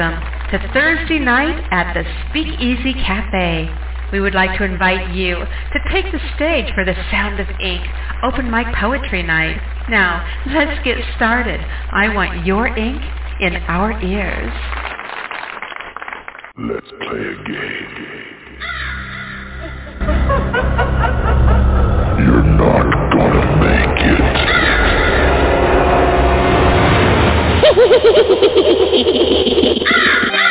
welcome to Thursday night at the Speakeasy Cafe. We would like to invite you to take the stage for the Sound of Ink open mic poetry night. Now, let's get started. I want your ink in our ears. Let's play a game. And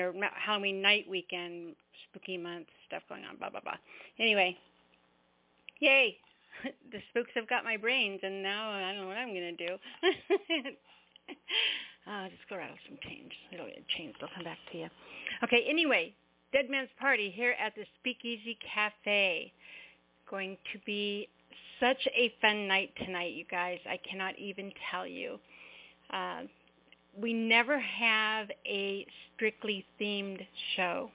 and or Halloween night weekend, spooky month stuff going on, blah blah blah. Anyway, yay! the spooks have got my brains, and now I don't know what I'm gonna do. uh, just go rattle some chains. It'll chains. They'll come back to you. Okay. Anyway, Dead Man's Party here at the Speakeasy Cafe. Going to be such a fun night tonight, you guys. I cannot even tell you. Uh, we never have a strictly themed show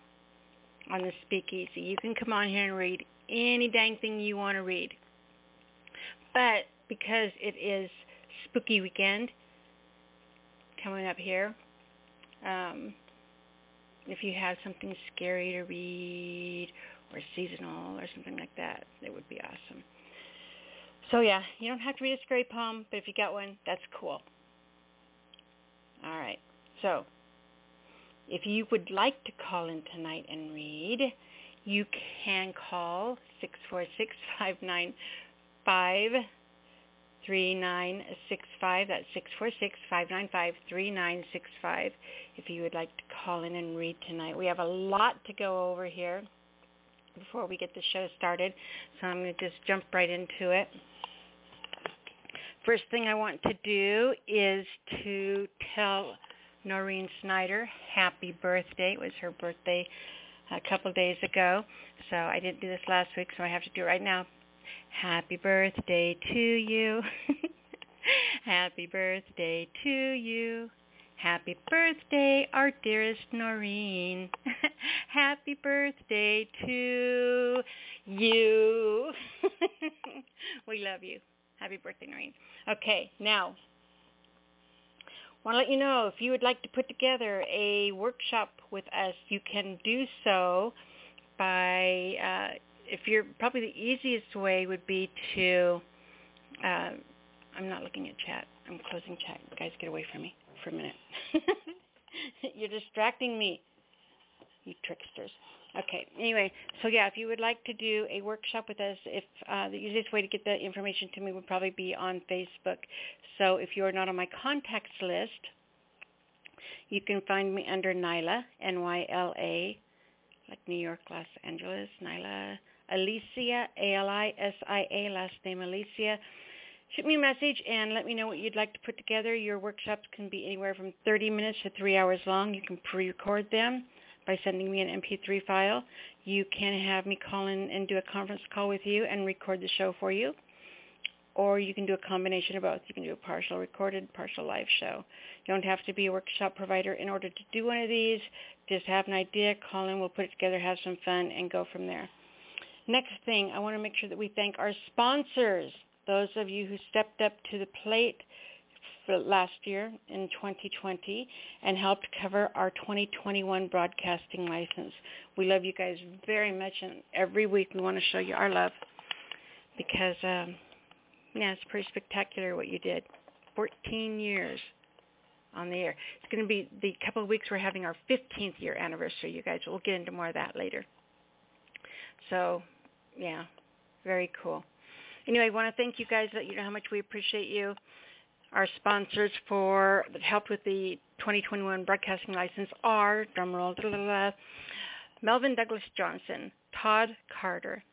on the Speakeasy. You can come on here and read any dang thing you want to read. But because it is spooky weekend coming up here, um, if you have something scary to read or seasonal or something like that, it would be awesome. So yeah, you don't have to read a scary poem, but if you got one, that's cool. All right. So, if you would like to call in tonight and read, you can call 646-595-3965. That's 646-595-3965 if you would like to call in and read tonight. We have a lot to go over here before we get the show started, so I'm going to just jump right into it. First thing I want to do is to tell Noreen Snyder happy birthday. It was her birthday a couple days ago. So I didn't do this last week, so I have to do it right now. Happy birthday to you. happy birthday to you. Happy birthday, our dearest Noreen. Happy birthday to you. we love you. Happy birthday, Noreen. Okay, now, want to let you know if you would like to put together a workshop with us, you can do so by, uh, if you're, probably the easiest way would be to, uh, I'm not looking at chat. I'm closing chat. Guys, get away from me for a minute. you're distracting me, you tricksters. Okay. Anyway, so yeah, if you would like to do a workshop with us, if uh, the easiest way to get the information to me would probably be on Facebook. So if you're not on my contacts list, you can find me under Nyla, N-Y-L-A, like New York, Los Angeles, Nyla, Alisia, A-L-I-S-I-A, last name Alisia. Shoot me a message and let me know what you'd like to put together. Your workshops can be anywhere from 30 minutes to three hours long. You can pre-record them by sending me an MP3 file. You can have me call in and do a conference call with you and record the show for you. Or you can do a combination of both. You can do a partial recorded, partial live show. You don't have to be a workshop provider in order to do one of these. Just have an idea, call in, we'll put it together, have some fun, and go from there. Next thing, I want to make sure that we thank our sponsors, those of you who stepped up to the plate last year in 2020 and helped cover our 2021 broadcasting license. We love you guys very much, and every week we want to show you our love because, um, yeah, it's pretty spectacular what you did. 14 years on the air. It's going to be the couple of weeks we're having our 15th year anniversary, you guys. We'll get into more of that later. So, yeah, very cool. Anyway, I want to thank you guys. Let you know how much we appreciate you. Our sponsors for that helped with the 2021 broadcasting license are drumroll Melvin Douglas Johnson, Todd Carter,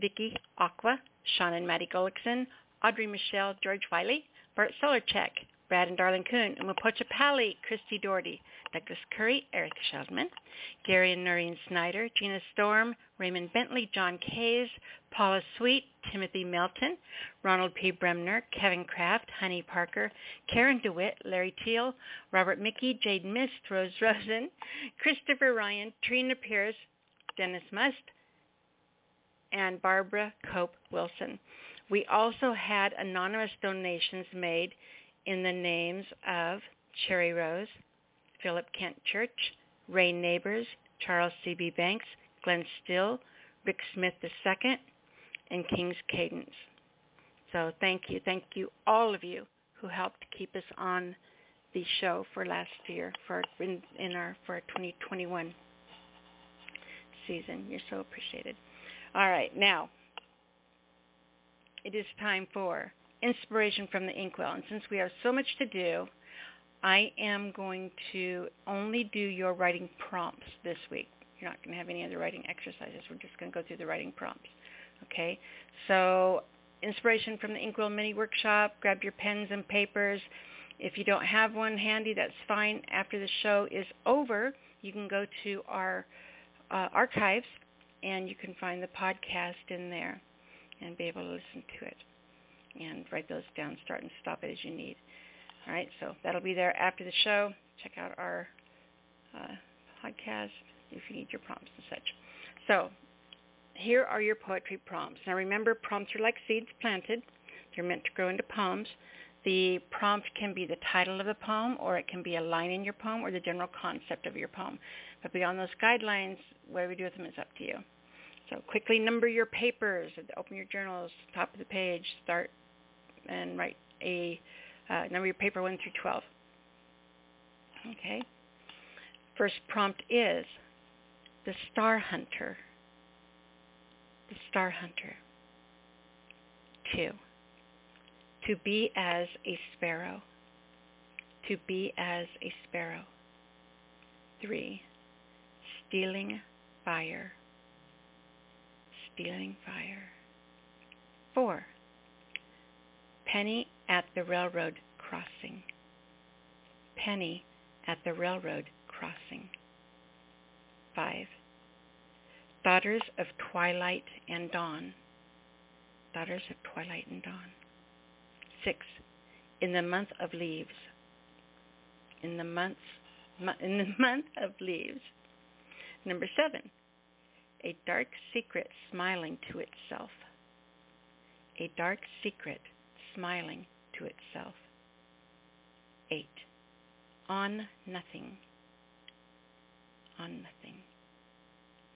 Vicky Aqua, Sean and Maddie Gullickson, Audrey Michelle George Wiley, Bart Solarchek, Brad and Darlene Kuhn, Umapocha Pally, Christy Doherty, Douglas Curry, Eric Sheldman, Gary and Noreen Snyder, Gina Storm, Raymond Bentley, John Kays, Paula Sweet, Timothy Melton, Ronald P. Bremner, Kevin Kraft, Honey Parker, Karen DeWitt, Larry Teal, Robert Mickey, Jade Mist, Rose Rosen, Christopher Ryan, Trina Pierce, Dennis Must, and Barbara Cope Wilson. We also had anonymous donations made in the names of Cherry Rose, Philip Kent Church, Ray Neighbors, Charles C.B. Banks, Glenn Still, Rick Smith II, and King's Cadence. So thank you. Thank you, all of you who helped keep us on the show for last year, for in, in our for our 2021 season. You're so appreciated. All right, now it is time for inspiration from the inkwell. And since we have so much to do, I am going to only do your writing prompts this week. You're not going to have any other writing exercises. We're just going to go through the writing prompts. Okay? So inspiration from the Inkwell Mini Workshop. Grab your pens and papers. If you don't have one handy, that's fine. After the show is over, you can go to our uh, archives and you can find the podcast in there and be able to listen to it. And write those down, start and stop it as you need. All right, so that'll be there after the show. Check out our uh, podcast if you need your prompts and such. So here are your poetry prompts. Now remember, prompts are like seeds planted. They're meant to grow into poems. The prompt can be the title of the poem, or it can be a line in your poem, or the general concept of your poem. But beyond those guidelines, what we do with them is up to you. So quickly number your papers. Open your journals, top of the page, start and write a uh, number your paper 1 through 12. Okay. First prompt is the star hunter. The star hunter. Two, to be as a sparrow. To be as a sparrow. Three, stealing fire. Stealing fire. Four, penny at the railroad crossing. Penny at the railroad crossing. 5. Daughters of Twilight and Dawn. Daughters of Twilight and Dawn. 6. In the month of leaves. In the months in the month of leaves. Number 7. A dark secret smiling to itself. A dark secret smiling to itself. 8. On nothing. On nothing.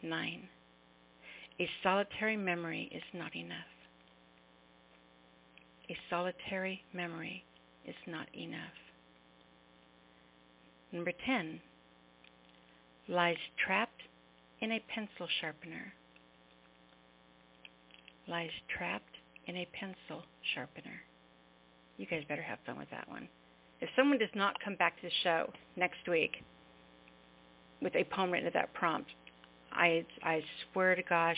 9. A solitary memory is not enough. A solitary memory is not enough. Number 10. Lies trapped in a pencil sharpener. Lies trapped in a pencil sharpener. You guys better have fun with that one. If someone does not come back to the show next week with a poem written to that prompt, I I swear to gosh,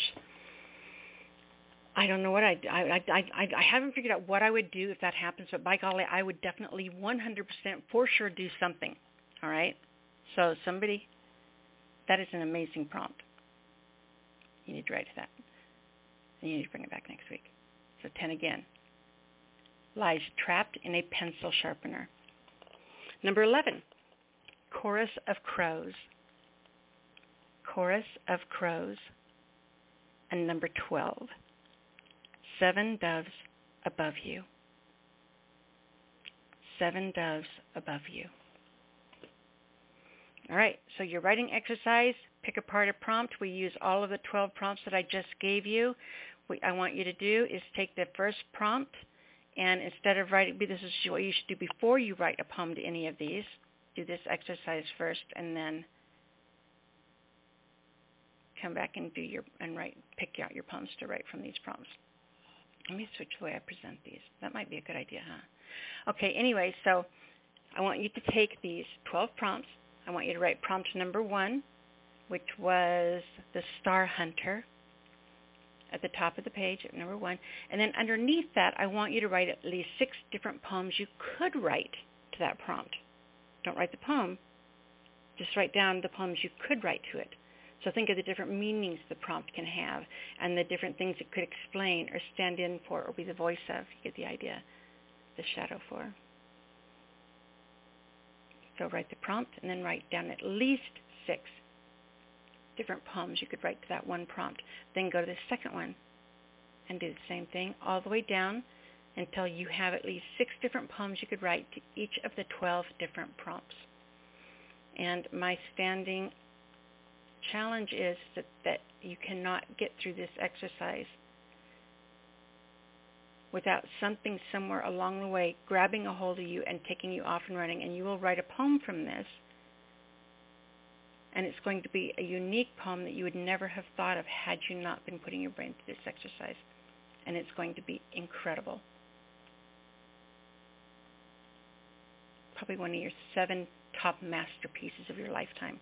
I don't know what I I I I, I haven't figured out what I would do if that happens, but by golly, I would definitely 100% for sure do something. All right. So somebody, that is an amazing prompt. You need to write that. And you need to bring it back next week. So 10 again lies trapped in a pencil sharpener. Number 11, chorus of crows. Chorus of crows. And number 12, seven doves above you. Seven doves above you. All right, so your writing exercise, pick apart a prompt. We use all of the 12 prompts that I just gave you. What I want you to do is take the first prompt, and instead of writing, this is what you should do before you write a poem to any of these. Do this exercise first and then come back and do your and write pick out your poems to write from these prompts. Let me switch the way I present these. That might be a good idea, huh? Okay, anyway, so I want you to take these 12 prompts. I want you to write prompt number one, which was the Star Hunter at the top of the page at number one. And then underneath that, I want you to write at least six different poems you could write to that prompt. Don't write the poem. Just write down the poems you could write to it. So think of the different meanings the prompt can have and the different things it could explain or stand in for or be the voice of. You get the idea. The shadow for. So write the prompt and then write down at least six different poems you could write to that one prompt. Then go to the second one and do the same thing all the way down until you have at least six different poems you could write to each of the 12 different prompts. And my standing challenge is that, that you cannot get through this exercise without something somewhere along the way grabbing a hold of you and taking you off and running. And you will write a poem from this and it's going to be a unique poem that you would never have thought of had you not been putting your brain through this exercise. And it's going to be incredible. Probably one of your seven top masterpieces of your lifetime.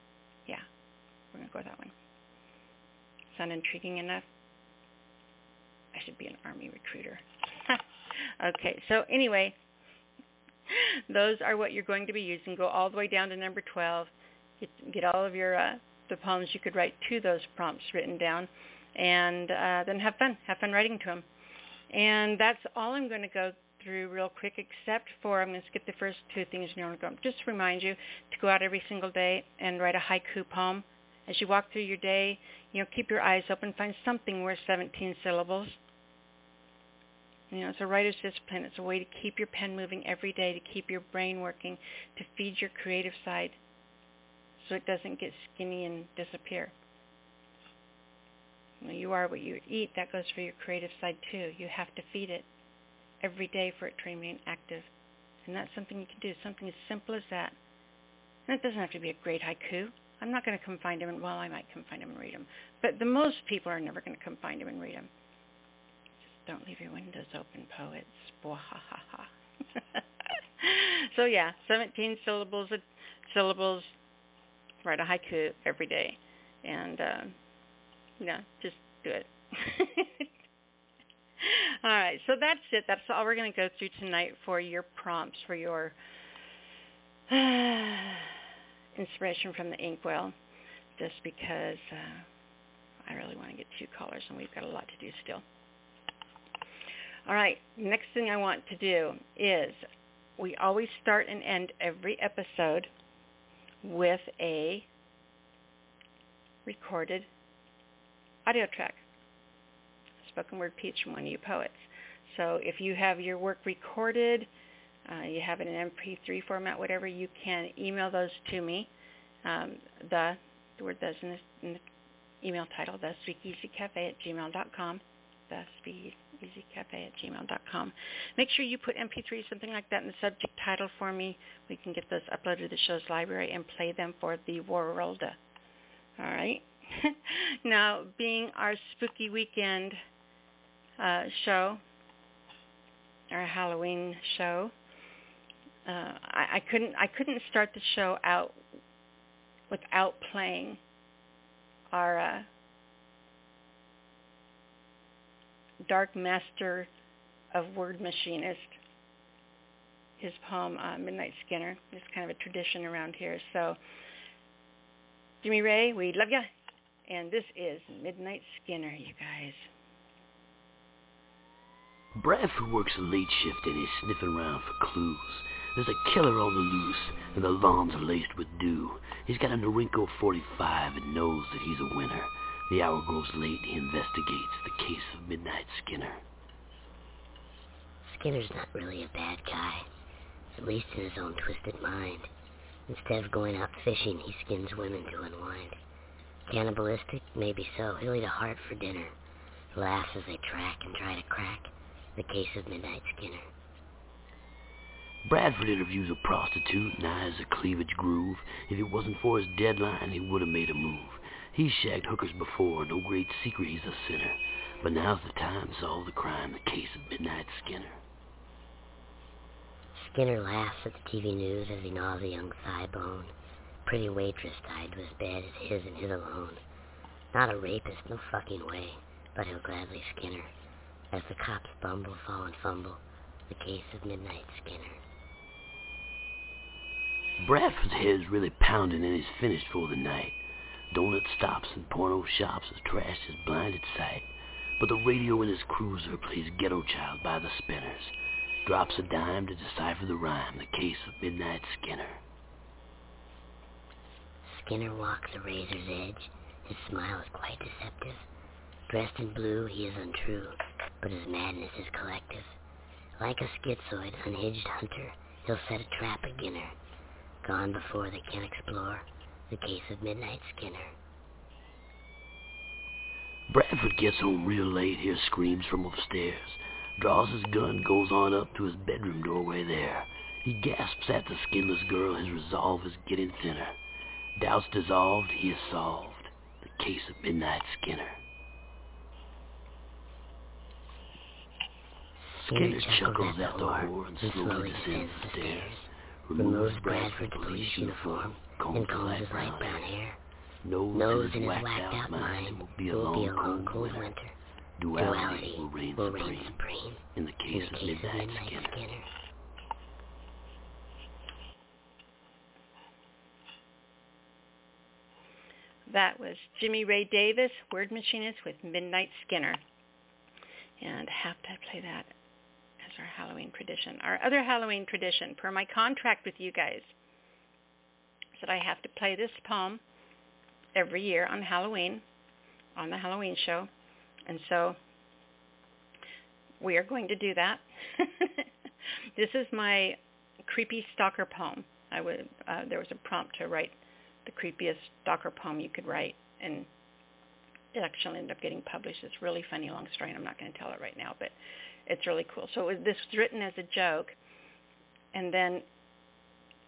Yeah, we're going to go with that one. Sound intriguing enough? I should be an army recruiter. okay, so anyway, those are what you're going to be using. Go all the way down to number 12 get, get all of your uh, the poems you could write to those prompts written down, and uh, then have fun. Have fun writing to them. And that's all I'm going to go through real quick, except for I'm going to skip the first two things. You know, just remind you to go out every single day and write a haiku poem. As you walk through your day, you know, keep your eyes open, find something worth 17 syllables. You know, it's a writer's discipline. It's a way to keep your pen moving every day, to keep your brain working, to feed your creative side so it doesn't get skinny and disappear. You, are what you eat. That goes for your creative side too. You have to feed it every day for it to remain active. And that's something you can do, something as simple as that. And it doesn't have to be a great haiku. I'm not going to come find them. Well, I might come find them and read them. But the most people are never going to come find them and read them. Just don't leave your windows open, poets. Bwahaha. so yeah, 17 syllables, syllables, write a haiku every day. And, uh, yeah, just do it. all right, so that's it. That's all we're going to go through tonight for your prompts, for your inspiration from the inkwell, just because uh, I really want to get two callers, and we've got a lot to do still. All right, next thing I want to do is we always start and end every episode with a recorded audio track, spoken word piece from one of you poets. So if you have your work recorded, uh, you have it in MP3 format, whatever, you can email those to me. Um, the, the word does in the, in the email title, the speakeasycafe at gmail.com, the speakeasycafe at gmail.com. Make sure you put MP3, something like that, in the subject title for me. We can get those uploaded to the show's library and play them for the world. All right. now, being our spooky weekend uh, show, our Halloween show, uh, I, I couldn't I couldn't start the show out without playing our uh, Dark Master of Word Machinist, his poem uh, Midnight Skinner. It's kind of a tradition around here. So, Jimmy Ray, we love you. And this is Midnight Skinner, you guys. Bradford works a late shift and he's sniffing around for clues. There's a killer on the loose, and the lawns are laced with dew. He's got a Norinco 45 and knows that he's a winner. The hour grows late, he investigates the case of Midnight Skinner. Skinner's not really a bad guy, at least in his own twisted mind. Instead of going out fishing, he skins women to unwind. Cannibalistic? Maybe so. He'll eat a heart for dinner. Laughs as they track and try to crack the case of Midnight Skinner. Bradford interviews a prostitute and eyes a cleavage groove. If it wasn't for his deadline, he would have made a move. He's shagged hookers before, no great secret he's a sinner. But now's the time to solve the crime, the case of Midnight Skinner. Skinner laughs at the TV news as he gnaws a young thigh bone pretty waitress tied to his bed is his and his alone. Not a rapist, no fucking way, but he'll gladly skin her. As the cops bumble, fall, and fumble, the case of Midnight Skinner. Bradford's head's really pounding and he's finished for the night. Donut stops and porno shops has trashed his blinded sight. But the radio in his cruiser plays Ghetto Child by the Spinners. Drops a dime to decipher the rhyme, the case of Midnight Skinner. Skinner walks a razor's edge. His smile is quite deceptive. Dressed in blue, he is untrue, but his madness is collective. Like a schizoid, unhinged hunter, he'll set a trap beginner. Gone before they can explore the case of Midnight Skinner. Bradford gets home real late, hears screams from upstairs. Draws his gun, goes on up to his bedroom doorway there. He gasps at the skinless girl, his resolve is getting thinner. Doubts dissolved, he is solved. The case of Midnight Skinner. Skinner chuckles at the whore and slowly descends the stairs. Removes Bradford's police uniform and combs his light brown hair. Knows in his whacked out mind will be a long, cold winter. Duality will reign will reign supreme supreme in the in case the case of Midnight Midnight Skinner. Skinner. That was Jimmy Ray Davis, word machinist with Midnight Skinner. and have to play that as our Halloween tradition. Our other Halloween tradition, per my contract with you guys, is that I have to play this poem every year on Halloween, on the Halloween show. And so we are going to do that. this is my creepy stalker poem. I would uh, there was a prompt to write the creepiest stalker poem you could write, and it actually ended up getting published. It's a really funny long story, and I'm not going to tell it right now, but it's really cool. So it was, this was written as a joke, and then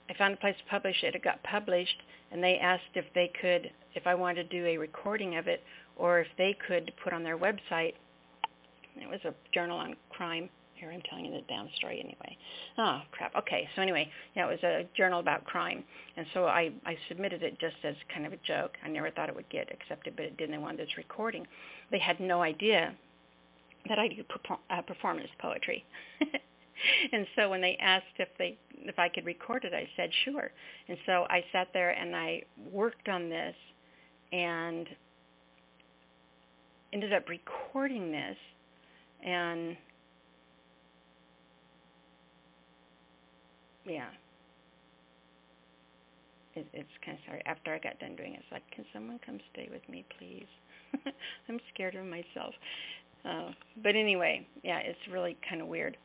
I found a place to publish it. It got published, and they asked if they could, if I wanted to do a recording of it, or if they could put on their website. It was a journal on crime. Here, I'm telling you the damn story anyway. Oh, crap. Okay, so anyway, yeah, it was a journal about crime. And so I, I submitted it just as kind of a joke. I never thought it would get accepted, but it did. And they wanted this recording. They had no idea that I do uh, performance poetry. and so when they asked if they if I could record it, I said sure. And so I sat there and I worked on this and ended up recording this. And yeah. It, it's kind of sorry. After i got done doing it it's like can someone come stay with me please? I'm scared of myself. Uh, but anyway yeah it's really kind of weird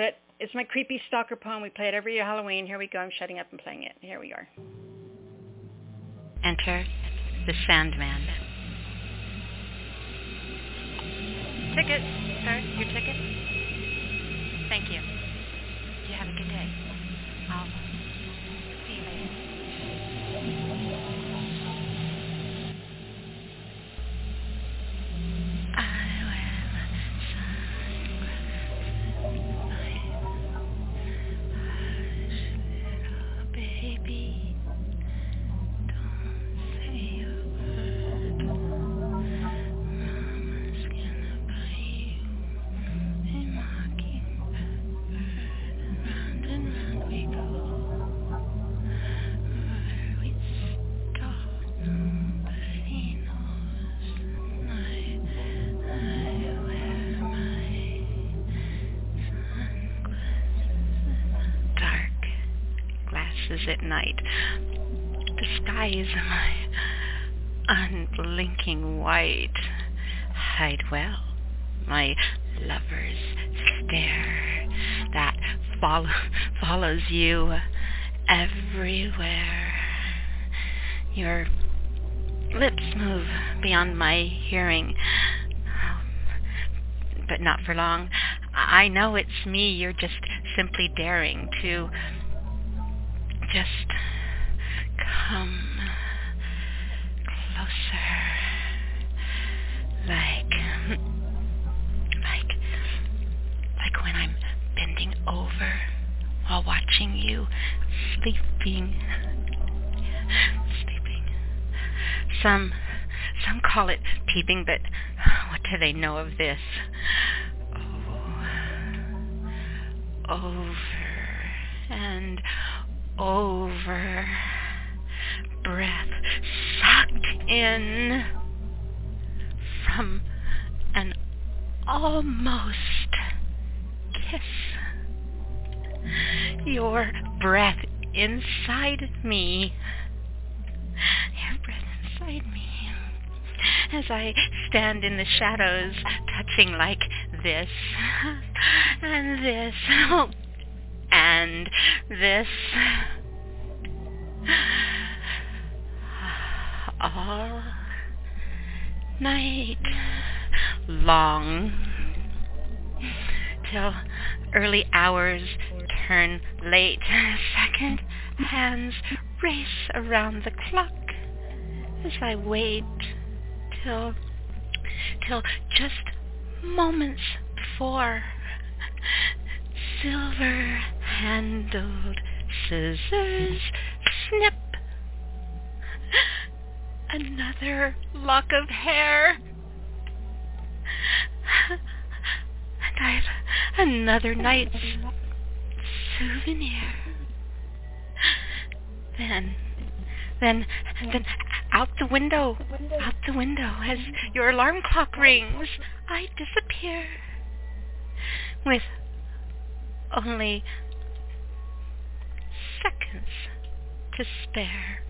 but it's my creepy stalker poem. We play it every year halloween. Here we go. I'm shutting up and playing it. Here we are. Enter the sandman. Ticket sir. Your ticket? Thank you. You have a good day. I'll at night. The skies my unblinking white hide well my lover's stare that follow, follows you everywhere. Your lips move beyond my hearing, um, but not for long. I know it's me you're just simply daring to just come closer. Like, like, like when I'm bending over while watching you sleeping, sleeping. Some, some call it peeping, but what do they know of this? Oh, over and over, breath sucked in from an almost kiss. Your breath inside me. Your breath inside me. As I stand in the shadows, touching like this and this and this. All night long till early hours turn late. Second hands race around the clock as I wait till till just moments before silver handled scissors. Snip. Another lock of hair. And I've another night's souvenir. Then, then, then out the window, out the window as your alarm clock rings, I disappear with only seconds to spare.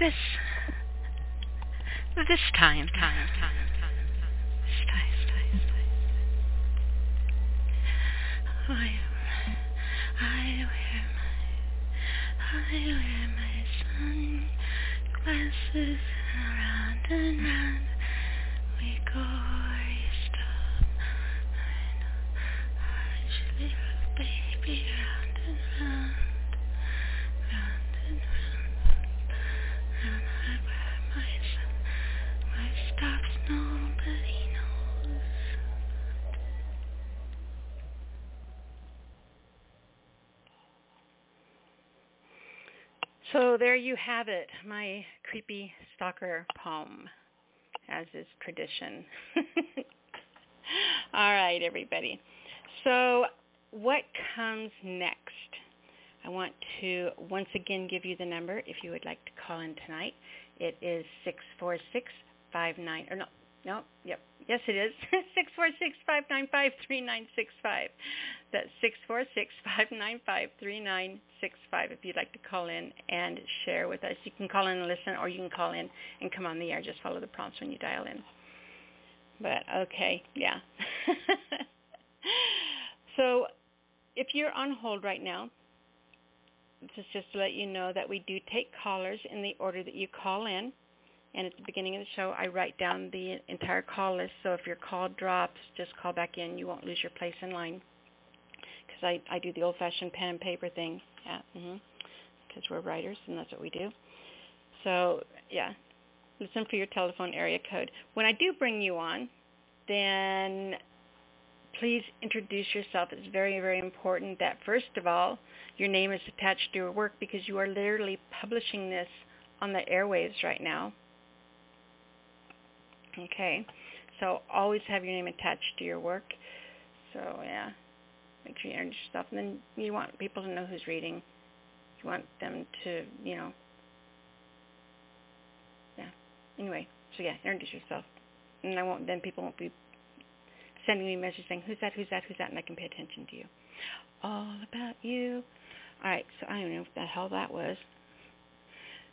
This, this time, time, time, time, this time, time, time. I, I wear my, I wear my sunglasses round and round. We go So there you have it, my creepy stalker poem, as is tradition. All right, everybody. So what comes next? I want to once again give you the number if you would like to call in tonight. It is 64659, or no, no, yep, yes it is, 646-595-3965. That's 646-595-3965 if you'd like to call in and share with us. You can call in and listen, or you can call in and come on the air. Just follow the prompts when you dial in. But, okay, yeah. so if you're on hold right now, this is just to let you know that we do take callers in the order that you call in. And at the beginning of the show, I write down the entire call list. So if your call drops, just call back in. You won't lose your place in line. Because I, I do the old-fashioned pen and paper thing. Yeah, mm-hmm. because we're writers, and that's what we do. So, yeah, listen for your telephone area code. When I do bring you on, then please introduce yourself. It's very, very important that, first of all, your name is attached to your work because you are literally publishing this on the airwaves right now. Okay, so always have your name attached to your work. So yeah, make sure you introduce yourself, and then you want people to know who's reading. You want them to, you know, yeah. Anyway, so yeah, introduce yourself, and I won't. Then people won't be sending me messages saying who's that, who's that, who's that, and I can pay attention to you. All about you. All right, so I don't know what the hell that was.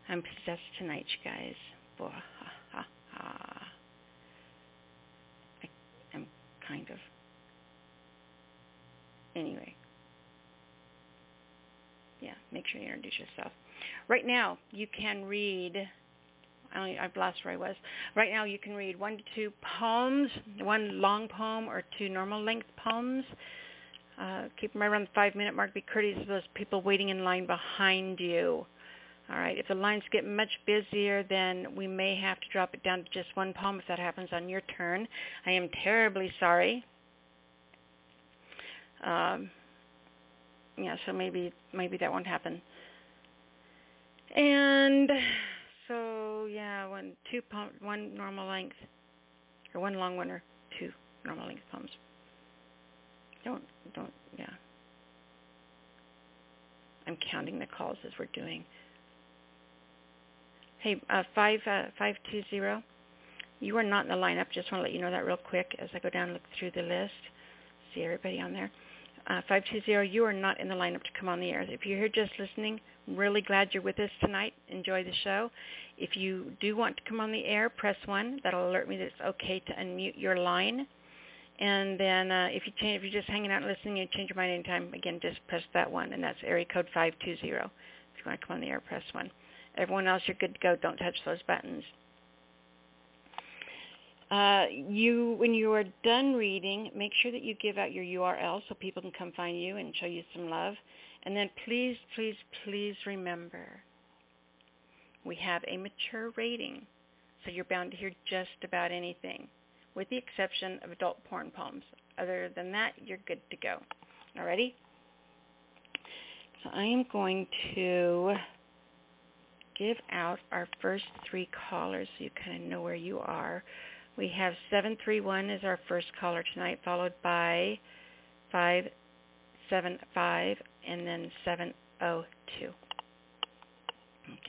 I'm possessed tonight, you guys. Boy, ha, ha, ha. I am kind of. Anyway. Yeah, make sure you introduce yourself. Right now, you can read. I I've lost where I was. Right now, you can read one to two poems, one long poem or two normal length poems. Uh, keep them around the five-minute mark. Be courteous to those people waiting in line behind you. All right. If the lines get much busier, then we may have to drop it down to just one poem if that happens on your turn. I am terribly sorry. Um, yeah, so maybe maybe that won't happen. And so yeah, one two poem, one normal length, or one long one, or two normal length poems. Don't don't yeah. I'm counting the calls as we're doing. Hey, uh, five uh, five two zero. You are not in the lineup. Just want to let you know that real quick as I go down and look through the list. See everybody on there. Uh, 520, you are not in the lineup to come on the air. If you're here just listening, really glad you're with us tonight. Enjoy the show. If you do want to come on the air, press 1. That'll alert me that it's okay to unmute your line. And then uh, if you change, if you're just hanging out and listening, you change your mind anytime. Again, just press that one, and that's area code 520. If you want to come on the air, press 1. Everyone else, you're good to go. Don't touch those buttons. Uh, you, when you are done reading, make sure that you give out your URL so people can come find you and show you some love. And then please, please, please remember, we have a mature rating, so you're bound to hear just about anything, with the exception of adult porn poems. Other than that, you're good to go. Alrighty? So I am going to give out our first three callers so you kind of know where you are. We have 731 as our first caller tonight, followed by 575 and then 702.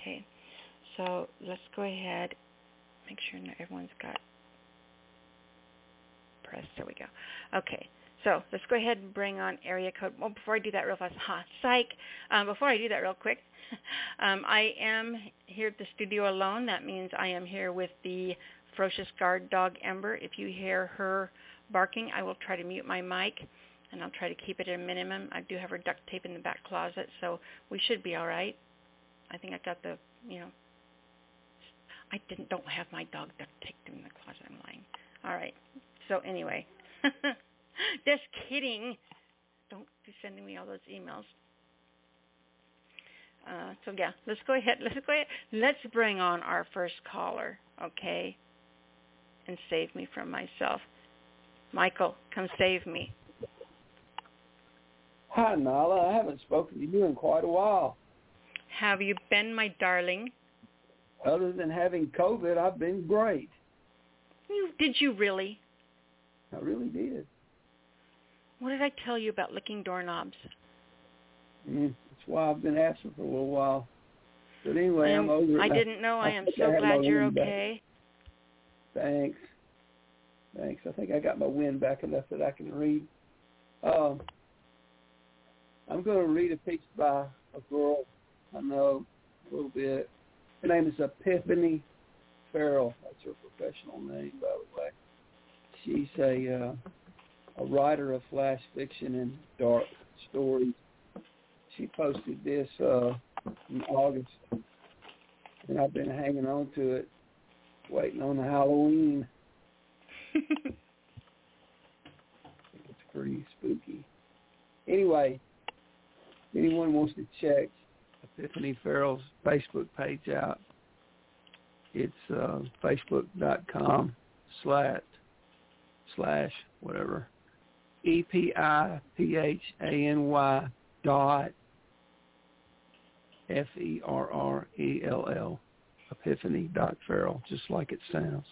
Okay, so let's go ahead, make sure everyone's got pressed. There we go. Okay. So let's go ahead and bring on area code. Well, before I do that real fast, ha, psych. Um, before I do that real quick, um, I am here at the studio alone. That means I am here with the ferocious guard dog Ember. If you hear her barking, I will try to mute my mic, and I'll try to keep it at a minimum. I do have her duct tape in the back closet, so we should be all right. I think I got the, you know, I didn't don't have my dog duct taped in the closet. I'm lying. All right. So anyway. Just kidding. Don't be sending me all those emails. Uh, so yeah, let's go ahead. Let's go ahead. Let's bring on our first caller, okay? And save me from myself. Michael, come save me. Hi, Nyla. I haven't spoken to you in quite a while. Have you been, my darling? Other than having COVID, I've been great. You did you really? I really did. What did I tell you about licking doorknobs? Mm, that's why I've been absent for a little while. But anyway, I'm, I'm over it. I didn't know. I, I am so I glad you're wind back. okay. Thanks. Thanks. I think I got my wind back enough that I can read. Um, I'm going to read a piece by a girl I know a little bit. Her name is Epiphany Ferrell. That's her professional name, by the way. She's a uh, a writer of flash fiction and dark stories. She posted this uh, in August, and I've been hanging on to it, waiting on the Halloween. It's pretty spooky. Anyway, anyone wants to check Epiphany Ferrell's Facebook page out, it's uh, facebook.com slash slash whatever E P I P H A N Y dot F E R R E L L Epiphany dot Farrell, just like it sounds.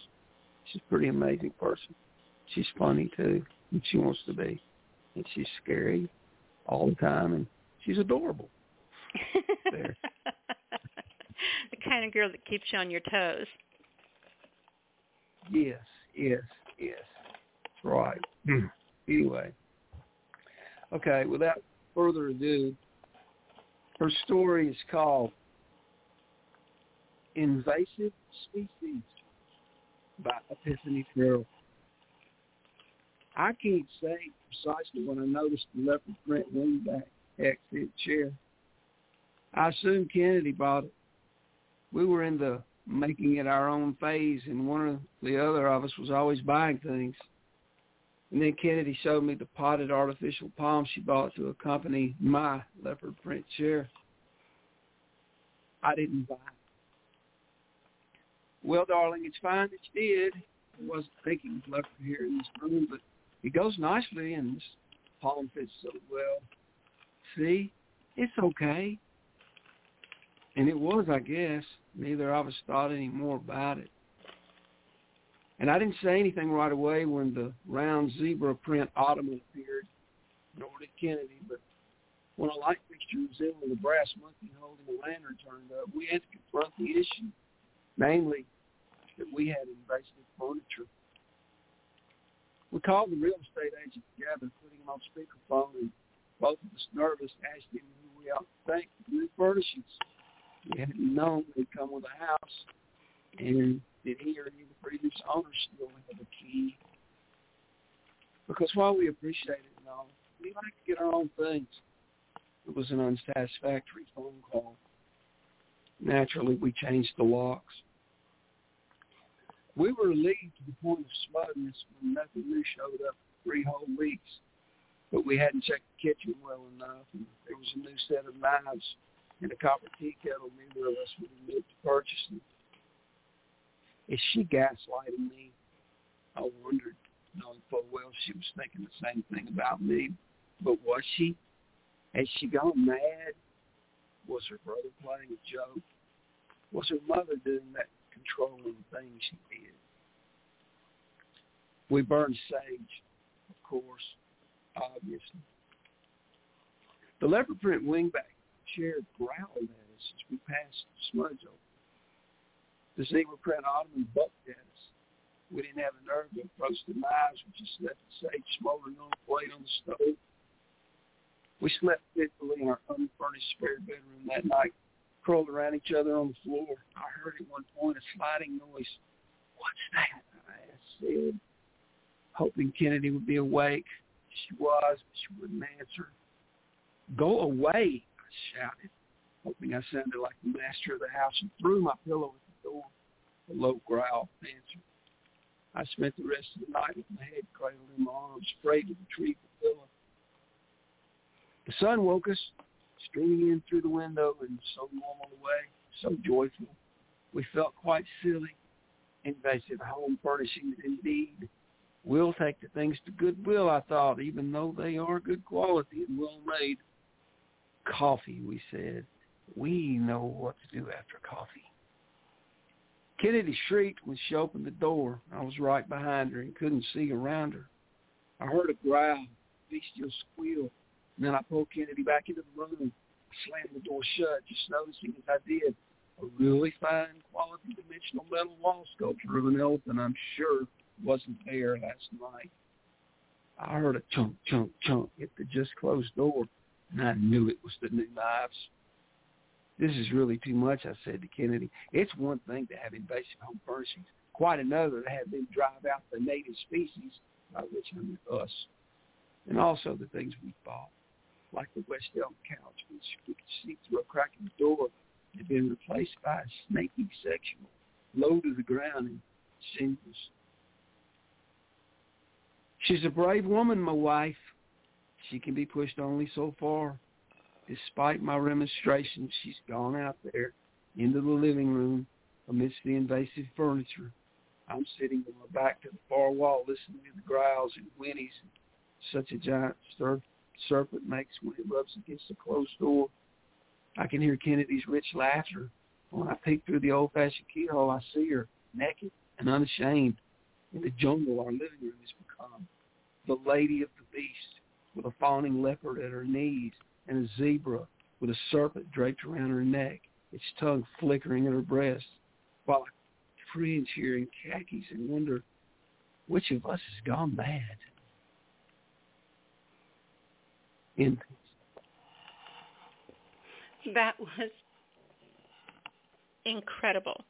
She's a pretty amazing person. She's funny too, and she wants to be. And she's scary all the time and she's adorable. There. the kind of girl that keeps you on your toes. Yes, yes, yes. Right. Hmm. anyway. Okay, without further ado, her story is called Invasive Species by Epiphany Ferrell. I can't say precisely when I noticed the leopard print wingback exit chair. I assume Kennedy bought it. We were in the making it our own phase, and one of the other of us was always buying things. And then Kennedy showed me the potted artificial palm she bought to accompany my leopard print chair. I didn't buy it. Well, darling, it's fine that you did. I wasn't thinking of leopard here in this room, but it goes nicely, and this palm fits so well. See, it's okay. And it was, I guess. Neither of us thought any more about it. And I didn't say anything right away when the round zebra print ottoman appeared, nor did Kennedy, but when a light fixture resembling a brass monkey holding a lantern turned up, we had to confront the issue, namely that we had invasive furniture. We called the real estate agent together, putting him on speakerphone, and both of us nervous asked him who we ought to thank for new furnishings. We hadn't known they'd come with a house, and did he or any of the previous owners still have a key? Because while we appreciate it and all, we like to get our own things. It was an unsatisfactory phone call. Naturally, we changed the locks. We were relieved to the point of smugness when nothing new showed up for three whole weeks. But we hadn't checked the kitchen well enough, and there was a new set of knives and a copper tea kettle neither of us would admit to purchasing. Is she gaslighting me? I wondered, knowing full oh, well she was thinking the same thing about me. But was she? Had she gone mad? Was her brother playing a joke? Was her mother doing that controlling thing she did? We burned sage, of course, obviously. The leopard print wingback chair growled at us as we passed the Smudge over. The zebra print ottoman bucked at us. We didn't have the nerve to approach the knives. We just left the sage smoldering on the plate on the stove. We slept fitfully in our unfurnished spare bedroom that night, curled around each other on the floor. I heard at one point a sliding noise. What's that? I said, hoping Kennedy would be awake. She was, but she wouldn't answer. Go away, I shouted, hoping I sounded like the master of the house and threw my pillow at the door. A low growl answered. I spent the rest of the night with my head cradled in my arms, afraid to retrieve the pillow. The sun woke us, streaming in through the window in so normal a way, so joyful. We felt quite silly, invasive home furnishings indeed. We'll take the things to Goodwill, I thought, even though they are good quality and well made. Coffee, we said. We know what to do after coffee. Kennedy shrieked when she opened the door. I was right behind her and couldn't see around her. I heard a growl, a bestial squeal, and then I pulled Kennedy back into the room. I slammed the door shut, just noticing as I did a really fine quality dimensional metal wall sculpture of an elephant I'm sure wasn't there last night. I heard a chunk, chunk, chunk hit the just closed door, and I knew it was the new knives. This is really too much, I said to Kennedy. It's one thing to have invasive home furnishings, quite another to have them drive out the native species, by which I mean us, and also the things we bought, like the West Elm couch, which we could see through a crack in the door, had been replaced by a snaky sectional, low to the ground in shingles. She's a brave woman, my wife. She can be pushed only so far. Despite my remonstrations, she's gone out there into the living room amidst the invasive furniture. I'm sitting with my back to the far wall listening to the growls and whinnies such a giant ser- serpent makes when it rubs against a closed door. I can hear Kennedy's rich laughter. When I peek through the old-fashioned keyhole, I see her, naked and unashamed, in the jungle our living room has become. The lady of the beast, with a fawning leopard at her knees, and a zebra with a serpent draped around her neck, its tongue flickering at her breast, while I cringe here in khakis and wonder which of us has gone mad. In That was incredible.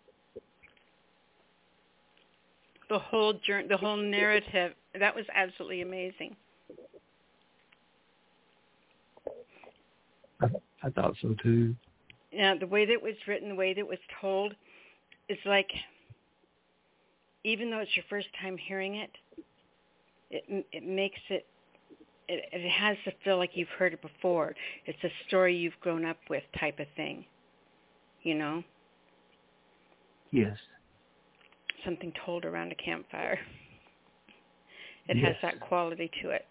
The whole journey, the whole narrative, that was absolutely amazing. I thought so too. Yeah, the way that it was written, the way that it was told, it's like, even though it's your first time hearing it, it it makes it, it it has to feel like you've heard it before. It's a story you've grown up with, type of thing. You know, Yes. Something told around a campfire. It Yes. has that quality to it.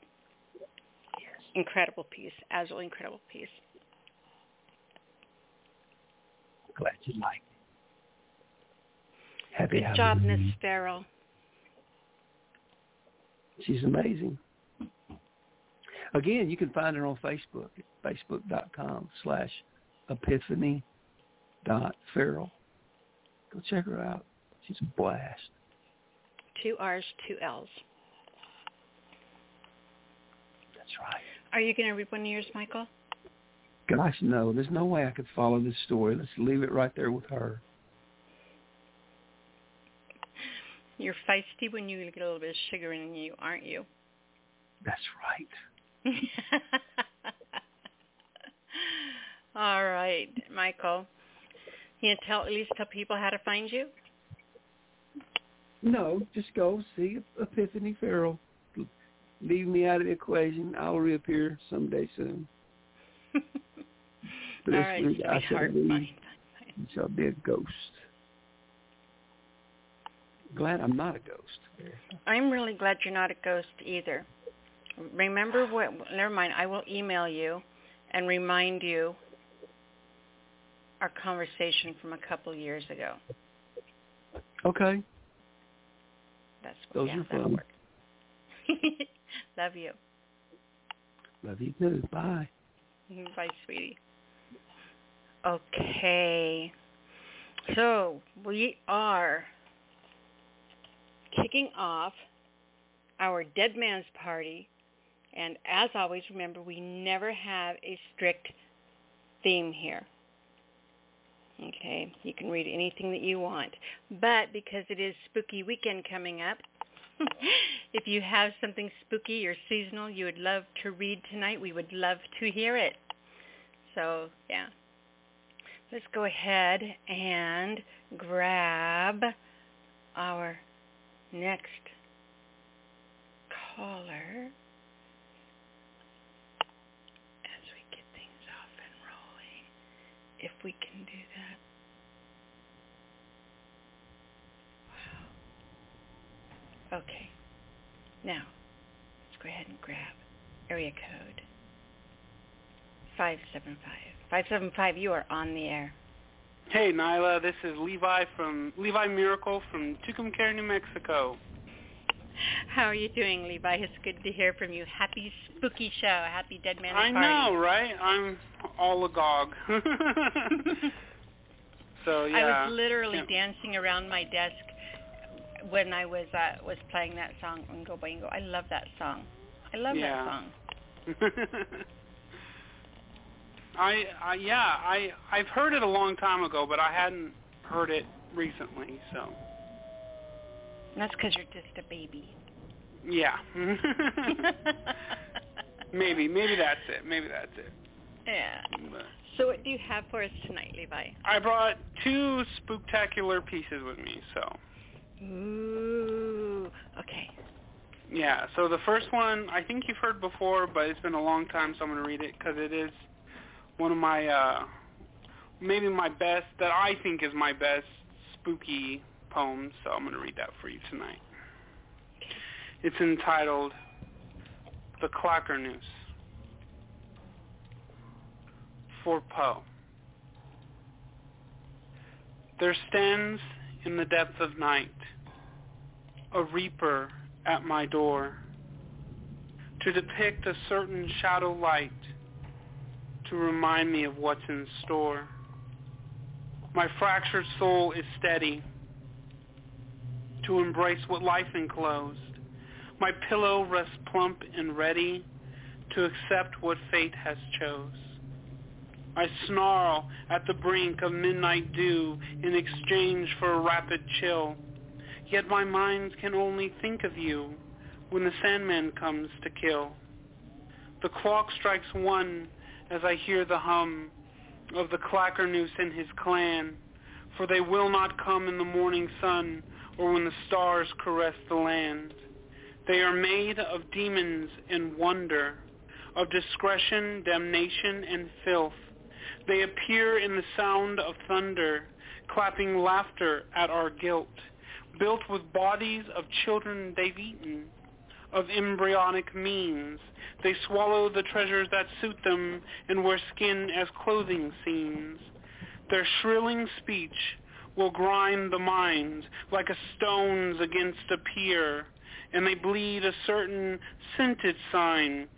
Incredible piece, absolutely incredible piece. Glad you liked it. Happy Good job, Miss Ferrell. She's amazing. Again, you can find her on Facebook at facebook.com slash epiphany dot ferrell. Go check her out. She's a blast. Two R's, two L's. That's right. Are you going to read one of yours, Michael? Gosh, no. There's no way I could follow this story. Let's leave it right there with her. You're feisty when you get a little bit of sugar in you, aren't you? That's right. All right, Michael. Can you tell at least tell people how to find you? No, just go see Epiphany Ferrell. Leave me out of the equation. I'll reappear someday soon. All right, week I shall sweetheart. be, Fine. Shall be a ghost. Glad I'm not a ghost. I'm really glad you're not a ghost either. Remember what? Never mind. I will email you and remind you our conversation from a couple years ago. Okay. That's Those yeah, are fun. Love you. Love you too. Bye. Bye, sweetie. Okay. So we are kicking off our Dead Man's Party. And as always, remember, we never have a strict theme here. Okay, you can read anything that you want. But because it is spooky weekend coming up, if you have something spooky or seasonal you would love to read tonight, we would love to hear it. So, yeah. Let's go ahead and grab our next caller as we get things off and rolling, if we can do that. Okay. Now, let's go ahead and grab area code 575. 575, you are on the air. Hey, Nyla, this is Levi from Levi Miracle from Tucumcari, New Mexico. How are you doing, Levi? It's good to hear from you. Happy spooky show. Happy Dead man's Man I Party. know, right? I'm all agog. so yeah. I was literally Yeah. dancing around my desk when I was uh, was playing that song, Oingo Boingo. I love that song. I love Yeah. that song. I, I yeah, I I've heard it a long time ago, but I hadn't heard it recently. So that's because you're just a baby. yeah. maybe maybe that's it. Maybe that's it. yeah. But So what do you have for us tonight, Levi? I brought two spooktacular pieces with me. So Ooh. Okay. yeah. So the first one I think you've heard before, but it's been a long time, so I'm gonna read it because it is one of my uh maybe my best that I think is my best spooky poem. So I'm gonna read that for you tonight. It's entitled The Clacker Noose for Poe. There stands in the depth of night a reaper at my door to depict a certain shadow light to remind me of what's in store. My fractured soul is steady to embrace what life enclosed. My pillow rests plump and ready to accept what fate has chose. I snarl at the brink of midnight dew in exchange for a rapid chill. Yet my mind can only think of you when the Sandman comes to kill. The clock strikes one as I hear the hum of the clackernoose and his clan, for they will not come in the morning sun or when the stars caress the land. They are made of demons and wonder, of discretion, damnation, and filth. They appear in the sound of thunder, clapping laughter at our guilt, built with bodies of children they've eaten, of embryonic means. They swallow the treasures that suit them and wear skin as clothing seams. Their shrilling speech will grind the mind like a stone's against a pier, and they bleed a certain scented sign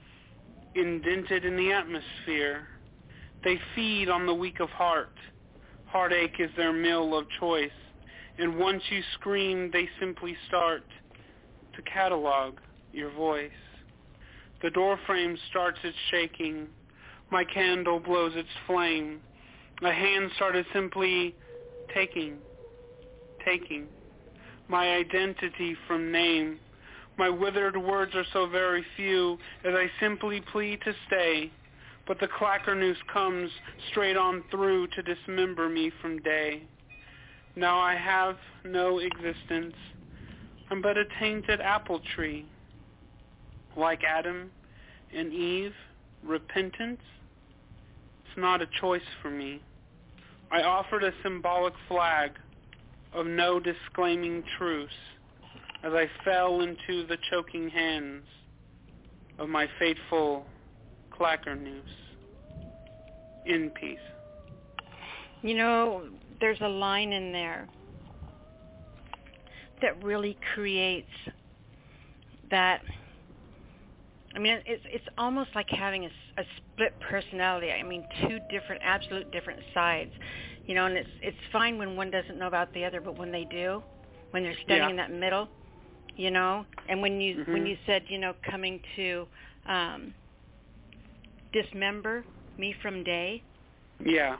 indented in the atmosphere. They feed on the weak of heart. Heartache is their meal of choice, and once you scream, they simply start to catalog your voice. The doorframe starts its shaking. My candle blows its flame. My hand started simply taking, taking my identity from name. My withered words are so very few as I simply plead to stay, but the clacker clackernoose comes straight on through to dismember me from day. Now I have no existence. I'm but a tainted apple tree. Like Adam and Eve, repentance? It's not a choice for me. I offered a symbolic flag of no disclaiming truce as I fell into the choking hands of my fateful clackernoose. In peace. You know, there's a line in there that really creates that I mean, it's it's almost like having a, a split personality. I mean, two different, absolute different sides. You know, and it's it's fine when one doesn't know about the other, but when they do, when they're standing Yeah. in that middle, you know. And when you Mhm. when you said, you know, coming to um dismember me from day, Yeah.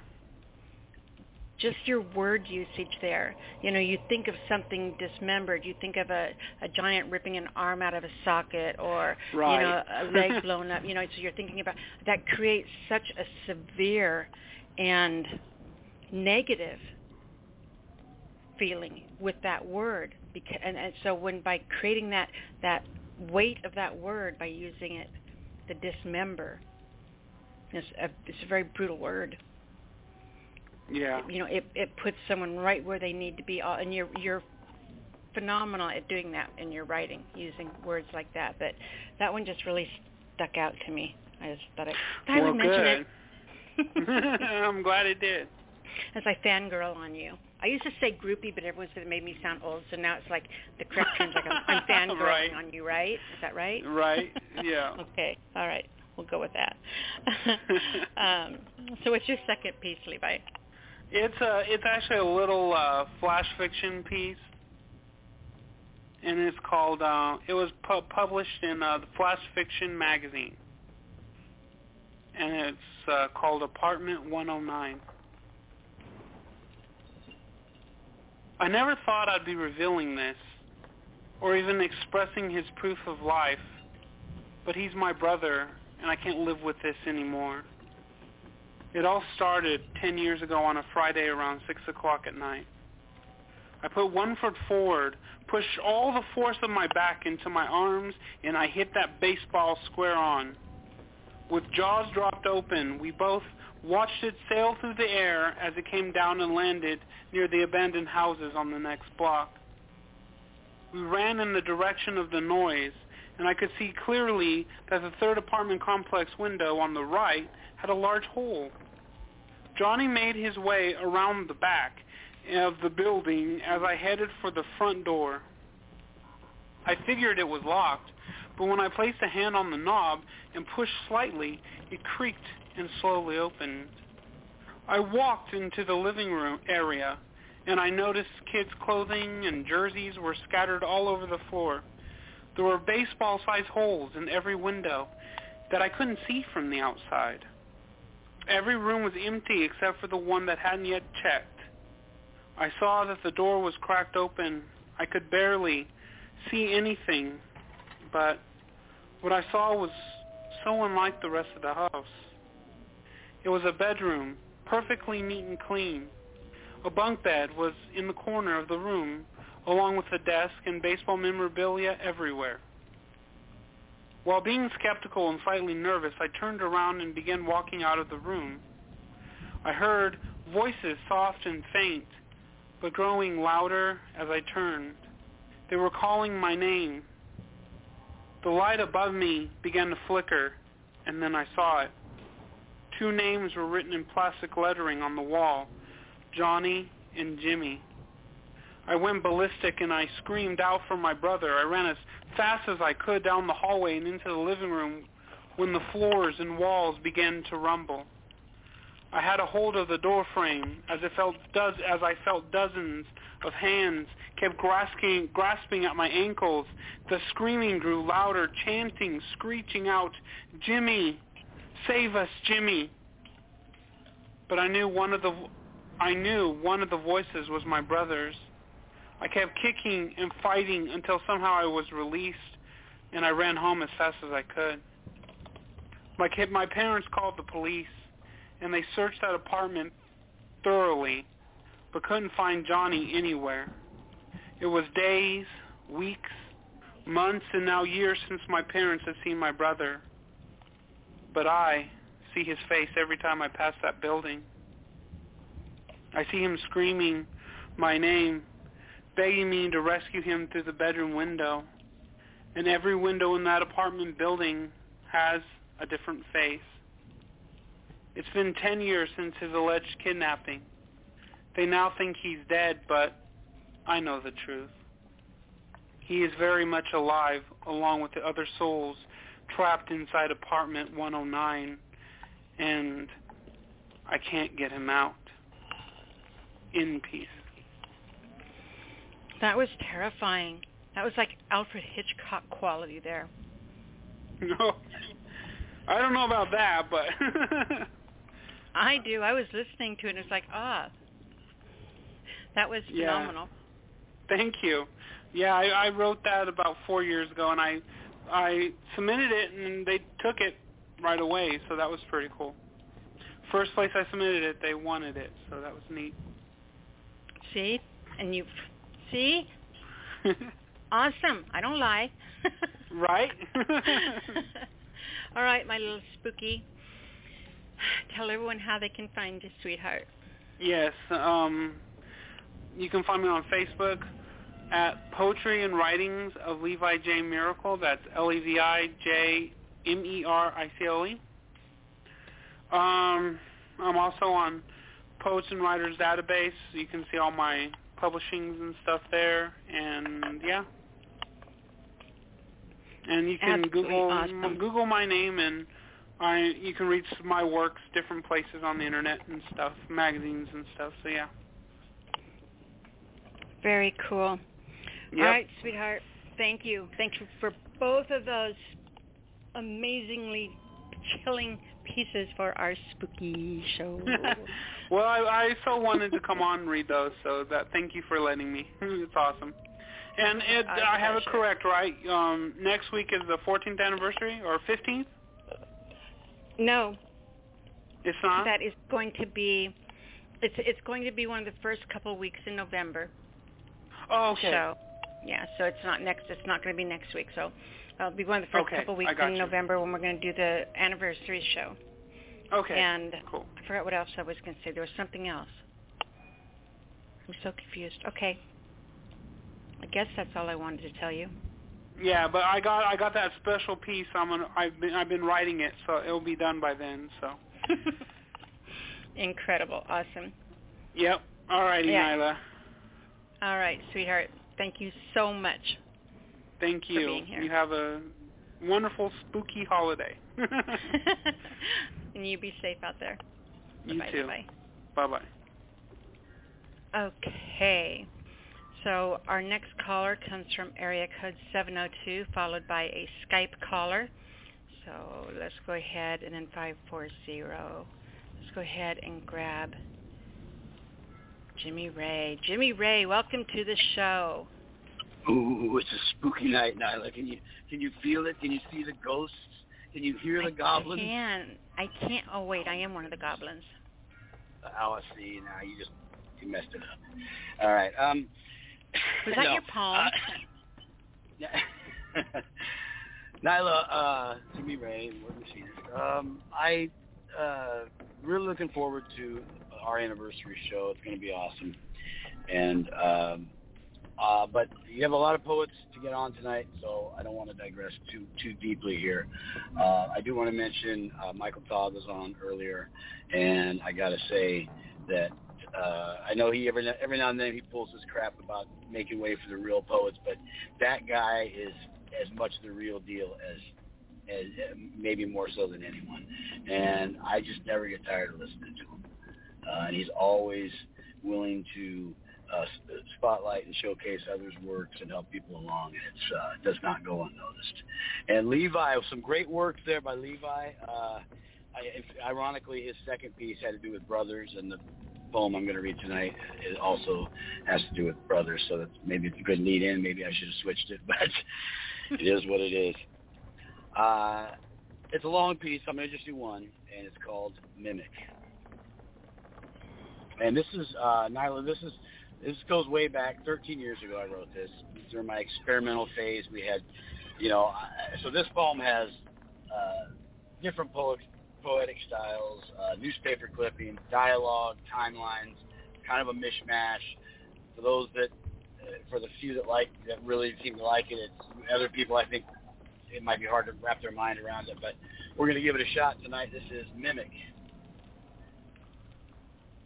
just your word usage there. You know, you think of something dismembered, you think of a, a giant ripping an arm out of a socket or Right. you know, a leg blown up, you know, so you're thinking about that creates such a severe and negative feeling with that word because and, and so when by creating that that weight of that word by using it the dismember it's a, it's a very brutal word Yeah. you know it it puts someone right where they need to be all and you're you're phenomenal at doing that in your writing using words like that but that one just really stuck out to me i just thought i I well, would mention good. it I'm glad it did. as i fangirl on you i used to say groupie but everyone said it made me sound old so now it's like the correct term's like i'm, I'm fangirling Right. on you right is that right Right. Yeah. okay all right we'll go with that um so what's your second piece levi It's a it's actually a little uh, flash fiction piece, and it's called. Uh, it was pu- published in uh, the Flash Fiction magazine, and it's uh, called Apartment 109. I never thought I'd be revealing this, or even expressing his proof of life, but he's my brother, and I can't live with this anymore. It all started 10 years ago on a Friday around 6 o'clock at night. I put one foot forward, pushed all the force of my back into my arms, and I hit that baseball square on. With jaws dropped open, we both watched it sail through the air as it came down and landed near the abandoned houses on the next block. We ran in the direction of the noise, and I could see clearly that the third apartment complex window on the right had a large hole. Johnny made his way around the back of the building as I headed for the front door. I figured it was locked, but when I placed a hand on the knob and pushed slightly, it creaked and slowly opened. I walked into the living room area, and I noticed kids' clothing and jerseys were scattered all over the floor. There were baseball-sized holes in every window that I couldn't see from the outside. Every room was empty except for the one that hadn't yet checked. I saw that the door was cracked open. I could barely see anything, but what I saw was so unlike the rest of the house. It was a bedroom, perfectly neat and clean. A bunk bed was in the corner of the room, along with a desk and baseball memorabilia everywhere. While being skeptical and slightly nervous, I turned around and began walking out of the room. I heard voices soft and faint, but growing louder as I turned. They were calling my name. The light above me began to flicker, and then I saw it. Two names were written in plastic lettering on the wall, Johnny and Jimmy. I went ballistic and I screamed out for my brother. I ran as fast as I could down the hallway and into the living room when the floors and walls began to rumble. I had a hold of the door frame as I felt does as I felt dozens of hands kept grasping grasping at my ankles. The screaming grew louder, chanting, screeching out, "Jimmy, save us, Jimmy!" But I knew one of the I knew one of the voices was my brother's. I kept kicking and fighting until somehow I was released and I ran home as fast as I could. My kid, my parents called the police and they searched that apartment thoroughly but couldn't find Johnny anywhere. It was days, weeks, months, and now years since my parents had seen my brother. But I see his face every time I pass that building. I see him screaming my name, begging me to rescue him through the bedroom window. And every window in that apartment building has a different face. It's been 10 years since his alleged kidnapping. They now think he's dead, but I know the truth. He is very much alive, along with the other souls trapped inside apartment 109, and I can't get him out. In peace. That was terrifying. That was like Alfred Hitchcock quality there. No, I don't know about that, but I do. I was listening to it and it's like, ah, that was phenomenal. Yeah. thank you. Yeah, I, I wrote that about four years ago, and I I submitted it, and they took it right away, so that was pretty cool. First place I submitted it, they wanted it, so that was neat. See? And you, see? Awesome. I don't lie. right? All right, my little spooky. Tell everyone how they can find you, sweetheart. yes. Um, you can find me on Facebook at Poetry and Writings of Levi J. Miracle. That's E L-E-V-I-J-M-E-R-I-C-O-E. Um, I'm also on Poets and Writers database. You can see all my publishings and stuff there. And yeah. And you can Absolutely Google awesome. Google my name and I you can read my works different places on the internet and stuff, magazines and stuff. So yeah. Very cool. Yep. All right, sweetheart. Thank you. Thank you for both of those amazingly chilling pieces for our spooky show. well, I, I so wanted to come on and read those, so that thank you for letting me. it's awesome. And it, Our I have it correct, right? Um, next week is the 14th anniversary or 15th? no, It's not. that is going to be it's it's going to be one of the first couple of weeks in November. oh, okay. So, yeah, so it's not next. It's not going to be next week. So, it'll be one of the first Okay, couple weeks in you. November when we're going to do the anniversary show. okay. And cool. I forgot what else I was going to say. There was something else. I'm so confused. Okay. I guess that's all I wanted to tell you. Yeah, but I got I got that special piece. I'm gonna I've been I've been writing it, so it'll be done by then. So. Incredible. Awesome. Yep. All righty, Yeah. Nyla. All right, sweetheart. Thank you so much. Thank you. You have a wonderful spooky holiday. and you be safe out there. you Bye too. bye. Bye bye. Okay. So our next caller comes from area code 702, followed by a Skype caller. So let's go ahead and then 540. Let's go ahead and grab Jimmy Ray. Jimmy Ray, welcome to the show. Ooh, it's a spooky night, Nyla. Can you can you feel it? Can you see the ghosts? Can you hear the I goblins? I can. I can't. Oh wait, I am one of the goblins. Oh, I see. Now you just you messed it up. All right. Um, Was that no, your palm? uh. Nyla, uh, Jimmy Ray, Word Machinist. Um, I uh, really looking forward to our anniversary show. It's going to be awesome. And um, uh, but you have a lot of poets to get on tonight, so I don't want to digress too too deeply here. Uh, I do want to mention uh, Michael Todd was on earlier, and I got to say that uh, I know he every every now and then he pulls his crap about making way for the real poets, but that guy is as much the real deal as as maybe more so than anyone, and I just never get tired of listening to him. Uh, and he's always willing to uh, spotlight and showcase others' works and help people along. Uh, it does not go unnoticed. And Levi, some great work there by Levi. Uh, I, ironically, his second piece had to do with brothers, and the poem I'm going to read tonight it also has to do with brothers. So maybe it's a good lead in. Maybe I should have switched it, but it is what it is. Uh, it's a long piece. I'm going to just do one, and it's called Mimic. And this is uh, Nyla. This is this goes way back. 13 years ago, I wrote this. During my experimental phase, we had, you know, so this poem has uh, different poet, poetic styles, uh, newspaper clippings, dialogue, timelines, kind of a mishmash. For those that, uh, for the few that like, that really seem to like it, it's other people. I think it might be hard to wrap their mind around it, but we're going to give it a shot tonight. This is Mimic.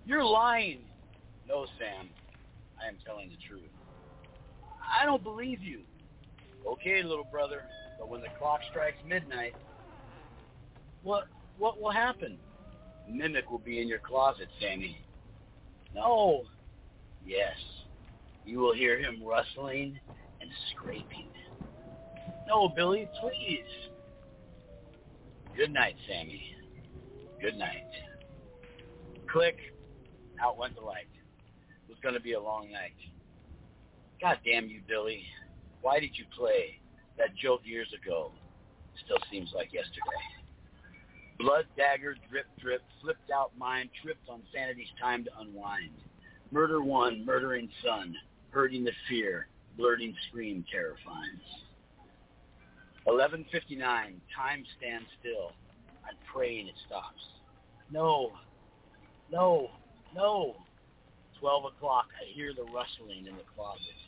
You're lying. No, Sam. I am telling the truth. I don't believe you. Okay, little brother, but when the clock strikes midnight, what what will happen? Mimic will be in your closet, Sammy. No. Yes. You will hear him rustling and scraping. No, Billy, please. Good night, Sammy. Good night. Click. Out went the light. Going to be a long night. God damn you, Billy. Why did you play that joke years ago? Still seems like yesterday. Blood dagger, drip, drip, flipped out mind, tripped on sanity's time to unwind. Murder one, murdering son, hurting the fear, blurting scream terrifying. 11.59, time stands still. I'm praying it stops. No, no, no. 12 o'clock, I hear the rustling in the closet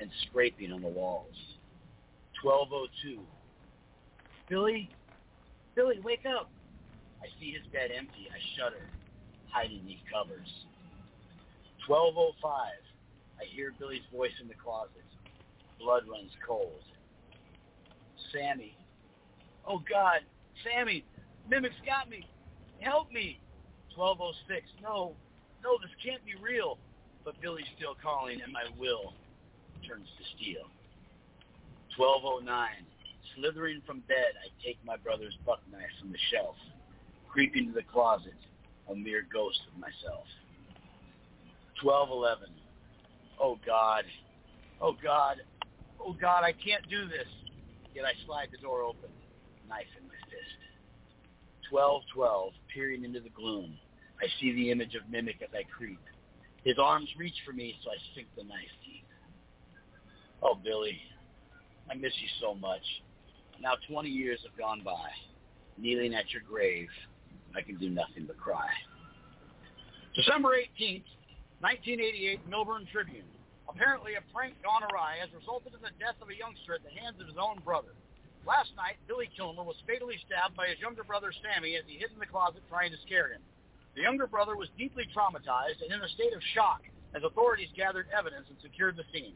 and scraping on the walls. 12.02. Billy? Billy, wake up. I see his bed empty. I shudder, hiding these covers. 12.05. I hear Billy's voice in the closet. Blood runs cold. Sammy. Oh, God. Sammy. Mimic's got me. Help me. 12.06. No. No, this can't be real. But Billy's still calling, and my will turns to steel. 12.09. Slithering from bed, I take my brother's buck knife from the shelf, creeping to the closet, a mere ghost of myself. 12.11. Oh, God. Oh, God. Oh, God, I can't do this. Yet I slide the door open, knife in my fist. 12.12, peering into the gloom. I see the image of Mimic as I creep. His arms reach for me, so I sink the knife deep. Oh, Billy, I miss you so much. Now 20 years have gone by. Kneeling at your grave, I can do nothing but cry. December 18th, 1988, Millburn Tribune. Apparently, a prank gone awry has resulted in the death of a youngster at the hands of his own brother. Last night, Billy Kilmer was fatally stabbed by his younger brother Sammy as he hid in the closet trying to scare him. The younger brother was deeply traumatized and in a state of shock as authorities gathered evidence and secured the scene.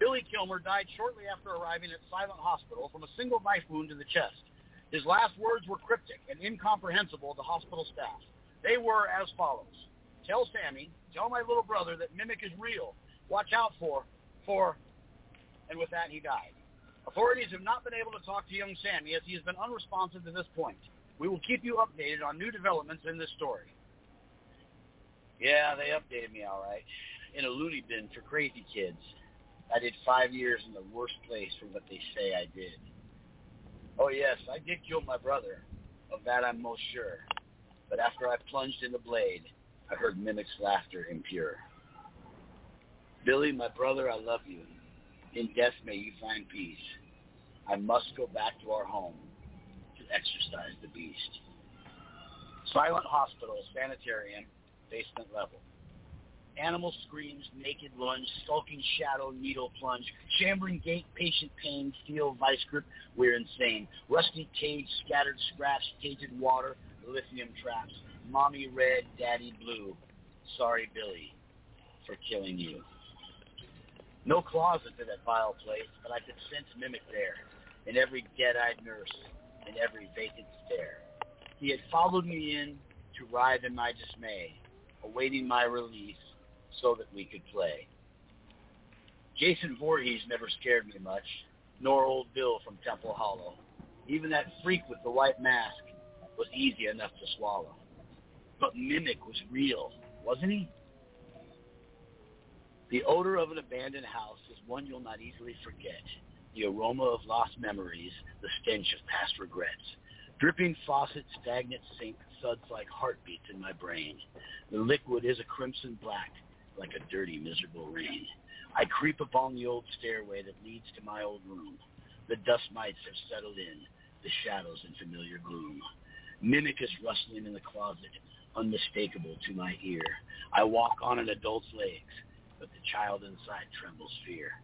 Billy Kilmer died shortly after arriving at Silent Hospital from a single knife wound to the chest. His last words were cryptic and incomprehensible to hospital staff. They were as follows. Tell Sammy, tell my little brother that Mimic is real watch out for, for, and with that he died. Authorities have not been able to talk to young Sammy as he has been unresponsive to this point. We will keep you updated on new developments in this story. Yeah, they updated me all right. In a loony bin for crazy kids. I did five years in the worst place for what they say I did. Oh yes, I did kill my brother. Of that I'm most sure. But after I plunged in the blade, I heard Mimic's laughter impure. Billy, my brother, I love you. In death may you find peace. I must go back to our home to exorcise the beast. Silent hospital, sanitarium, basement level. Animal screams, naked lunge, skulking shadow, needle plunge, chambering gate, patient pain, steel vice grip, we're insane. Rusty cage, scattered scraps, tainted water, lithium traps. Mommy red, daddy blue. Sorry, Billy, for killing you. No closet to that vile place, but I could sense Mimic there, in every dead-eyed nurse, in every vacant stare. He had followed me in to writhe in my dismay, awaiting my release so that we could play. Jason Voorhees never scared me much, nor old Bill from Temple Hollow. Even that freak with the white mask was easy enough to swallow. But Mimic was real, wasn't he? The odor of an abandoned house is one you'll not easily forget. The aroma of lost memories, the stench of past regrets. Dripping faucet, stagnant sink, suds like heartbeats in my brain. The liquid is a crimson black, like a dirty, miserable rain. I creep upon the old stairway that leads to my old room. The dust mites have settled in, the shadows in familiar gloom. Mimic is rustling in the closet, unmistakable to my ear. I walk on an adult's legs but the child inside trembles fear.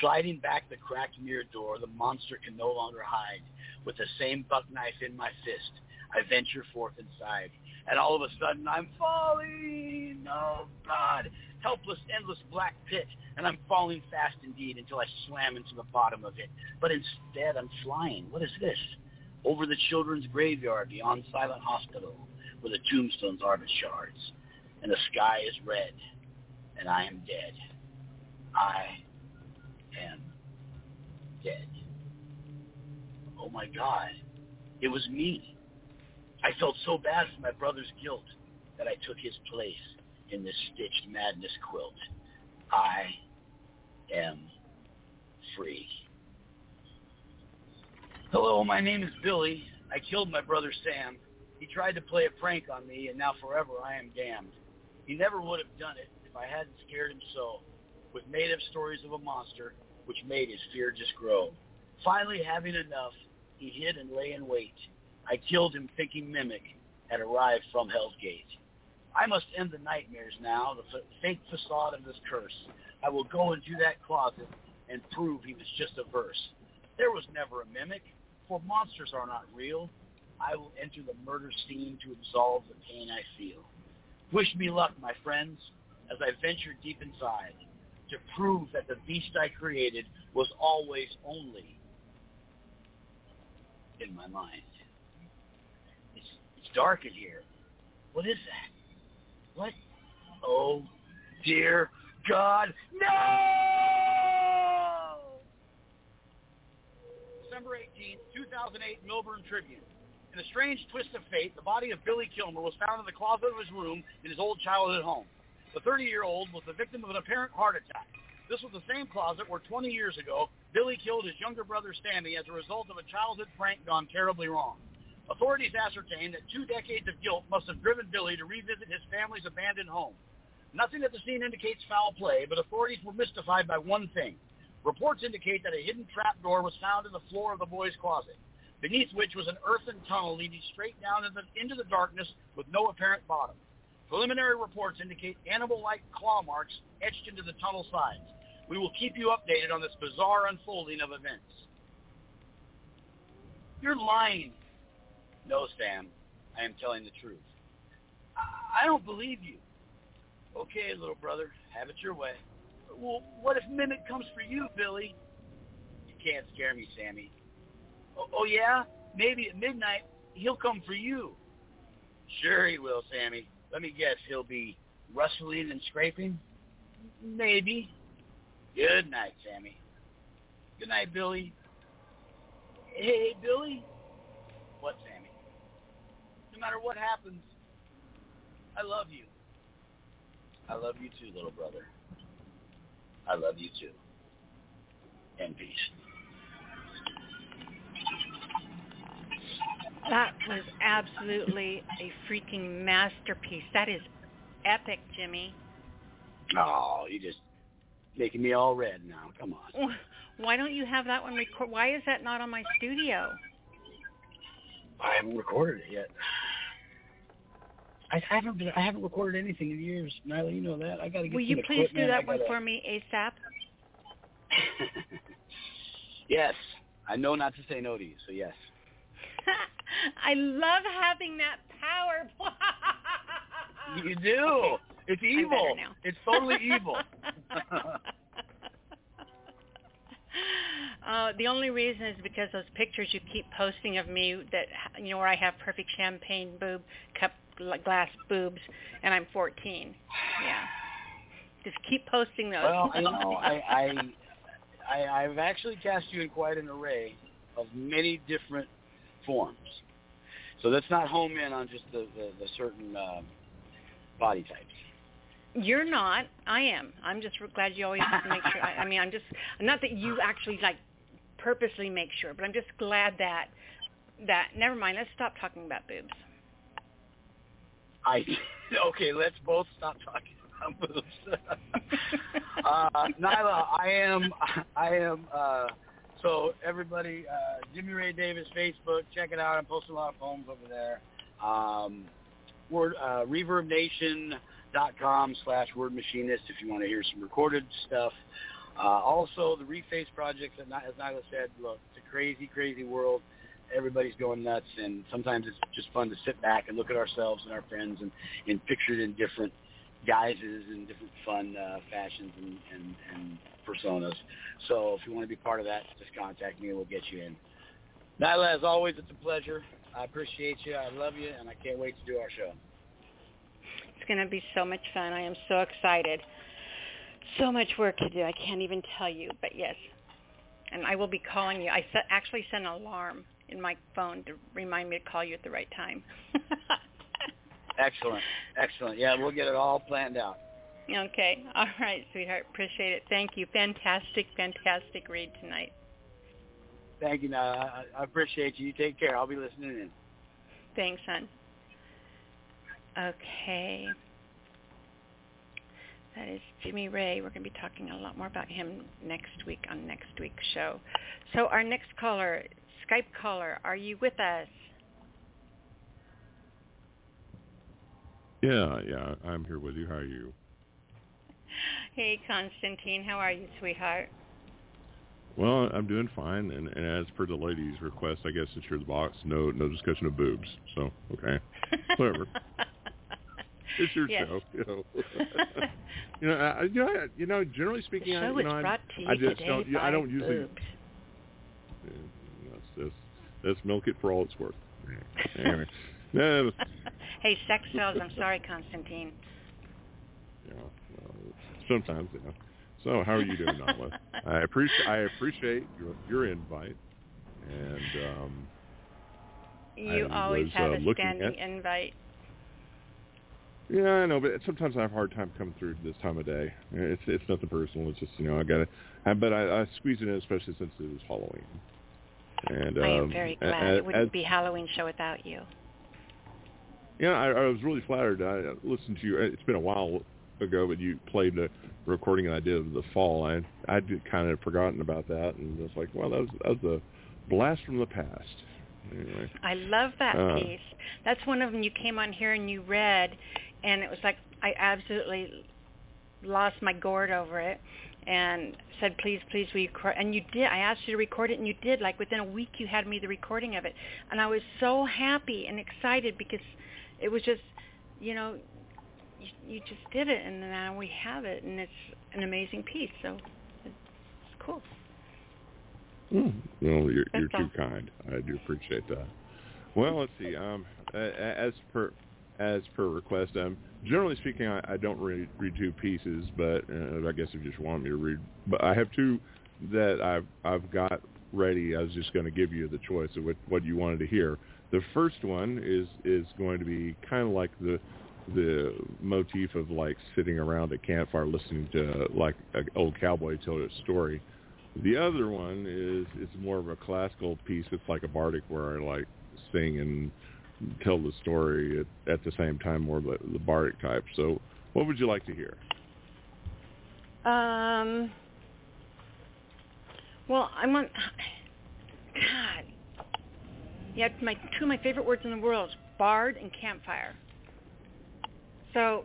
Sliding back the cracked mirror door, the monster can no longer hide. With the same buck knife in my fist, I venture forth inside. And all of a sudden, I'm falling. Oh, God. Helpless, endless black pit. And I'm falling fast indeed until I slam into the bottom of it. But instead, I'm flying. What is this? Over the children's graveyard beyond Silent Hospital, where the tombstones are but shards. And the sky is red and I am dead. I am dead. Oh my God, it was me. I felt so bad for my brother's guilt that I took his place in this stitched madness quilt. I am free. Hello, my name is Billy. I killed my brother Sam. He tried to play a prank on me, and now forever I am damned. He never would have done it if I hadn't scared him so, with made-up stories of a monster, which made his fear just grow. Finally, having enough, he hid and lay in wait. I killed him thinking Mimic had arrived from Hell's Gate. I must end the nightmares now, the fake facade of this curse. I will go into that closet and prove he was just a verse. There was never a mimic, for monsters are not real. I will enter the murder scene to absolve the pain I feel. Wish me luck, my friends, as I venture deep inside to prove that the beast I created was always only in my mind. It's, it's dark in here. What is that? What? Oh, dear God, no! December 18th, 2008, Milburn Tribune. In a strange twist of fate, the body of Billy Kilmer was found in the closet of his room in his old childhood home. The 30-year-old was the victim of an apparent heart attack. This was the same closet where 20 years ago, Billy killed his younger brother Sammy as a result of a childhood prank gone terribly wrong. Authorities ascertained that two decades of guilt must have driven Billy to revisit his family's abandoned home. Nothing at the scene indicates foul play, but authorities were mystified by one thing. Reports indicate that a hidden trapdoor was found in the floor of the boy's closet, beneath which was an earthen tunnel leading straight down into the, into the darkness with no apparent bottom. Preliminary reports indicate animal-like claw marks etched into the tunnel sides. We will keep you updated on this bizarre unfolding of events. You're lying. No, Sam. I am telling the truth. I don't believe you. Okay, little brother. Have it your way. Well, what if Mimic comes for you, Billy? You can't scare me, Sammy. Oh, oh yeah? Maybe at midnight he'll come for you. Sure he will, Sammy. Let me guess, he'll be rustling and scraping? Maybe. Good night, Sammy. Good night, Billy. Hey, Billy. What, Sammy? No matter what happens, I love you. I love you too, little brother. I love you too. And peace. That was absolutely a freaking masterpiece. That is epic, Jimmy. Oh, you just making me all red now. Come on. Why don't you have that one record? Why is that not on my studio? I haven't recorded it yet. I haven't been, I haven't recorded anything in years, Nyla. You know that. I got to get. Will you please do that one for me ASAP? yes, I know not to say no to you, so yes. I love having that power. you do. It's evil. It's totally evil. uh, the only reason is because those pictures you keep posting of me that you know where I have perfect champagne boob cup glass boobs and I'm 14. Yeah. Just keep posting those. Well, you know, I, I I I've actually cast you in quite an array of many different forms. So let's not home in on just the the, the certain uh, body types. You're not. I am. I'm just glad you always make sure. I, I mean, I'm just not that you actually like purposely make sure, but I'm just glad that that. Never mind. Let's stop talking about boobs. I okay. Let's both stop talking about boobs. uh, Nyla, I am. I am. Uh, so everybody, uh, Jimmy Ray Davis Facebook, check it out. I'm posting a lot of poems over there. Um, uh, ReverbNation.com slash Word Machinist if you want to hear some recorded stuff. Uh, also, the Reface project, as Nyla said, look, it's a crazy, crazy world. Everybody's going nuts, and sometimes it's just fun to sit back and look at ourselves and our friends and, and pictured in different guises and different fun uh, fashions and, and, and personas. So if you want to be part of that, just contact me and we'll get you in. Nyla, as always, it's a pleasure. I appreciate you. I love you, and I can't wait to do our show. It's going to be so much fun. I am so excited. So much work to do. I can't even tell you, but yes, and I will be calling you. I set, actually set an alarm in my phone to remind me to call you at the right time. excellent, excellent. Yeah, we'll get it all planned out. Okay, all right, sweetheart. Appreciate it. Thank you. Fantastic, fantastic read tonight. Thank you. I, I appreciate you. You take care. I'll be listening in. Thanks, son. Okay. That is Jimmy Ray. We're going to be talking a lot more about him next week on next week's show. So our next caller, Skype caller, are you with us? Yeah, yeah, I'm here with you. How are you? Hey, Constantine. How are you, sweetheart? Well, I'm doing fine, and, and as per the lady's request, I guess you're the box, no, no discussion of boobs. So, okay, whatever. It's your yes. show, you know. you know, I, you know, I, you know. Generally speaking, I, you know, I, to you I just don't. I don't usually. boobs. Yeah, that's, that's that's milk it for all it's worth. Anyway, no, hey, sex sells. I'm sorry, Constantine. Yeah, well, sometimes, yeah. So, how are you doing, Nyla? I appreciate I appreciate your your invite, and um, You I always was, have uh, a standing at- invite. Yeah, I know, but sometimes I have a hard time coming through this time of day. It's it's nothing personal. It's just you know I got to, but I, I squeeze it in, especially since it was Halloween. And I am um, very a- glad. a- it wouldn't as- be Halloween show without you. Yeah, I, I was really flattered. I listened to you. It's been a while ago, but you played the recording I did of the fall. I I would kind of forgotten about that, and was like, well, that was that was a blast from the past. Anyway, I love that Uh. piece. That's one of them you came on here and you read, and it was like I absolutely lost my gourd over it, and said, "Please, please, will you?" Record? And you did. I asked you to record it, and you did. Like within a week, you had me the recording of it, and I was so happy and excited because it was just, you know, you, you just did it, and now we have it, and it's an amazing piece. So it's cool. mm. well, you're you're too kind. I do appreciate that. Well, let's see. Um, as per as per request, um, generally speaking, I, I don't read read two pieces, but uh, I guess if you just want me to read, but I have two that I've I've got ready. I was just going to give you the choice of what what you wanted to hear. The first one is is going to be kind of like the the motif of like sitting around a campfire listening to like an old cowboy tell a story. The other one is it's more of a classical piece. It's like a bardic where I like sing and tell the story at, at the same time, more the, the bardic type. So, what would you like to hear? Um. Well, I'm on. God. Yeah, my two of my favorite words in the world: bard and campfire. So,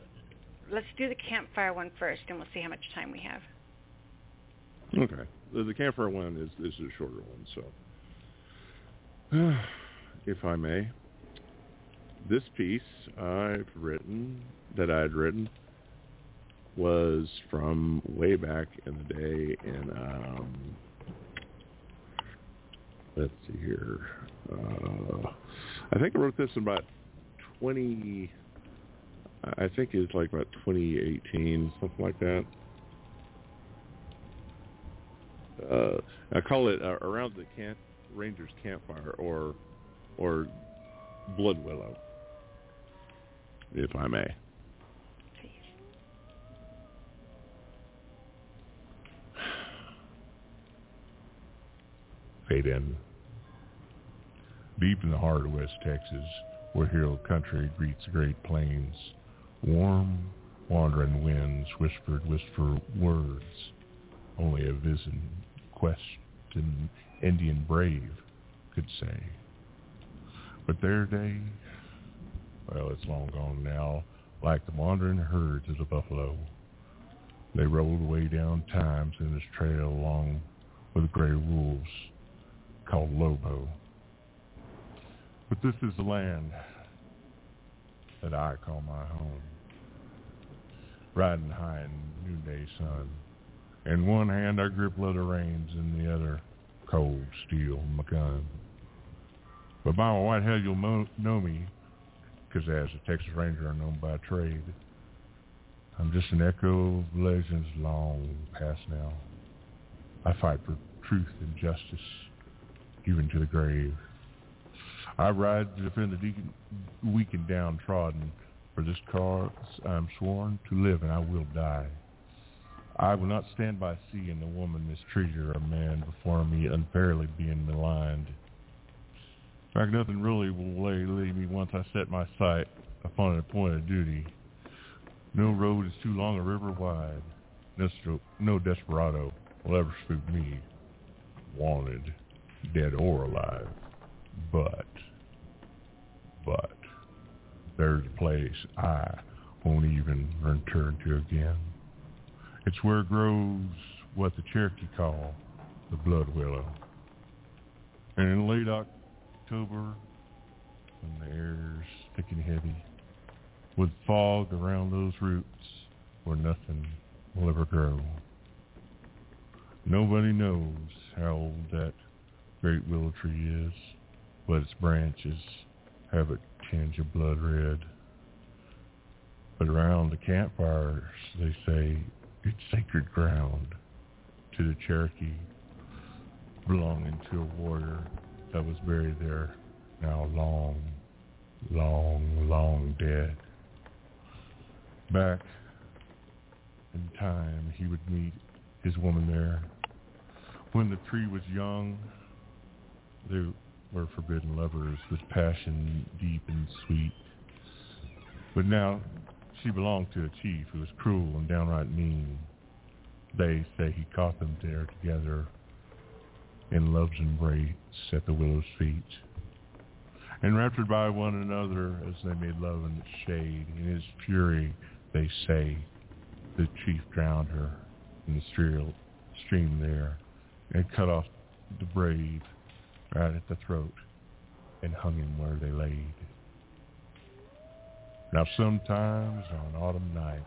let's do the campfire one first, and we'll see how much time we have. Okay. The, the campfire one is this is a shorter one, so if I may, this piece I've written that I had written was from way back in the day in um let's see here. Uh I think I wrote this in about twenty I think it's like about twenty eighteen, something like that. uh, I call it uh, around the camp Rangers campfire or or blood willow, if I may. Please. Fade in. Deep in the heart of West Texas, where hill country greets the Great Plains, warm, wandering winds whispered whisper words only a vision questioned Indian brave could say. But their day, well, it's long gone now, like the wandering herds of the buffalo. They rolled way down times in this trail along with gray wolves called Lobo. But this is the land that I call my home. Riding high in noonday sun. In one hand I grip leather reins, in the other cold steel my gun. But by my white hair you'll mo- know me, 'cause as a Texas Ranger I'm known by trade. I'm just an echo of legends long past now. I fight for truth and justice, even to the grave. I ride to defend the weak and downtrodden. For this cause I am sworn to live, and I will die. I will not stand by seeing a woman mistreated or a man before me unfairly being maligned. Fact, nothing really will lay, me once I set my sight upon an appointed duty. No road is too long, a river wide. No, desperado will ever spook me, wanted, dead or alive. But, but, there's a place I won't even return to again. It's where grows what the Cherokee call the blood willow. And in late October, when the air's thick and heavy, with fog around those roots where nothing will ever grow. Nobody knows how old that great willow tree is, but its branches have a tinge of blood red. But around the campfires, they say it's sacred ground to the Cherokee belonging to a warrior that was buried there now long, long, long dead. Back in time, he would meet his woman there. When the tree was young, they were forbidden lovers with passion deep and sweet. But now she belonged to a chief who was cruel and downright mean. They say he caught them there together in love's embrace at the willow's feet. Enraptured by one another as they made love in its shade, in his fury, they say, the chief drowned her in the stream there and cut off the brave right at the throat and hung him where they laid. Now sometimes on autumn nights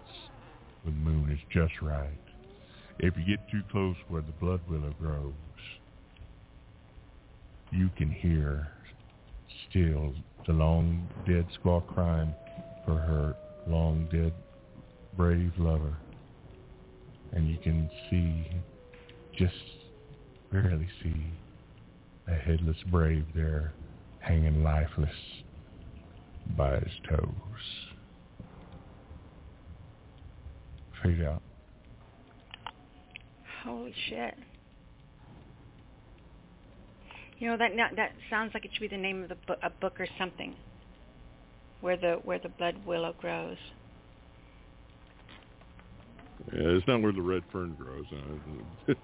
when the moon is just right, if you get too close where the blood willow grows, you can hear still the long dead squaw crying for her long dead brave lover. And you can see, just barely see, a headless brave there hanging lifeless by his toes. Fade out. Holy shit. You know that that sounds like it should be the name of the book, a book or something. Where the where the blood willow grows. Yeah, it's not where the red fern grows.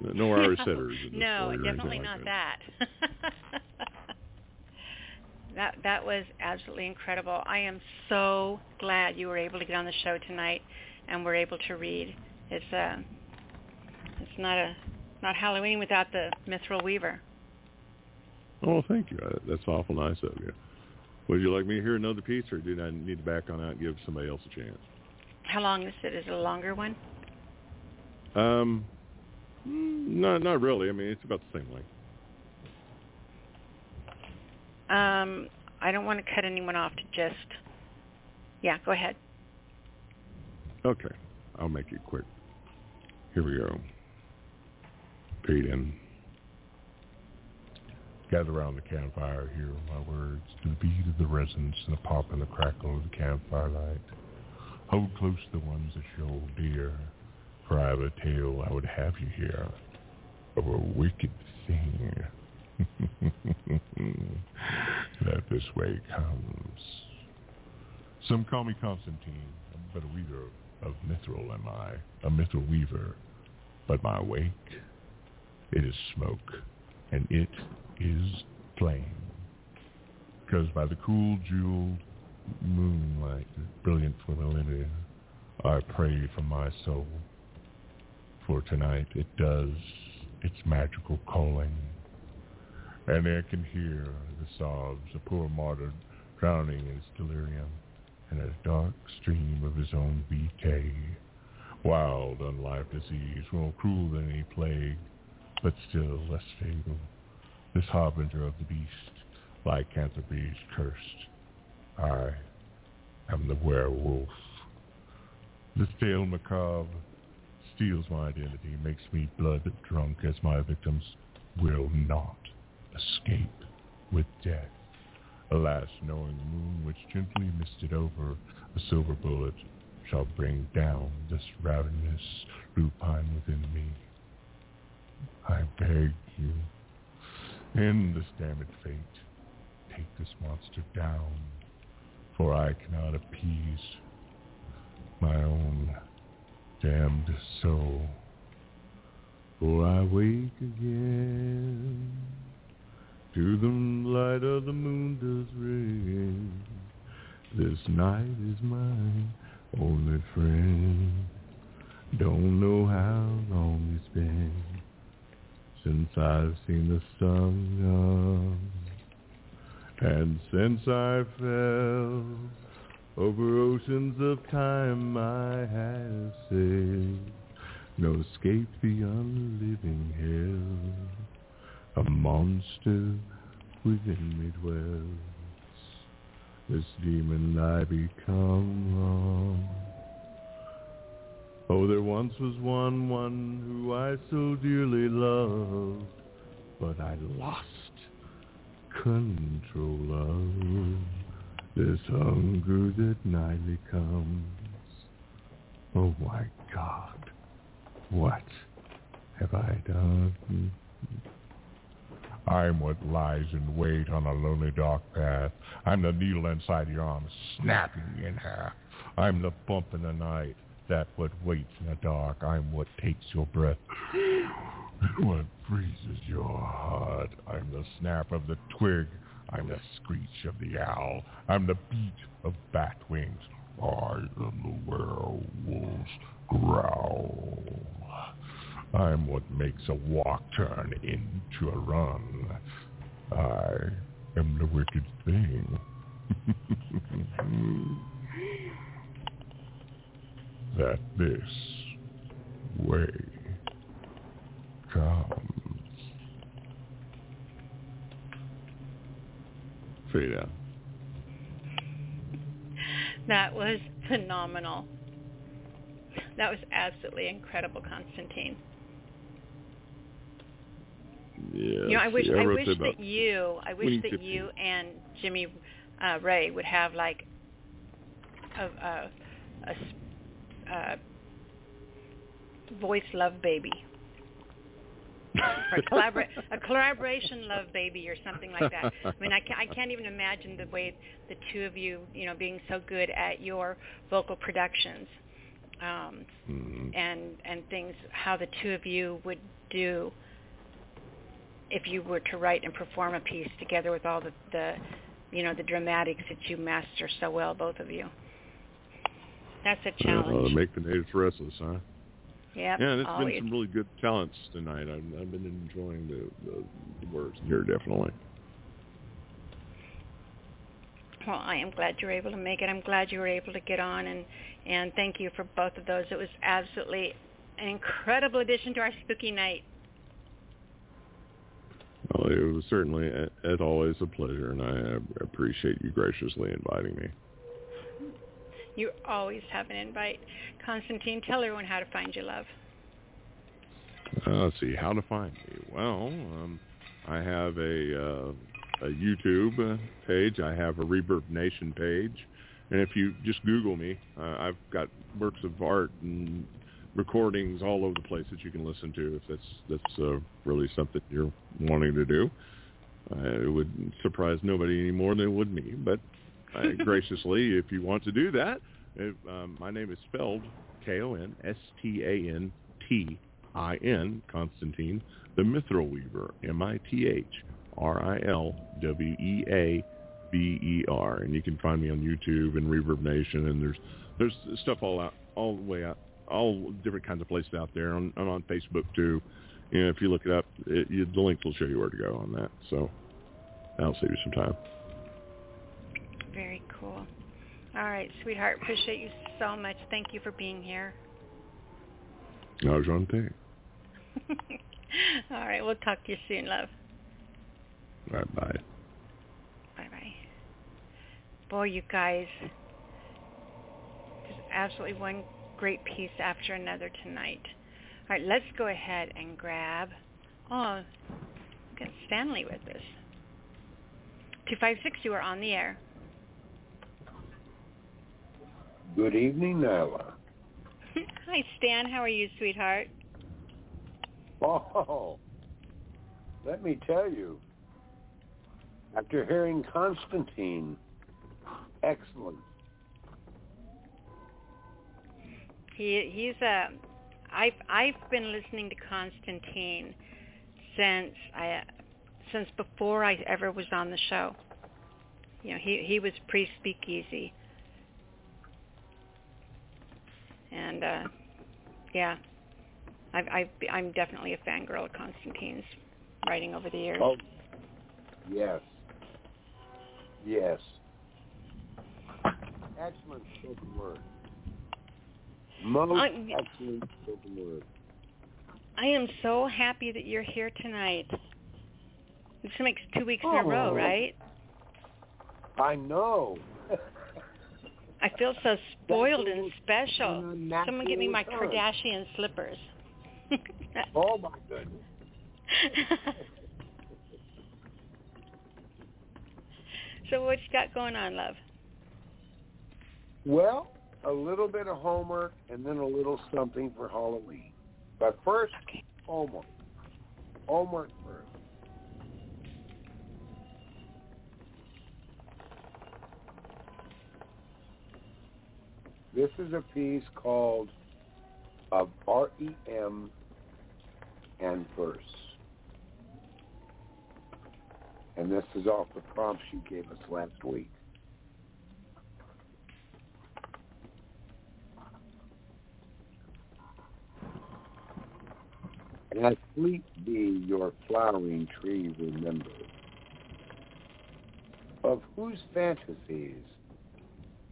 No Irish setters. no, definitely not that. that that was absolutely incredible. I am so glad you were able to get on the show tonight and were able to read. It's uh it's not a not Halloween without the Mithril Weaver. Oh, thank you. That's awful nice of you. Would you like me to hear another piece, or do I need to back on out and give somebody else a chance? How long is it? Is it a longer one? Um, not not really. I mean, it's about the same length. Um, I don't want to cut anyone off to just. Yeah, go ahead. Okay, I'll make it quick. Here we go. Pete in. Gather around the campfire, hear my words, to the beat of the resins and the pop and the crackle of the campfire light. Hold close the ones that you hold dear, for I have a tale I would have you hear of a wicked thing that this way comes. Some call me Constantine, but a weaver of mithril am I, a mithril weaver. But my wake, it is smoke, and it is flame. Because by the cool jeweled moonlight, brilliant for millennia, I pray for my soul. For tonight it does its magical calling, and I can hear the sobs of poor martyr drowning in his delirium in a dark stream of his own decay. Wild, unlife disease, more cruel than any plague, but still less fatal. This harbinger of the beast, lycanthropy cursed. I am the werewolf. This tale macabre steals my identity, makes me blood drunk as my victims will not escape with death. Alas, knowing the moon which gently misted over a silver bullet shall bring down this ravenous lupine within me. I beg you, end this damned fate. Take this monster down, for I cannot appease my own damned soul. For I wake again to the light of the moon does ring. This night is my only friend. Don't know how long it's been since I've seen the sun up, and since I fell over oceans of time I have sailed. No escape beyond the living hell. A monster within me dwells. This demon I become. Oh, there once was one, one who I so dearly loved, but I lost control of this hunger that nightly comes. Oh my God, what have I done? I'm what lies in wait on a lonely dark path. I'm the needle inside your arm, snapping in half. I'm the bump in the night, that what waits in the dark. I'm what takes your breath, what freezes your heart. I'm the snap of the twig. I'm the screech of the owl. I'm the beat of bat wings. I am the werewolf's growl. I'm what makes a walk turn into a run. I am the wicked thing. that this way comes. Out. That was phenomenal. That was absolutely incredible, Constantine. Yeah. You know, I wish I wish that you I wish that 2015. you and Jimmy uh, Ray would have like a a, a uh, voice love baby or a, a collaboration love baby or something like that. I mean, I can't, I can't even imagine the way the two of you, you know, being so good at your vocal productions um, Mhm. and and things. How the two of you would do if you were to write and perform a piece together with all the, the you know, the dramatics that you master so well, both of you. That's a Uh, challenge. make the natives restless, huh? Yep, Yeah, and it's always. been some really good talents tonight. I've, I've been enjoying the, the, the words here, definitely. Well, I am glad you were able to make it. I'm glad you were able to get on, and and thank you for both of those. It was absolutely an incredible addition to our spooky night. Well, it was certainly, a- as always, a pleasure, and I uh, appreciate you graciously inviting me. You always have an invite. Constantine, tell everyone how to find you, love. Uh, let's see how to find me. Well, um, I have a uh, a YouTube uh, page. I have a Reverb Nation page, and if you just Google me, uh, I've got works of art and recordings all over the place that you can listen to. If that's that's uh, really something you're wanting to do, uh, it would surprise nobody any more than it would me. But graciously, if you want to do that, if, um, my name is spelled K O N S T A N T I N Constantine the Mithril Weaver M I T H R I L W E A B E R and you can find me on YouTube and Reverb Nation and there's there's stuff all out all the way out all different kinds of places out there on I'm on Facebook too. You know, if you look it up, it, you, the links will show you where to go on that. So that'll save you some time. Very cool. All right, sweetheart. Appreciate you so much. Thank you for being here. Ajante. All right, we'll talk to you soon, love. All right, bye. Bye bye. Bye. Boy, you guys, just absolutely one great piece after another tonight. All right, let's go ahead and grab. Oh, get Stanley with this. Two five six. You are on the air. Good evening, Nyla. Hi, Stan. How are you, sweetheart? Oh, let me tell you, after hearing Constantine, excellent. He he's a. I've I've been listening to Constantine since I since before I ever was on the show. You know, he he was pre Speakeasy, and uh, yeah, I've, I've I'm definitely a fangirl of Constantine's writing over the years. Oh, yes, yes, excellent spoken word. Most I- excellent spoken word. I am so happy that you're here tonight. This makes two weeks in a row, Oh. right? I know. I feel so spoiled and special. Someone give me my. Kardashian slippers. Oh my goodness. so what you got going on, love? Well, a little bit of homework and then a little something for Halloween. But first, Okay. homework. Homework first. This is a piece called of REM and verse. And this is off the prompt she gave us last week. As fleet be your flowering tree remembered, of whose fantasies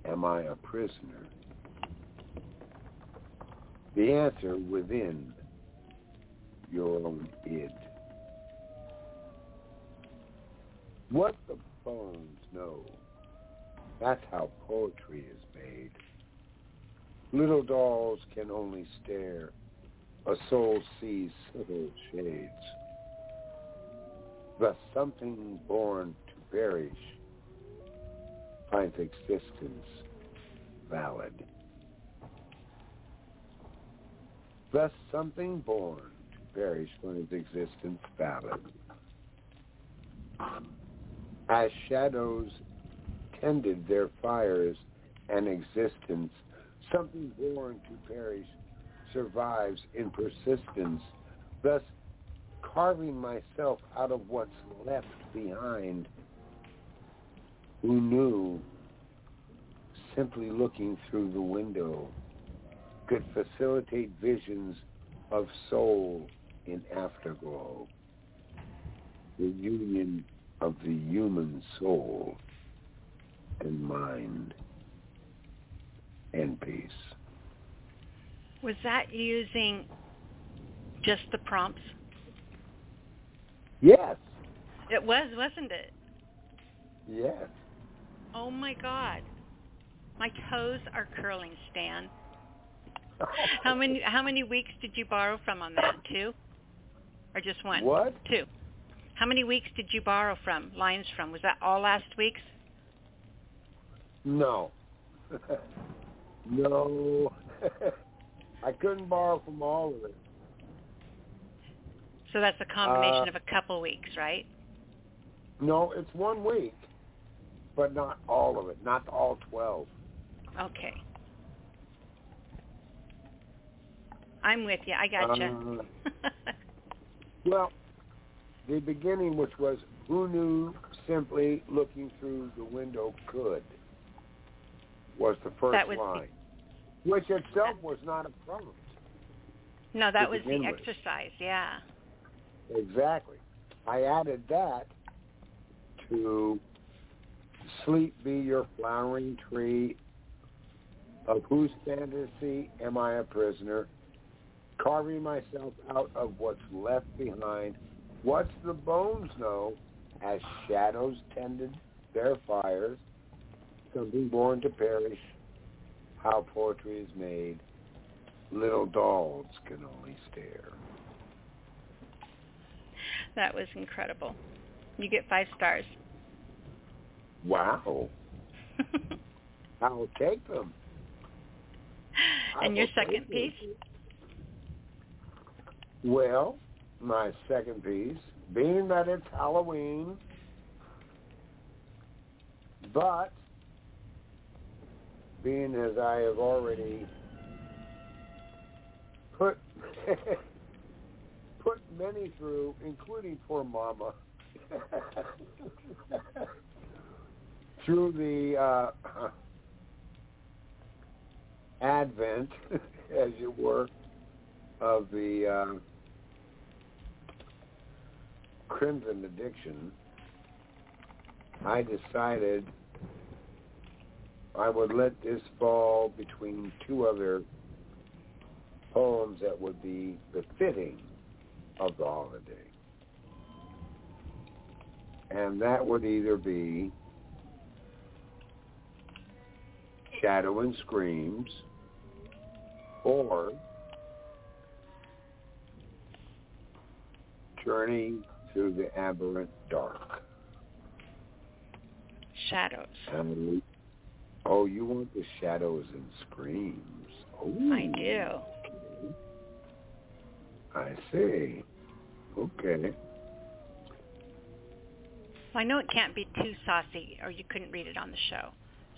am I a prisoner? The answer within your own id. What the bones know, that's how poetry is made. Little dolls can only stare a soul sees subtle shades. Thus something born to perish finds existence valid. Thus something born to perish finds existence valid. As shadows tended their fires and existence, something born to perish survives in persistence, thus carving myself out of what's left behind. Who knew simply looking through the window could facilitate visions of soul in afterglow, the union of the human soul and mind and peace. Was that using just the prompts? Yes, It was, wasn't it? yes. Oh my God. My toes are curling, Stan. How many how many weeks did you borrow from on that? Two? Or just one? What? Two. How many weeks did you borrow from, lines from? Was that all last week's? No. no. I couldn't borrow from all of it. So that's a combination Uh, of a couple weeks, right? No, it's one week, but not all of it, not all 12. Okay. I'm with you. I gotcha. Uh, well, the beginning, which was who knew simply looking through the window could, was the first was the- line, which itself was not a prompt. no, that was the with. exercise. Yeah. Exactly. I added that to sleep be your flowering tree, of whose fantasy am I a prisoner, carving myself out of what's left behind. What's the bones know, as shadows tended their fires, something born to perish, how poetry is made, little dolls can only stare. That was incredible. You get five stars. Wow. I'll take them. and your second piece? Well, my second piece, being that it's Halloween, but being as I have already put put many through, including poor Mama, through the uh, advent, as it were, of the uh, crimson addiction, I decided I would let this fall between two other poems that would be befitting of the holiday. And that would either be Shadow and Screams or Journey through the Aberrant Dark. Shadows. Um, oh, you want the Shadows and Screams. Oh, I do. I see. Okay. Well, I know it can't be too saucy or you couldn't read it on the show.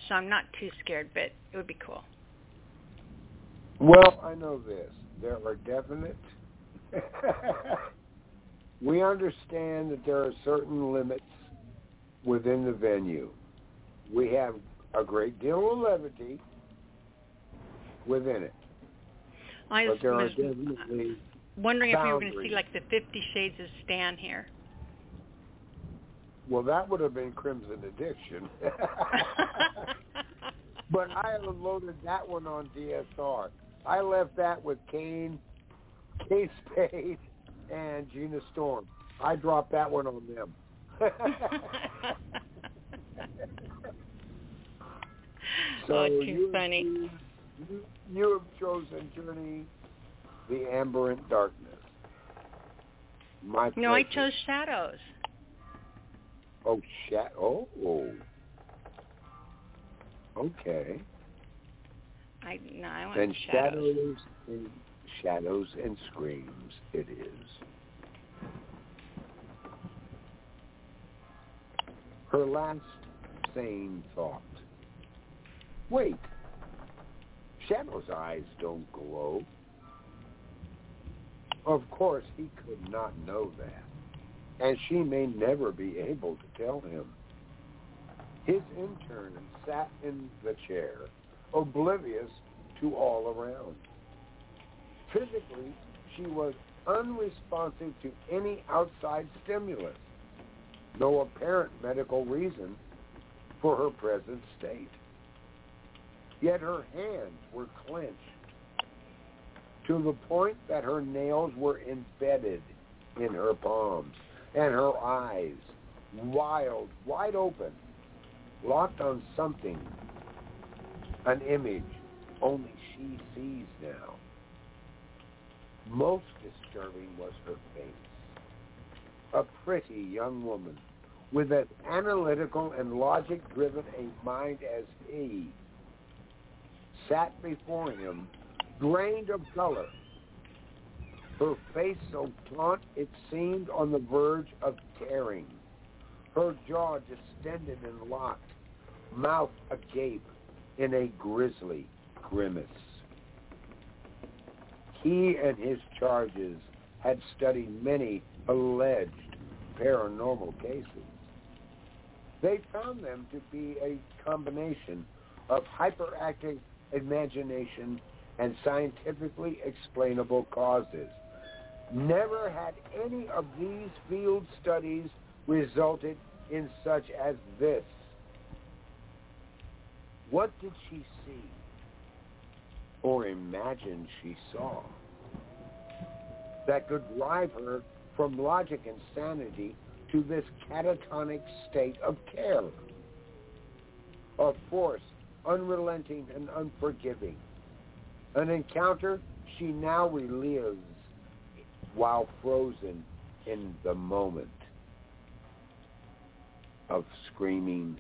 So I'm not too scared, but it would be cool. Well, I know this. There are definite... we understand that there are certain limits within the venue. We have a great deal of levity within it. I but there was are definitely uh, wondering if we were going to see like the Fifty Shades of Stan here. Well, that would have been Crimson Addiction. but I loaded that one on DSR. I left that with Kane, Kay Spade, and Gina Storm. I dropped that one on them. so oh, too you, funny. You, you have chosen Journey, the Amberant Darkness. My No, I chose Shadows. Oh, sha- oh. Okay. I no, I want Then Shadows. shadows and shadows and screams it is. Her last sane thought. Wait. Shadow's eyes don't glow. Of course, he could not know that, and she may never be able to tell him. His intern sat in the chair, oblivious to all around. Physically, she was unresponsive to any outside stimulus. No apparent medical reason for her present state. Yet her hands were clenched to the point that her nails were embedded in her palms and her eyes, wild, wide open, locked on something, an image only she sees now. Most disturbing was her face. A pretty young woman with as analytical and logic-driven a mind as he sat before him, drained of color, her face so taut it seemed on the verge of tearing, her jaw distended and locked, mouth agape in a grisly grimace. He and his charges had studied many alleged paranormal cases. They found them to be a combination of hyperactive imagination and scientifically explainable causes. Never had any of these field studies resulted in such as this. What did she see or imagined she saw. That could drive her from logic and sanity to this catatonic state of care, of force, unrelenting and unforgiving, An encounter she now relives while frozen in the moment of screaming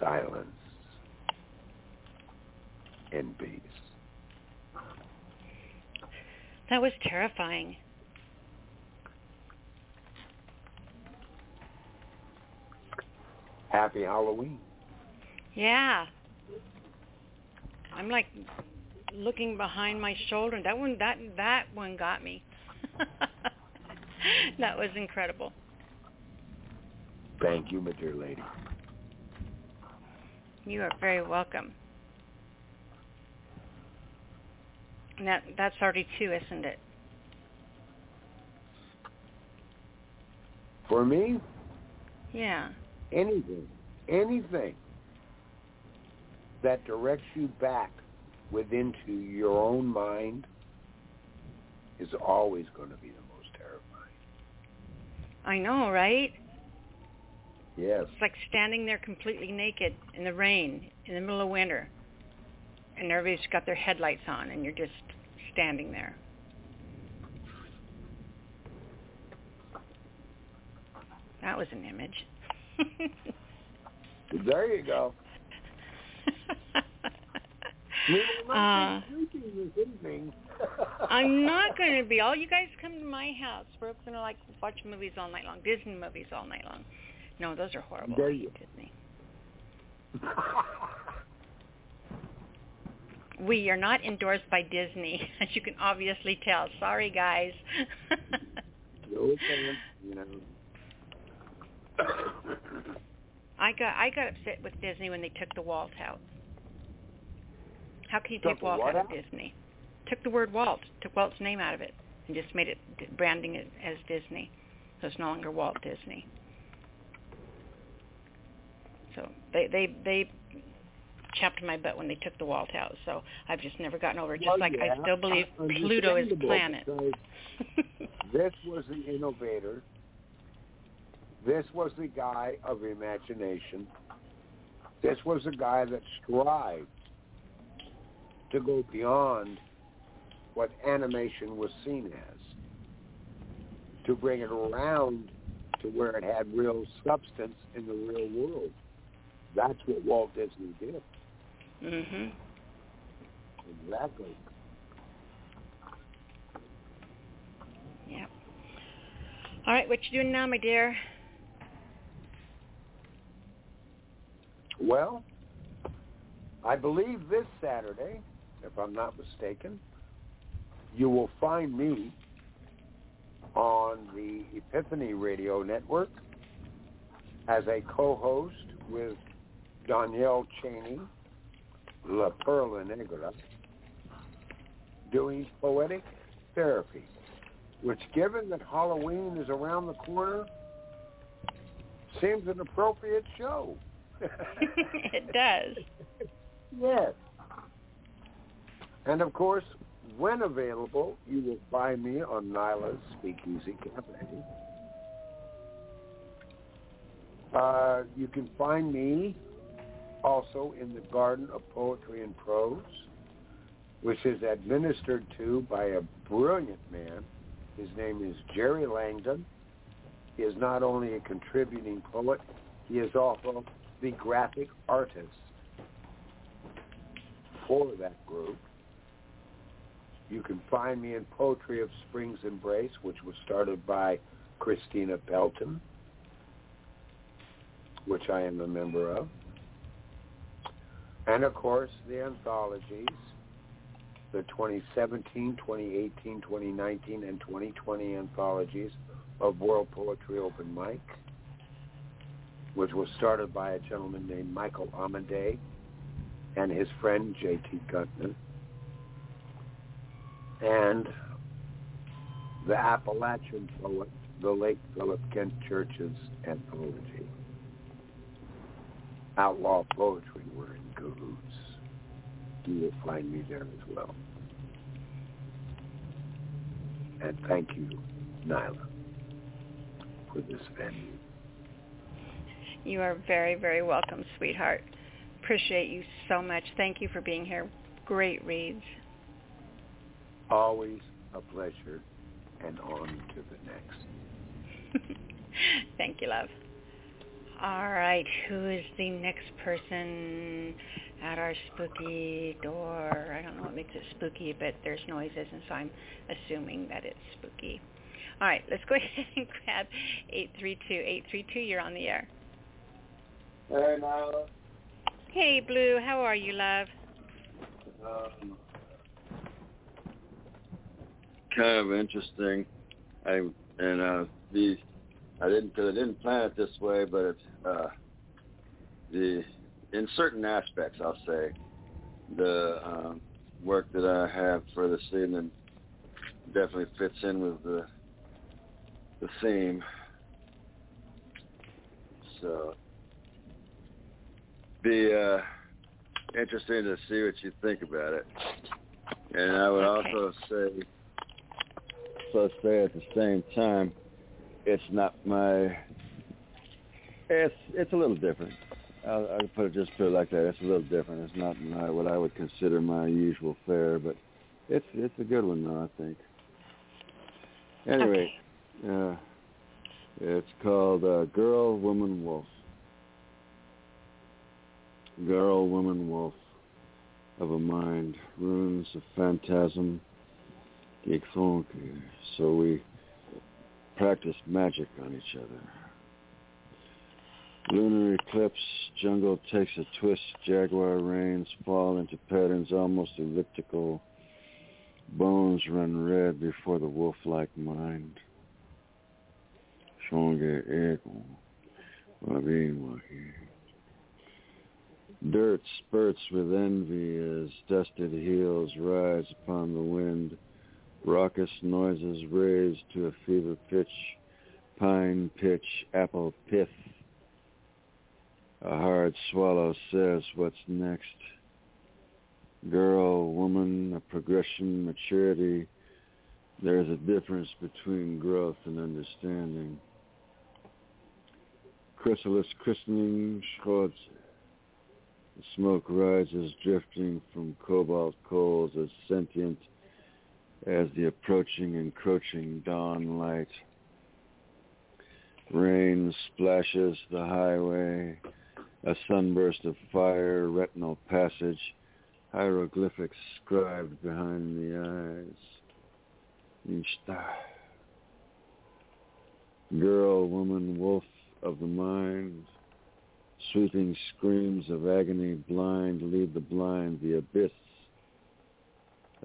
silence and peace. That was terrifying. Happy Halloween. Yeah. I'm like looking behind my shoulder. That one that that one got me. that was incredible. Thank you, my dear lady. You are very welcome. And that that's already two, isn't it? For me, Yeah. anything, anything that directs you back within to your own mind is always going to be the most terrifying. I know, right? Yes. It's like standing there completely naked in the rain in the middle of winter. And everybody's got their headlights on and you're just standing there. That was an image. There you go. We will Uh, not be drinking this evening. I'm not going to be. All you guys come to my house. We're going to like watch movies all night long, Disney movies all night long. No, those are horrible. There you- Disney. We are not endorsed by Disney, as you can obviously tell. Sorry, guys. No offense, you know. I got I got upset with Disney when they took the Walt out. How can you Took take Walt out of out? Disney? Took the word Walt, took Walt's name out of it, and just made it branding it as Disney. So it's no longer Walt Disney. So they they they chapped my butt when they took the Walt out. So I've just never gotten over it. Just Well, like yeah, I still believe uh, Pluto is understandable, planet. this was the innovator. This was the guy of imagination. This was the guy that strived to go beyond what animation was seen as, to bring it around to where it had real substance in the real world. That's what Walt Disney did. Mhm. Exactly. Yeah. All right, what you doing now, my dear? Well, I believe this Saturday, if I'm not mistaken, you will find me on the Epiphany Radio Network as a co-host with Danielle Cheney, La Perla Negra, doing poetic therapy, which given that Halloween is around the corner, seems an appropriate show. it does. Yes. And of course, when available, you will buy me on Nyla's Speakeasy Cafe. Uh, you can find me also in the Garden of Poetry and Prose, which is administered to by a brilliant man. His name is Jerry Langdon. He is not only a contributing poet, he is also the graphic artist for that group. You can find me in Poetry of Spring's Embrace, which was started by Christina Pelton, which I am a member of. And of course, the anthologies, the 2017, 2018, 2019, and 2020 anthologies of World Poetry Open Mic, which was started by a gentleman named Michael Amade and his friend J.T. Gutman. And the Appalachian poet, the late Philip Kent Church's anthology. Outlaw Poetry, we're in cahoots. You will find me there as well. And thank you, Nyla, for this venue. You are very, very welcome, sweetheart. Appreciate you so much. Thank you for being here. Great reads. Always a pleasure, and on to the next. Thank you, love. All right, who is the next person at our spooky door? I don't know what makes it spooky, but there's noises, and so I'm assuming that it's spooky. All right, let's go ahead and grab 832. 832, you're on the air. Hey, Nyla. Hey, Blue. How are you, love? Um, kind of interesting. I and uh, the I didn't because I didn't plan it this way, but it's uh, the in certain aspects, I'll say the um, work that I have for this evening definitely fits in with the the theme. So be uh, interesting to see what you think about it. And I would Okay. also say, so say at the same time, it's not my. It's it's a little different. I'll, I'll put it just put it like that. It's a little different. It's not my, what I would consider my usual fare, but it's it's a good one though. I think. Anyway, uh, it's called uh, Girl, Woman, Wolf. Girl, Woman, Wolf of a mind, runes of phantasm, geek funky. So we practice magic on each other. Lunar eclipse, jungle takes a twist, jaguar rains fall into patterns almost elliptical. Bones run red before the wolf-like mind. Shonge ego. Dirt spurts with envy as dusted heels rise upon the wind. Raucous noises raised to a fever pitch. Pine pitch, apple pith. A hard swallow says what's next. Girl, woman, a progression, maturity. There's a difference between growth and understanding. Chrysalis christening, Schwartz. The smoke rises drifting from cobalt coals as sentient as the approaching, encroaching dawn light. Rain splashes the highway, a sunburst of fire, retinal passage, hieroglyphics scribed behind the eyes. Ishtar. Girl, woman, wolf of the mind, sweeping screams of agony blind lead the blind, the abyss,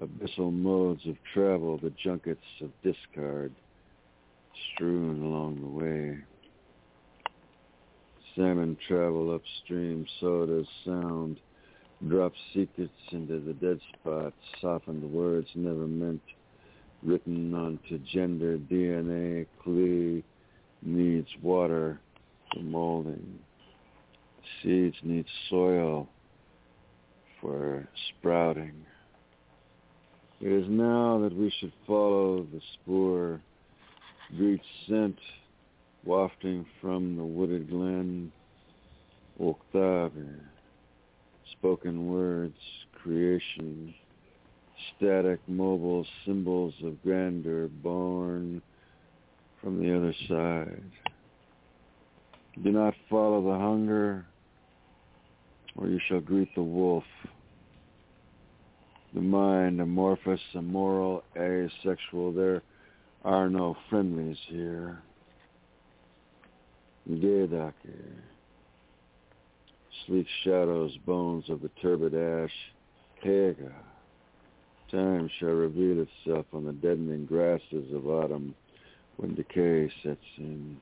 abyssal modes of travel, the junkets of discard strewn along the way. Salmon travel upstream, sodas sound, drop secrets into the dead spots, softened words never meant, written onto gender DNA, clay needs water for molding. Seeds need soil for sprouting. It is now that we should follow the spoor, greet scent wafting from the wooded glen, Octave, spoken words, creation, static mobile symbols of grandeur born from the other side. Do not follow the hunger, or you shall greet the wolf. The mind, amorphous, immoral, asexual, there are no friendlies here. Gedake. Eh? Sleek shadows, bones of the turbid ash. Kega. Time shall reveal itself on the deadening grasses of autumn when decay sets in.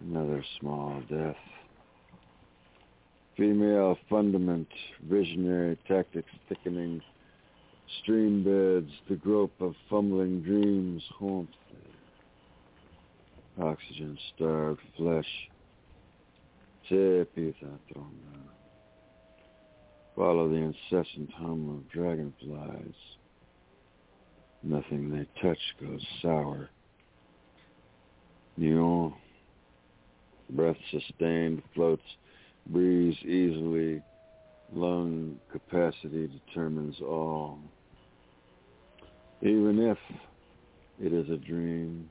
Another small death. Female fundament, visionary tactics thickening, stream beds, the grope of fumbling dreams haunt oxygen starved flesh. Te pithatronga. Follow the incessant hum of dragonflies. Nothing they touch goes sour. Neon, breath sustained, floats, breathes easily. Lung capacity determines all. Even if it is a dream.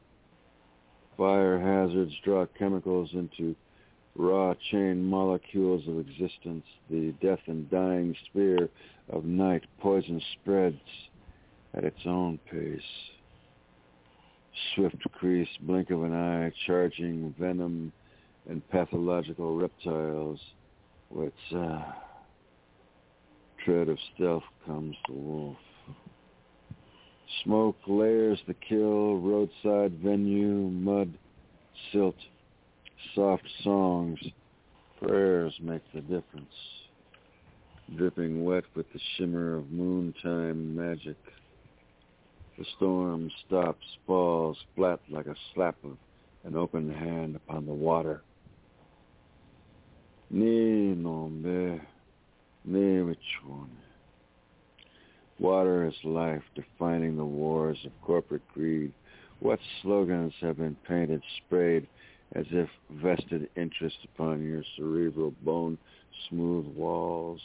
Fire hazards draw chemicals into raw chain molecules of existence. The death and dying sphere of night poison spreads at its own pace. Swift crease, blink of an eye, charging venom and pathological reptiles. With uh, tread of stealth comes the wolf. Smoke layers the kill, roadside venue, mud, silt, soft songs, prayers make the difference. Dripping wet with the shimmer of moontime magic. The storm stops, falls flat like a slap of an open hand upon the water. Ni nombe, ni. Water is life, defining the wars of corporate greed. What slogans have been painted, sprayed, as if vested interest upon your cerebral bone smooth walls?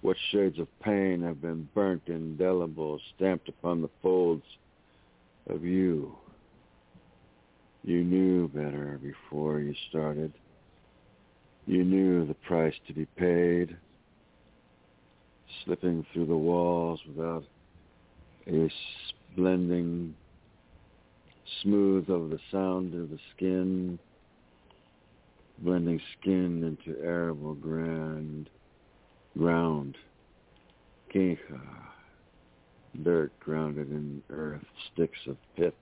What shades of pain have been burnt indelible, stamped upon the folds of you? You knew better before you started. You knew the price to be paid slipping through the walls without a blending smooth of the sound of the skin, blending skin into arable grand ground, kincha, dirt grounded in earth, sticks of pith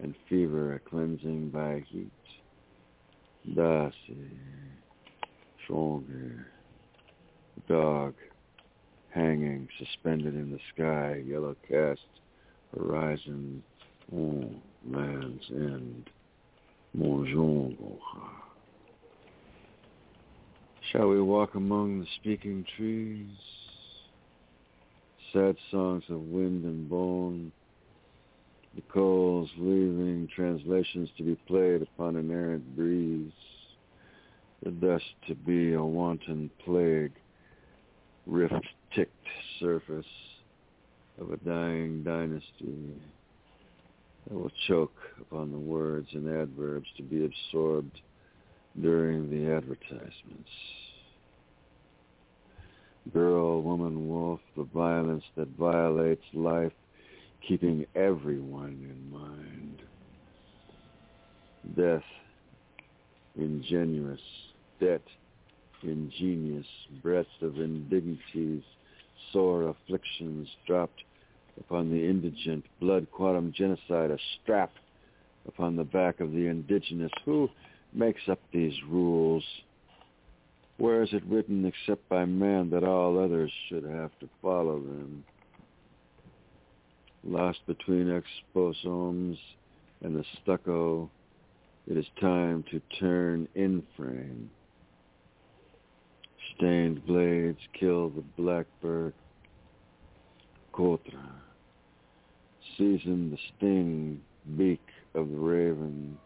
and fever, a cleansing by heat. Dasi, stronger, dog, hanging, suspended in the sky, yellow cast, horizon, oh, land's end. Bonjour. Shall we walk among the speaking trees? Sad songs of wind and bone, the coals leaving translations to be played upon an errant breeze, the dust to be a wanton plague, rift ticked surface of a dying dynasty that will choke upon the words and adverbs to be absorbed during the advertisements. Girl, woman, wolf, the violence that violates life, keeping everyone in mind. Death, ingenuous, debt, ingenious, breadth of indignities, sore afflictions dropped upon the indigent, blood quantum genocide, a strap upon the back of the indigenous. Who makes up these rules? Where is it written except by man that all others should have to follow them? Lost between exposomes and the stucco, it is time to turn in frame stained blades kill the blackbird. Kotra. Season the sting beak of the raven.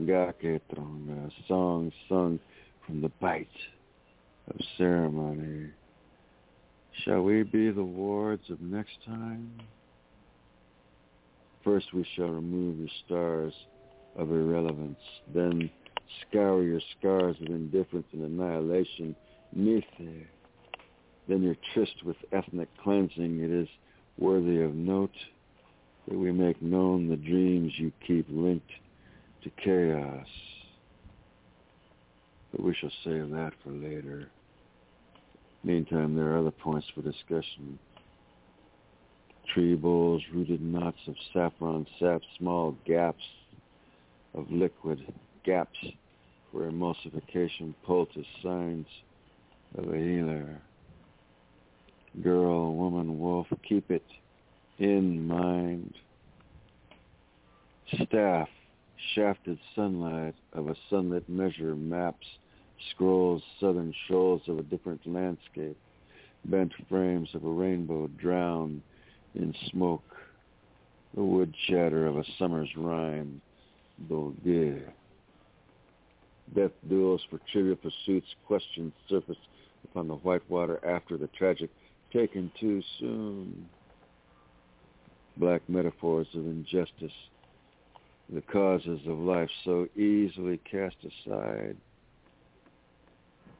Gaketronga. Song sung from the bite of ceremony. Shall we be the wards of next time? First we shall remove your stars of irrelevance, then scour your scars of indifference and annihilation Mithe. Then your tryst with ethnic cleansing, it is worthy of note that we make known the dreams you keep linked to chaos. But we shall save that for later. Meantime, there are other points for discussion. Tree bowls, rooted knots of saffron sap, small gaps of liquid, gaps for emulsification, poultice signs of a healer. Girl, woman, wolf, keep it in mind. Staff, shafted sunlight of a sunlit measure maps, scrolls southern shoals of a different landscape, bent frames of a rainbow drowned in smoke, the wood chatter of a summer's rhyme, Bourdieu. Death duels for trivial pursuits, questions surface upon the white water after the tragic taken too soon. black metaphors of injustice, the causes of life so easily cast aside.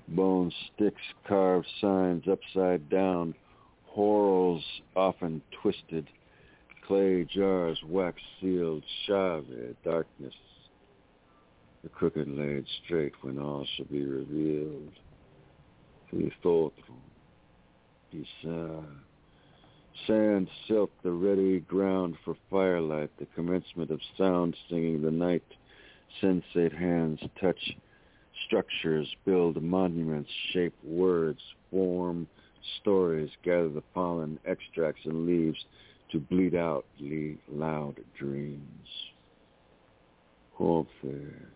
Bone sticks, carved signs upside down, whorls often twisted, clay jars wax sealed, Shave, darkness, the crooked laid straight when all shall be revealed. The thought, Pisa. Sand silk, the ready ground for firelight, the commencement of sound singing the night. Sensate hands touch structures, build monuments, shape words, form stories, gather the pollen, extracts, and leaves to bleed out loud dreams. Warfare,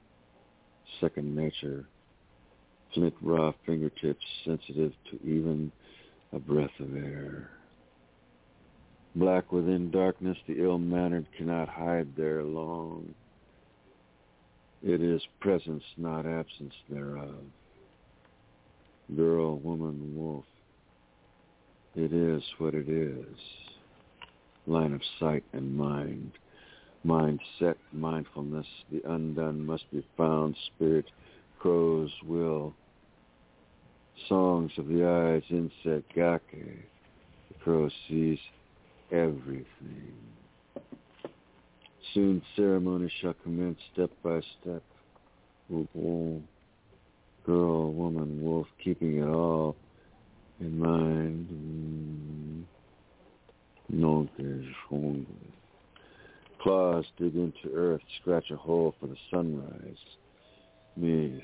second nature, flint raw fingertips sensitive to even a breath of air. Black within darkness, the ill-mannered cannot hide there long. It is presence, not absence thereof. Girl, woman, wolf. It is what it is. Line of sight and mind. Mind set, mindfulness. The undone must be found. Spirit, crow's will. Songs of the eyes, insect, gake. The crow sees everything. Soon ceremony shall commence step by step. Girl, woman, wolf, keeping it all in mind. Mm. No hungry. Claws dig into earth, scratch a hole for the sunrise. Me,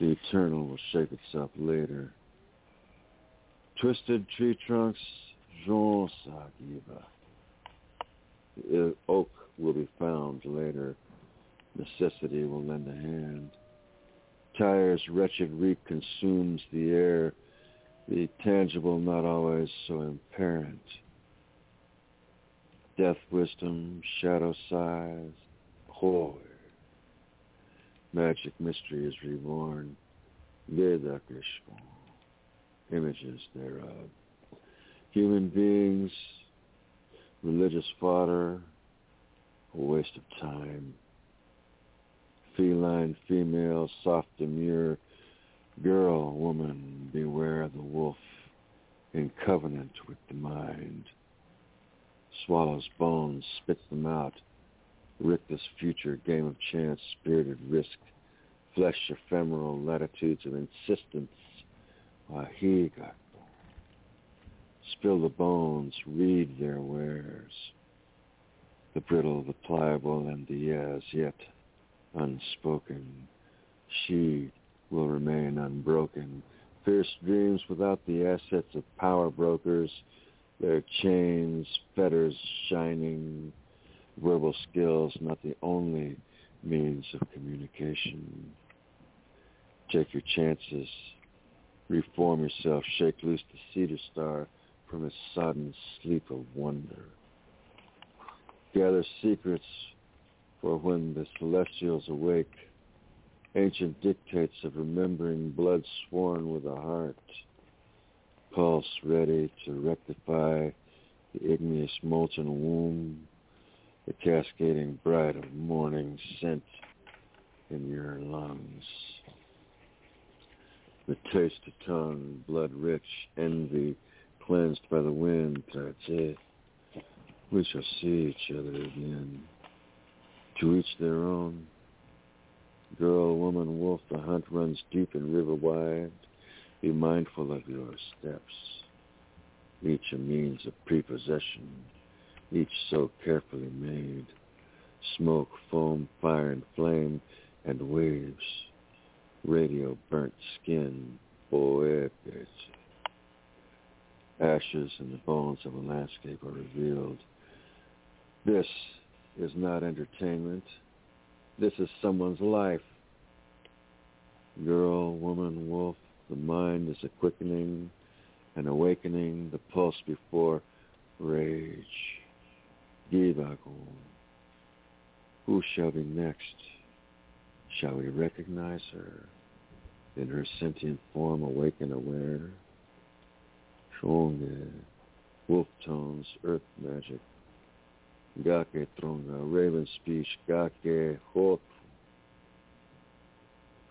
The eternal will shape itself later. Twisted tree trunks Jean Sagiba. The oak will be found later. Necessity will lend a hand. Tire's wretched reek consumes the air, the tangible not always so apparent. Death wisdom, shadow sighs, horror. Magic mystery is reborn. Vedakishma, images thereof human beings, religious fodder, a waste of time. Feline, female, soft, demure, girl, woman, beware the wolf, in covenant with the mind. Swallows bones, spits them out. Rictus future, game of chance, spirited risk, flesh ephemeral latitudes of insistence, ah, while he got Spill the bones, read their wares. The brittle, the pliable, and the as yet unspoken. She will remain unbroken. Fierce dreams without the assets of power brokers, their chains, fetters shining, verbal skills not the only means of communication. Take your chances. Reform yourself. Shake loose the cedar star from his sudden sleep of wonder. Gather secrets for when the celestials awake, ancient dictates of remembering blood sworn with a heart, pulse ready to rectify the igneous molten womb, the cascading bright of morning scent in your lungs. The taste of tongue, blood rich, envy, cleansed by the wind, that's it. We shall see each other again. To each their own. Girl, woman, wolf, the hunt runs deep and river wide. Be mindful of your steps. Each a means of prepossession, each so carefully made. Smoke, foam, fire and flame, and waves. Radio burnt skin, boy. Ashes and the bones of a landscape are revealed. This is not entertainment. This is someone's life. Girl, woman, wolf, the mind is a quickening, an awakening, the pulse before rage. Givagon. Who shall be next? Shall we recognize her? In her sentient form awaken aware? stronger. wolf tones, earth magic. Gake Tronga, raven speech, Gake Hop.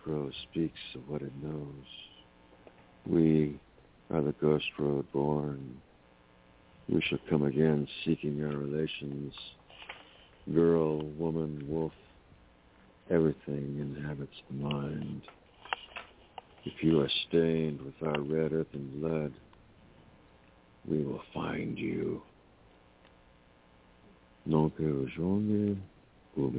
Crow speaks of what it knows. We are the ghost road born. We shall come again seeking our relations. Girl, woman, wolf, everything inhabits the mind. If you are stained with our red earth and blood, we will find you. Euh, j'en ai pour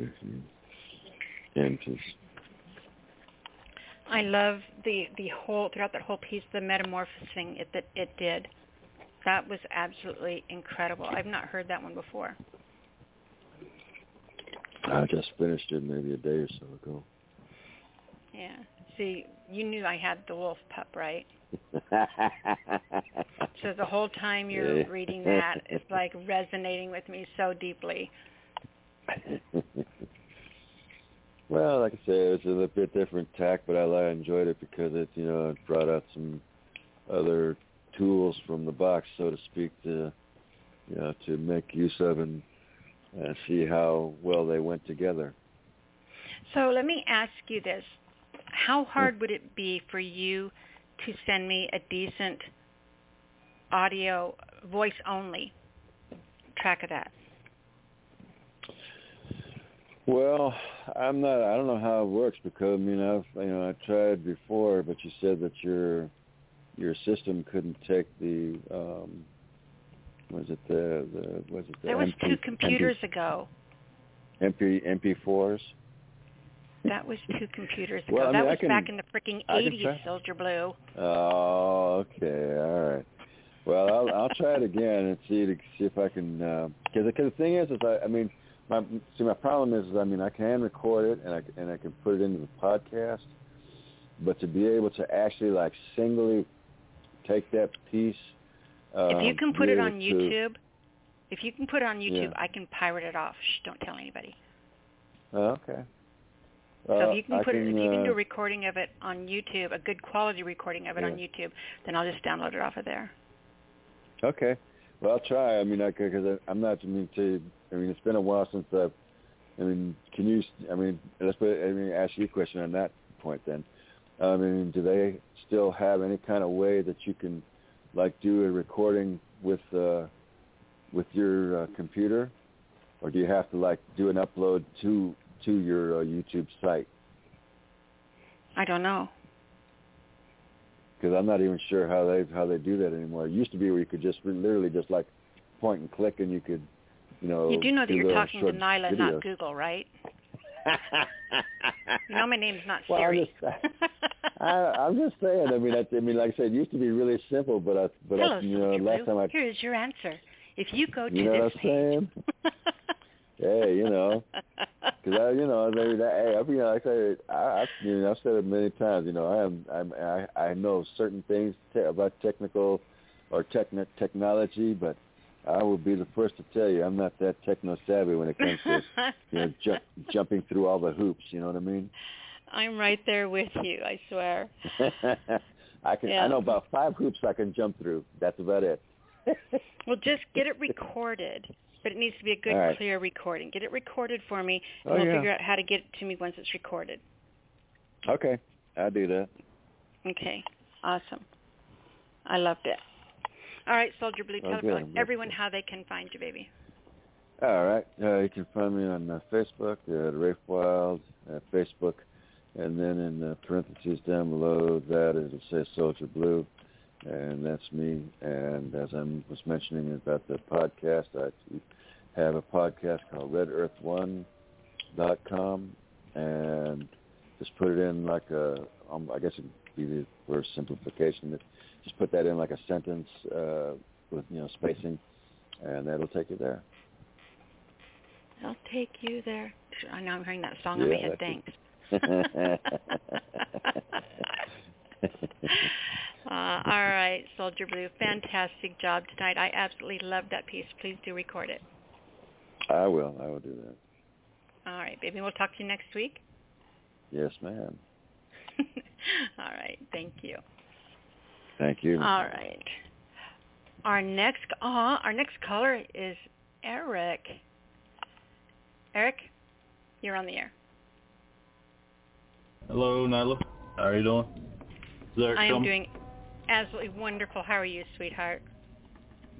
I love the the whole throughout that whole piece the metamorphosing it that it did. That was absolutely incredible. I've not heard that one before. I just finished it maybe a day or so ago. Yeah. See, you knew I had the wolf pup, right? so the whole time you're reading that, it's like resonating with me so deeply. well, like I say, it was a little bit different tack, but I, I enjoyed it because it, you know, it brought out some other tools from the box, so to speak, to you know, to make use of and uh, see how well they went together. So let me ask you this: How hard would it be for you to send me a decent audio, voice only track of that? Well, I'm not. I don't know how it works because I mean I've you know I tried before, but you said that your your system couldn't take the um, was it the the was it the that was MP, two computers MP, ago. MP MP4s. That was two computers ago. Well, I mean, that was can, back in the freaking eighties, Soldier Blue. Oh, okay, all right. Well, I'll I'll try it again and see to see if I can because uh, because the thing is is I I mean my see my problem is, is I mean I can record it and I and I can put it into the podcast, but to be able to actually like singly take that piece. Um, if you can put it on to, YouTube, if you can put it on YouTube, Yeah. I can pirate it off. Shh, don't tell anybody. Oh, okay. So Uh, if you can put it, if you can do uh, a recording of it on YouTube, a good quality recording of it on YouTube, then I'll just download it off of there. Okay. Well, I'll try. I mean, I could because I'm not. I mean, to. I mean, it's been a while since I've. I mean, can you? I mean, let's put. I mean, ask you a question on that point then. I mean, do they still have any kind of way that you can, like, do a recording with uh, with your uh, computer, or do you have to like do an upload to to your uh, YouTube site? I don't know. because I'm not even sure how they how they do that anymore. It used to be where you could just literally just like point and click, and you could, you know, You do know that you're talking to Nyla, videos. not Google, right? You know my name's not Well, I'm just, I, I'm just saying. I mean, I, I mean, like I said, it used to be really simple, but I, but Hello, I, you know, last time I, Here is your answer. If you go to you know what I'm this saying? hey, you know, because I, you know, they, that, hey, I, you know, like I say, I, I, you know, I've said it many times. You know, I am, I'm, I, I know certain things te- about technical or techni- technology, but I will be the first to tell you I'm not that techno savvy when it comes to, you know, ju- jumping through all the hoops. You know what I mean? I'm right there with you. I swear. I can. Yeah. I know about five hoops I can jump through. That's about it. Well, just get it recorded, but it needs to be a good, right. clear recording. Get it recorded for me, and Oh, we'll yeah. figure out how to get it to me once it's recorded. Okay, I'll do that. Okay, awesome. I loved it. All right, Soldier Blue, tell Okay, everyone, how they can find you, baby. All right. Uh, you can find me on uh, Facebook at Rafe Wild at Facebook, and then in uh, parentheses down below that it'll say Soldier Blue, and that's me. And as I was mentioning about the podcast, I have a podcast called RedEarth1.com, and just put it in like a, um, I guess it'd be the for simplification. Just put that in like a sentence uh, with you know spacing, and that'll take you there. I'll take you there. I know I'm hearing that song in my head. Thanks. uh, all right, Soldier Blue. Fantastic job tonight. I absolutely loved that piece. Please do record it. I will. I will do that. All right, baby. We'll talk to you next week. Yes, ma'am. all right. Thank you. Thank you. All right. Our next, uh, our next caller is Eric. Eric, you're on the air. Hello, Nyla. How are you doing? Is Eric I am coming? doing absolutely wonderful. How are you, sweetheart?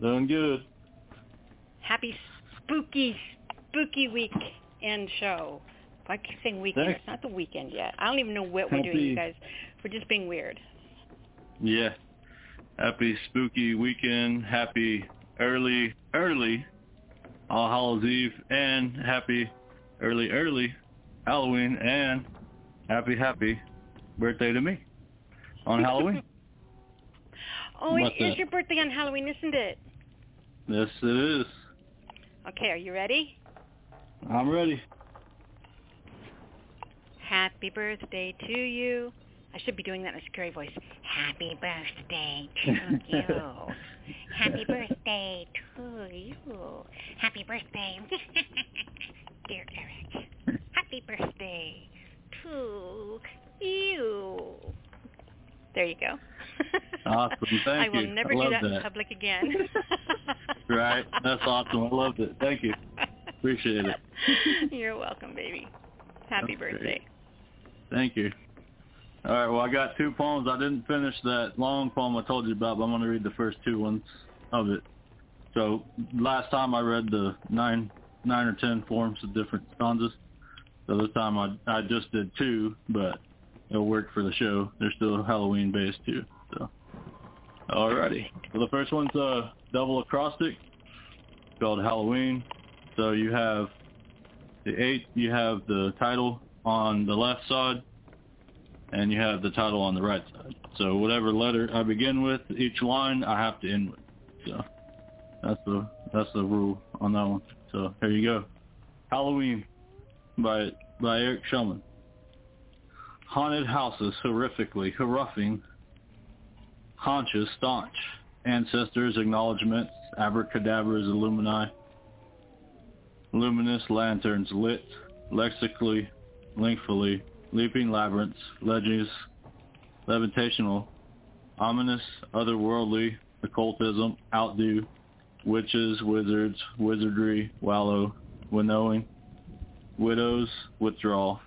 Doing good. Happy spooky, spooky weekend show. I keep saying weekend. Thanks. It's not the weekend yet. I don't even know what we're doing, you guys. We're just being weird. Yeah. Happy spooky weekend. Happy early, early All Hallows Eve, and happy early, early Halloween, and happy, happy birthday to me on Halloween. Oh, it is your birthday on Halloween, isn't it? yes, it is. Okay, are you ready? I'm ready. Happy birthday to you. I should be doing that in a scary voice. Happy birthday to you. Happy birthday to you. Happy birthday, dear Eric. Happy birthday to you. There you go. Awesome. Thank you. I will you. never I do love that, in public again. Right. That's awesome. I loved it. Thank you. Appreciate it. You're welcome, baby. Happy birthday. Thank you. All right, well, I got two poems. I didn't finish that long poem I told you about, but I'm going to read the first two ones of it. So last time I read the nine, nine or ten forms of different stanzas. So this time I I just did two, but it'll work for the show. They're still Halloween based too. So, alrighty. So the first one's a double acrostic called Halloween. So you have the eight. You have the title on the left side, and you have the title on the right side. So whatever letter I begin with, each line I have to end with. So that's the that's the rule on that one. So here you go. Halloween by by Eric Shulman. Haunted houses, horrifically, horruffing, haunches, staunch, ancestors, acknowledgments, abracadabras, illumini, luminous lanterns lit, lexically, lengthfully, leaping labyrinths, ledges, levitational, ominous, otherworldly, occultism, outdo, witches, wizards, wizardry, wallow, winnowing, widows, withdrawal,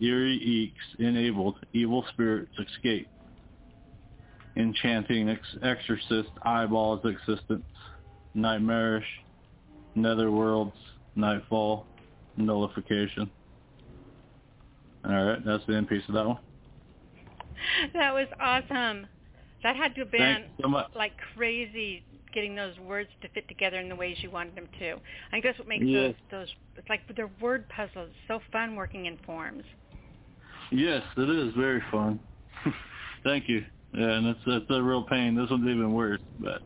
eerie eeks, enabled, evil spirits, escape, enchanting, ex- exorcist, eyeballs, existence, nightmarish, netherworlds, nightfall, nullification. All right, that's the end piece of that one. That was awesome. That had to have been so like crazy getting those words to fit together in the ways you wanted them to. I think that's what makes Yes. those those it's like they're word puzzles. It's so fun working in forms. Yes, it is very fun. Thank you. Yeah, and it's it's a real pain. This one's even worse, but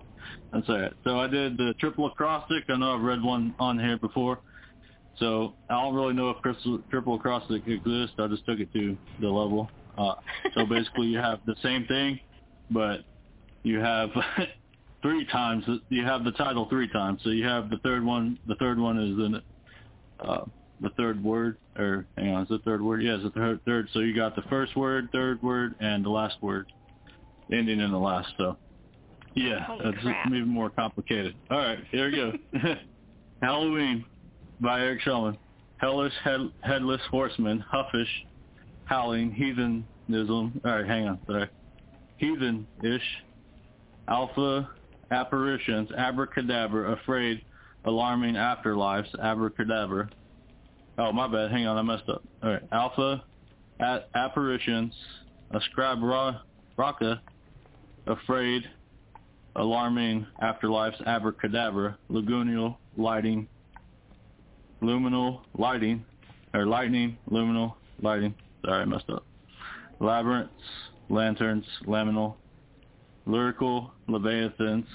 that's all right. So I did the triple acrostic. I know I've read one on here before. So I don't really know if crystal, triple acrostic exists. I just took it to the level. Uh, so basically, you have the same thing, but you have three times. You have the title three times. So you have the third one. The third one is in uh, the third word, or hang on, is it the third word? Yeah, it's the third. Third. So you got the first word, third word, and the last word, ending in the last. So yeah, Holy it's crap. even more complicated. All right, here we go. Halloween by Eric Shulman. Hellish, head, headless horseman, huffish, howling, heathenism. All right, hang on, sorry. Heathen-ish, alpha apparitions, abracadabra, afraid, alarming afterlives, abracadabra. Oh, my bad. Hang on, I messed up. All right, alpha a- apparitions, ascribe ra- raka, afraid, alarming afterlives, abracadabra, lagunal lighting, luminal lighting, or lightning, luminal lighting. Sorry, I messed up. Labyrinths, lanterns, laminal, lyrical, leviathans,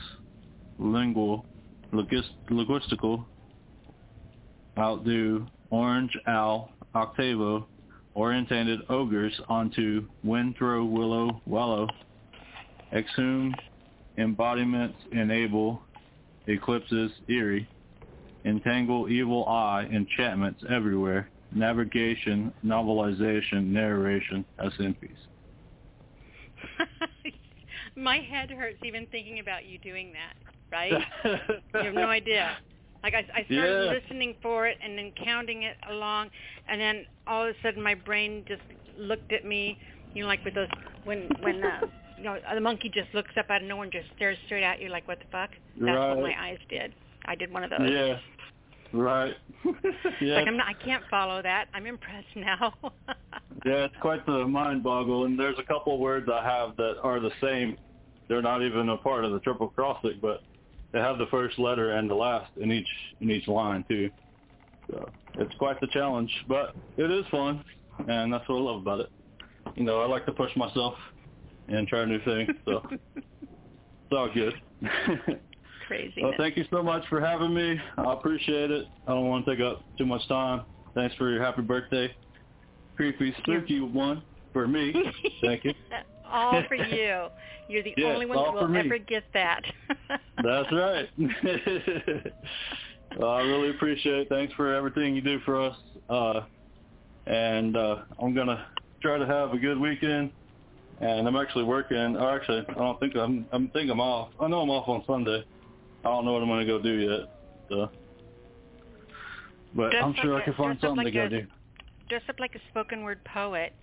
lingual, logis- linguistical, outdo, orange owl, octavo, orientated ogres onto wind throw willow wallow, exhume, embodiments enable, eclipses eerie, entangle evil eye, enchantments everywhere, navigation, novelization, narration, piece. My head hurts even thinking about you doing that. Right? you have no idea. Like I, I started Yeah. listening for it and then counting it along, and then all of a sudden my brain just looked at me. You know, like with those when when uh, you know the monkey just looks up out of nowhere and just stares straight at you, like what the fuck? That's what my eyes did. I did one of those. Yeah. Right. yeah. Like I'm not. I can't follow that. I'm impressed now. Yeah, it's quite the mind boggle, and there's a couple of words I have that are the same. They're not even a part of the triple acrostic, but they have the first letter and the last in each in each line too. So it's quite the challenge, but it is fun, and that's what I love about it. You know, I like to push myself and try new things, so it's all good. Well, thank you so much for having me. I appreciate it. I don't want to take up too much time. Thanks for your happy birthday. Creepy, spooky one for me. Thank you. all for you. You're the Yeah, only one that will ever get that. That's right. well, I really appreciate it. Thanks for everything you do for us. Uh, and uh, I'm gonna try to have a good weekend. And I'm actually working. Or actually, I don't think I'm. I'm think I'm off. I know I'm off on Sunday. I don't know what I'm gonna go do yet. So, but Dress I'm sure like I can find something like to go a- do. Dress up like a spoken word poet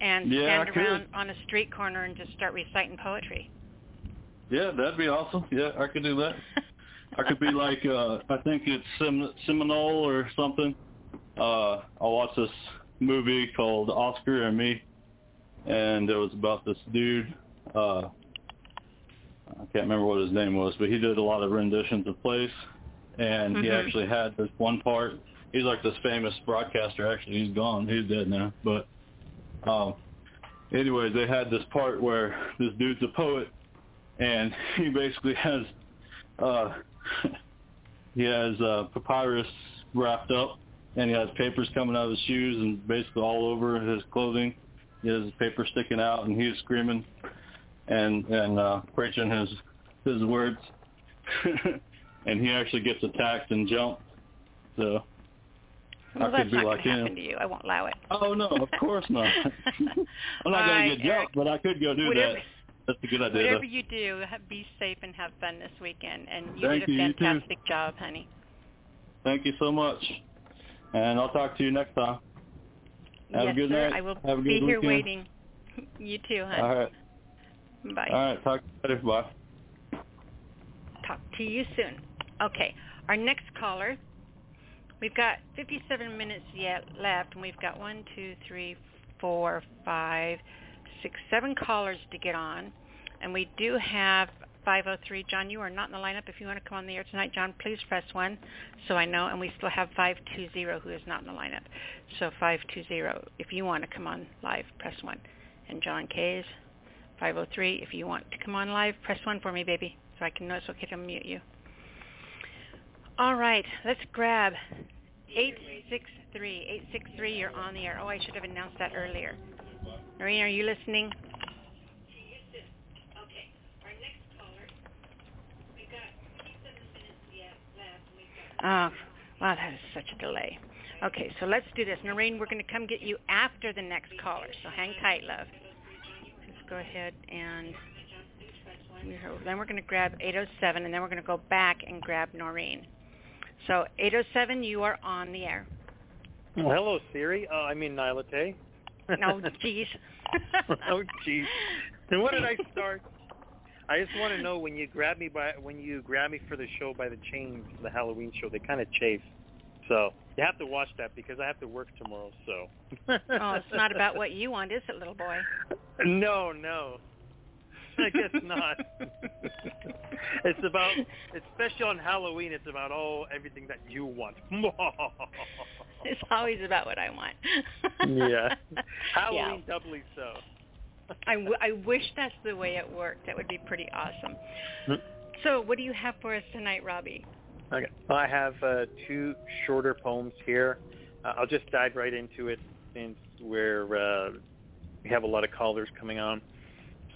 and Yeah, stand around on a street corner and just start reciting poetry. Yeah, that'd be awesome. Yeah, I could do that. I could be like, uh, I think it's Sem- Seminole or something. Uh, I watched this movie called Oscar and Me, and it was about this dude. Uh, I can't remember what his name was, but he did a lot of renditions of plays, and he Mhm. actually had this one part. He's like this famous broadcaster. Actually, he's gone. He's dead now. But um, anyways, they had this part where this dude's a poet, and he basically has uh he has uh papyrus wrapped up and he has papers coming out of his shoes and basically all over his clothing he has paper sticking out and he's screaming and and uh preaching his his words and he actually gets attacked and jumped so Well, I could be like him. happen to you. I won't allow it. Oh no, of course not. I'm not gonna right, get jumped, but I could go do Whatever- that. That's a good idea. Whatever though. you do, be safe and have fun this weekend. And you Thank did a you, you fantastic job, honey. Thank you so much. And I'll talk to you next time. Have yes, a good sir. night. I will Have a be good here waiting. You too, honey. All right. Bye. All right. Talk to you later. Bye. Talk to you soon. Okay, our next caller. We've got 57 minutes yet left, and we've got one, two, three, four, five, six, seven callers to get on, and we do have 503. John, you are not in the lineup. If you want to come on the air tonight, John, please press one, so I know. And we still have 520 who is not in the lineup. So 520, if you want to come on live, press one. And John K's 503. If you want to come on live, press one for me, baby, so I can know it's okay to mute you. All right, let's grab 863. 863, you're on the air. Oh, I should have announced that earlier. Noreen, are you listening? Oh, wow, that is such a delay. Okay, so let's do this. Noreen, we're going to come get you after the next caller, so hang tight, love. Let's go ahead and then we're going to grab 807, and then we're going to go back and grab Noreen. So 807, you are on the air. Well, hello, Siri. Uh, I mean, Nyla Tay. No, jeez. oh, jeez. And what did I start? I just want to know when you grab me by when you grab me for the show by the chains, the Halloween show. They kind of chafe. So you have to watch that because I have to work tomorrow. So. oh, it's not about what you want, is it, little boy? No, no. I guess not. it's about, especially on Halloween, it's about oh everything that you want. It's always about what I want. yeah. Yeah. Halloween doubly so. I, w- I wish that's the way it worked. That would be pretty awesome. Hmm. So, what do you have for us tonight, Robbie? Okay. I have uh, two shorter poems here. Uh, I'll just dive right into it since we're uh, we have a lot of callers coming on.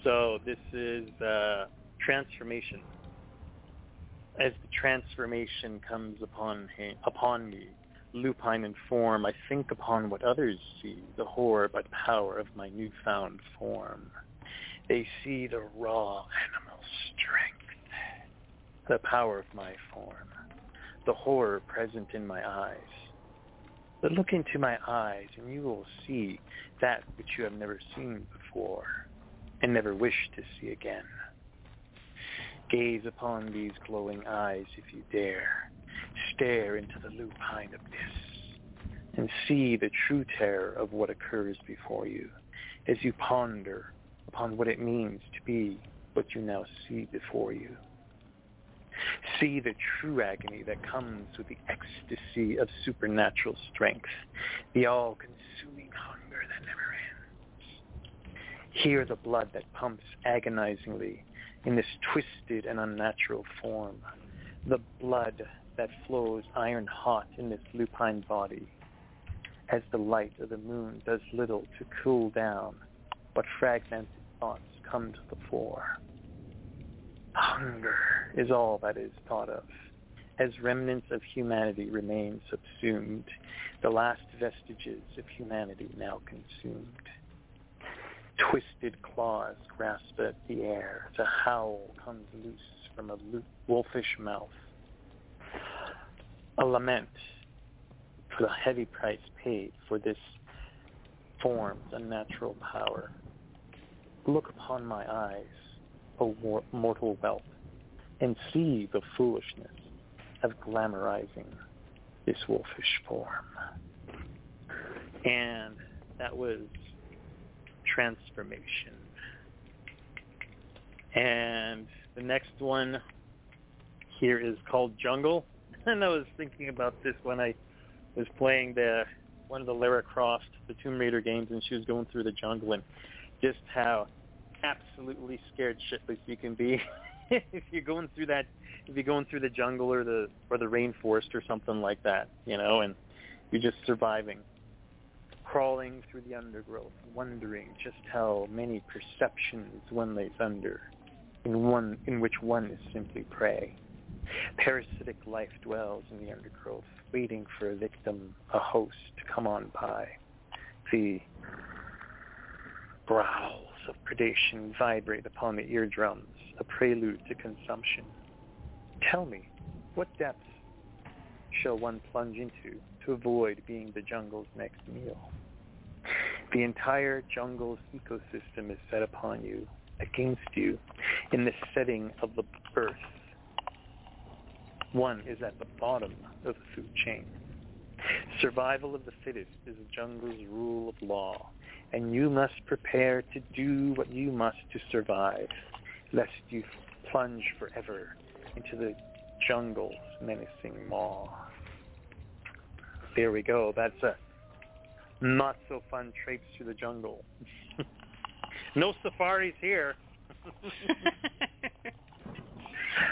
So this is uh, transformation. As the transformation comes upon he- upon me, lupine in form, I think upon what others see, the horror but power of my newfound form. They see the raw animal strength, the power of my form, the horror present in my eyes. But look into my eyes and you will see that which you have never seen before and never wish to see again. Gaze upon these glowing eyes if you dare. Stare into the lupine abyss and see the true terror of what occurs before you as you ponder upon what it means to be what you now see before you. See the true agony that comes with the ecstasy of supernatural strength, the all-consuming hunger that never ends. Hear the blood that pumps agonizingly in this twisted and unnatural form, the blood that flows iron hot in this lupine body, as the light of the moon does little to cool down but fragmented thoughts come to the fore. Hunger is all that is thought of, as remnants of humanity remain subsumed, the last vestiges of humanity now consumed. Twisted claws grasp at the air, a howl comes loose from a wolfish mouth. A lament for the heavy price paid for this form's unnatural power. Look upon my eyes, O mortal wealth, and see the foolishness of glamorizing this wolfish form. And that was transformation. And the next one here is called Jungle. And I was thinking about this when I was playing the one of the Lara Croft, the Tomb Raider games, and she was going through the jungle and just how absolutely scared shitless you can be if you're going through that if you're going through the jungle or the or the rainforest or something like that, you know, and you're just surviving. Crawling through the undergrowth, wondering just how many perceptions one lays under, in one in which one is simply prey. Parasitic life dwells in the undergrowth, waiting for a victim, a host to come on by. The growls of predation vibrate upon the eardrums, a prelude to consumption. Tell me, what depths shall one plunge into to avoid being the jungle's next meal? The entire jungle's ecosystem is set upon you, against you, in the setting of the earth. One is at the bottom of the food chain. Survival of the fittest is the jungle's rule of law and you must prepare to do what you must to survive, lest you plunge forever into the jungle's menacing maw. There we go. That's a not so fun traipse through the jungle. no safaris here.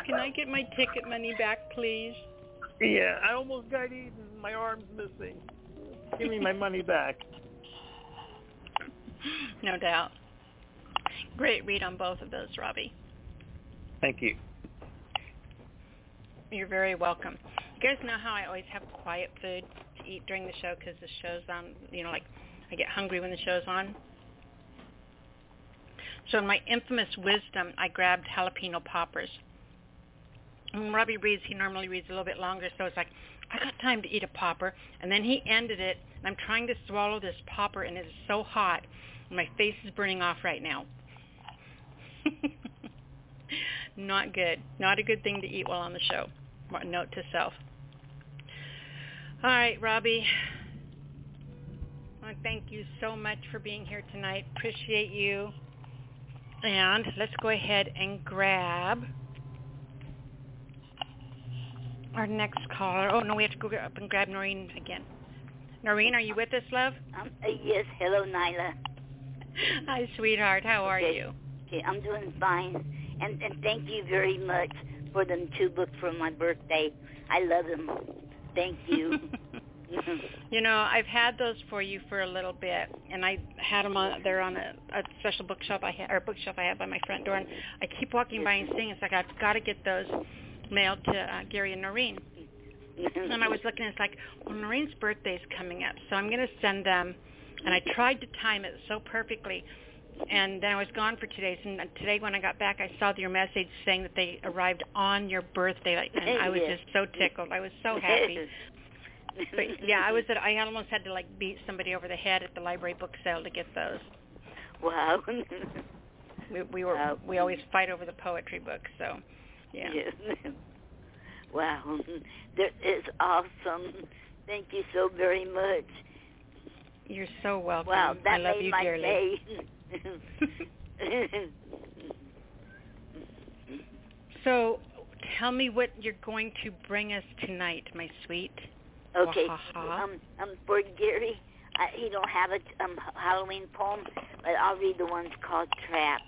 Can I get my ticket money back, please? Yeah, I almost got eaten. My arm's missing. Give me my money back. no doubt. Great read on both of those, Robbie. Thank you. You're very welcome. You guys know how I always have quiet food to eat during the show because the show's on, you know, like I get hungry when the show's on. So in my infamous wisdom, I grabbed jalapeno poppers. When Robbie reads, he normally reads a little bit longer, so it's like, I got time to eat a popper. And then he ended it, and I'm trying to swallow this popper, and it is so hot. My face is burning off right now. Not good. Not a good thing to eat while on the show. Note to self. All right, Robbie. I want to thank you so much for being here tonight. Appreciate you. And let's go ahead and grab our next caller. Oh, no, we have to go up and grab Noreen again. Noreen, are you with us, love? Um, yes. Hello, Nyla. Hi, sweetheart. How are okay. you? Okay, I'm doing fine. And and thank you very much for them two books for my birthday. I love them. Thank you. you know, I've had those for you for a little bit, and I had them on. They're on a, a special bookshelf I have, or bookshelf I have by my front door, and I keep walking by and seeing. It's like I've got to get those mailed to uh, Gary and Noreen. and I was looking, it's like, well, Noreen's birthday's coming up, so I'm going to send them. And I tried to time it so perfectly and then I was gone for two days. And today, when I got back, I saw your message saying that they arrived on your birthday, and I was Yes. just so tickled. I was so happy. but yeah, I was. At, I almost had to like beat somebody over the head at the library book sale to get those. Wow. We, we were. We always fight over the poetry books, so yeah. Yes. wow. That is awesome. Thank you so very much. You're so welcome. Wow, that I love made you my dearly. day. So, tell me what you're going to bring us tonight, my sweet. Okay. Um, um, for Gary, I, he don't have a um Halloween poem, but I'll read the ones called Trapped.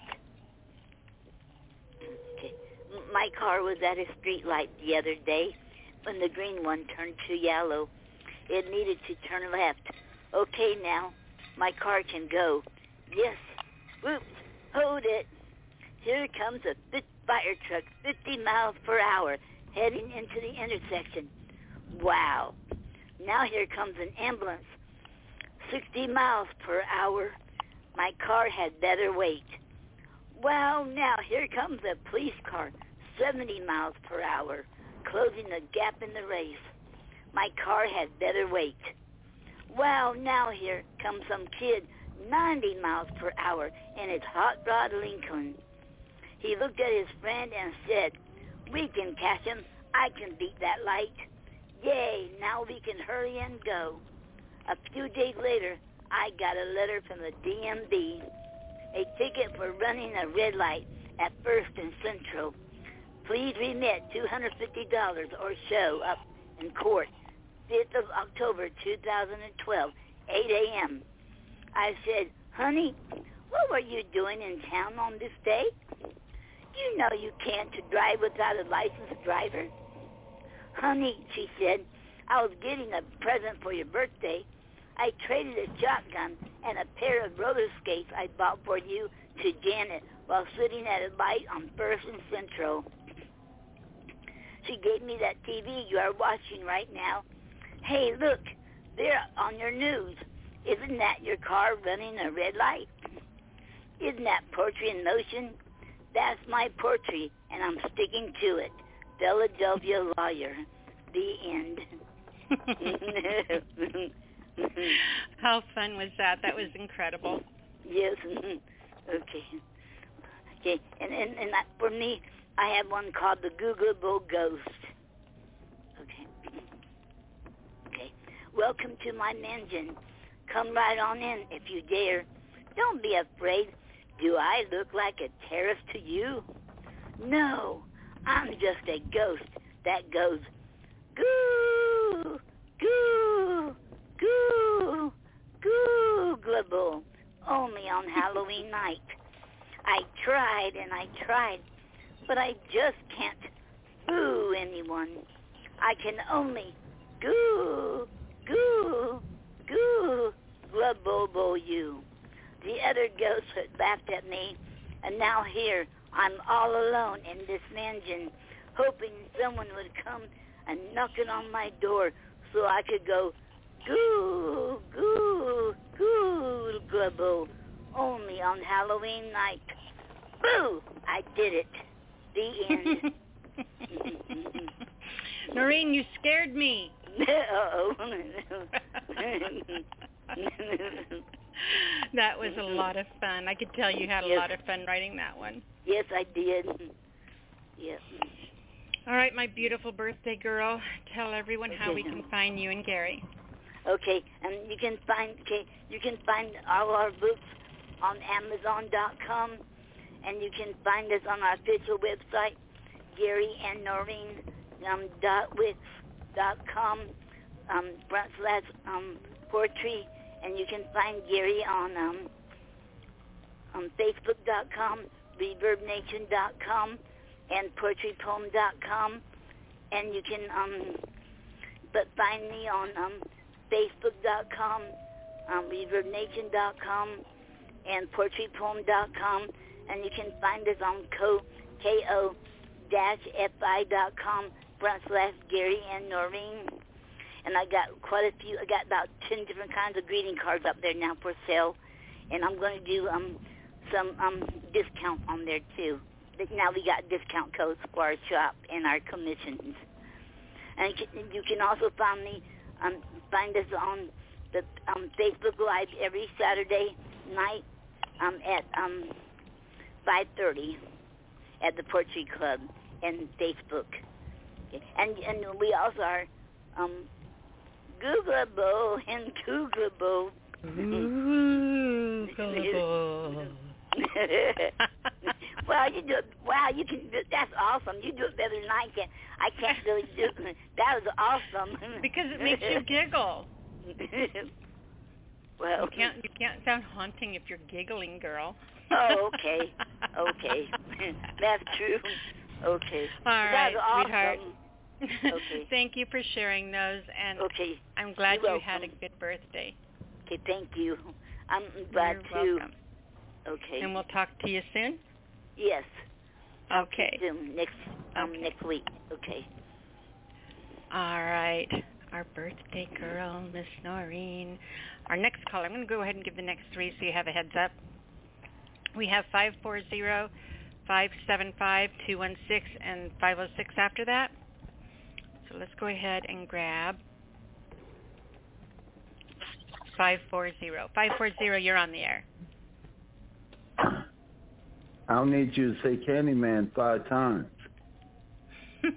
Okay. My car was at a street light the other day when the green one turned to yellow. It needed to turn left. Okay, now my car can go. Yes. Whoops. Hold it. Here comes a fit fire truck, 50 miles per hour, heading into the intersection. Wow. Now here comes an ambulance, 60 miles per hour. My car had better wait. Well, now here comes a police car, 70 miles per hour, closing the gap in the race. My car had better weight. Well, now here comes some kid, 90 miles per hour, in his hot rod Lincoln. He looked at his friend and said, we can catch him. I can beat that light. Yay, now we can hurry and go. A few days later, I got a letter from the DMV, a ticket for running a red light at First and Central. Please remit $250 or show up in court 5th of October 2012, 8 a.m. I said, honey, what were you doing in town on this day? You know you can't drive without a licensed driver. Honey, she said, I was getting a present for your birthday. I traded a shotgun and a pair of roller skates I bought for you to Janet while sitting at a light on First and Central. She gave me that TV you are watching right now. Hey, look, there on your news. Isn't that your car running a red light? Isn't that poetry in motion? That's my poetry, and I'm sticking to it. Philadelphia lawyer. The end. How fun was that? That was incredible. yes. okay. Okay. And and and that, for me, I have one called the Googleable Ghost. Okay. Okay. Welcome to my mansion. Come right on in if you dare. Don't be afraid. Do I look like a terrorist to you? No, I'm just a ghost that goes goo, goo, goo, googleable only on Halloween night. I tried and I tried, but I just can't boo anyone. I can only goo, goo, goo, glubbobo you. The other ghosts had laughed at me, and now here I'm all alone in this mansion, hoping someone would come and knocking on my door so I could go goo, goo, goo, glubbo, only on Halloween night. Boo! I did it. The end. Noreen, you scared me. That was a lot of fun. I could tell you had a Yes. lot of fun writing that one. yes, I did. Yes. All right, my beautiful birthday girl, tell everyone how we can find you and Gary. Okay, and you can find okay, you can find all our books on Amazon.com, and you can find us on our official website, Gary and Noreen um, dot wix dot com um, slash um, poetry, and you can find Gary on um, on Facebook dot com, ReverbNation dot com, and PoetryPoem dot com, and you can um, but find me on um, Facebook dot com, um, ReverbNation dot com, and PoetryPoem dot com, and you can find us on co ko dash fi dot front slash Gary and Noreen. And I got quite a few. I got about ten different kinds of greeting cards up there now for sale, and I'm going to do um some um discount on there too. That Now we got discount codes for our shop and our commissions. And you can also find me um find us on the um Facebook Live every Saturday night um at um 5:30 at the Poetry Club and Facebook. And and we also are um Googleable and Googleable. well, you do it. Wow, you can. do That's awesome. You do it better than I can. I can't really do. it. That was awesome. because it makes you giggle. well, You can't you can't sound haunting if you're giggling, girl. oh, okay, okay, that's true. Okay, All right, awesome. sweetheart. Okay. Thank you for sharing those, and Okay, I'm glad You're you had a good birthday. okay, thank you. I'm glad You're too. welcome. Okay. And we'll talk to you soon. yes. Okay. Soon next um Okay. next week. Okay. All right. Our birthday girl, Miss Noreen. Our next caller, I'm going to go ahead and give the next three so you have a heads up. We have 540, 575, 216, and 506 after that. So let's go ahead and grab 540. 540, you're on the air. I'll need you to say Candyman five times.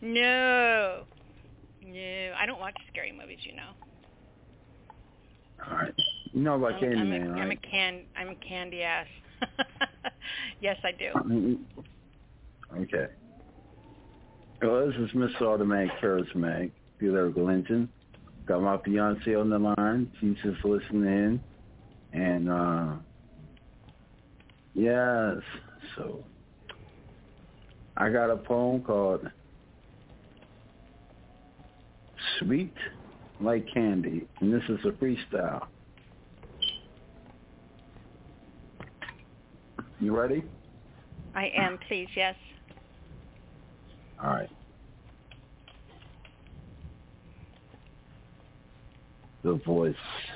no. No. I don't watch scary movies, you know. All right. You know about I'm, I'm, Candyman, a, I'm a can I'm a candy ass. yes, I do. Mm, Okay. Well, this is Mr. Automatic Charismatic, the lyrical engine. Got my fiance on the line. She's just listening in. And, uh, yes, so I got a poem called Sweet Like Candy. And this is a freestyle. You ready? I am, please, yes. All right. The voice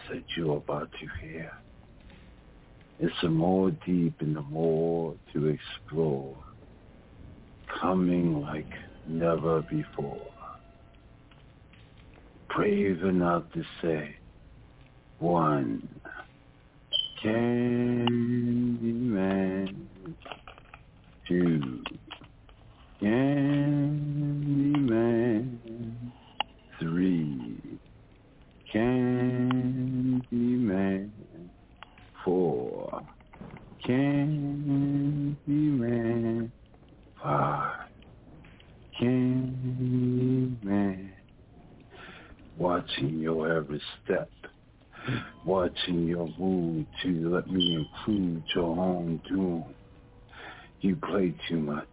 that you're about to hear is the more deep and the more to explore, coming like never before. Brave enough to say, one, Candyman, two, Candyman, three, Candyman, four, Candyman, five, Candyman, watching your every step, watching your mood to let me include your own doom. You play too much,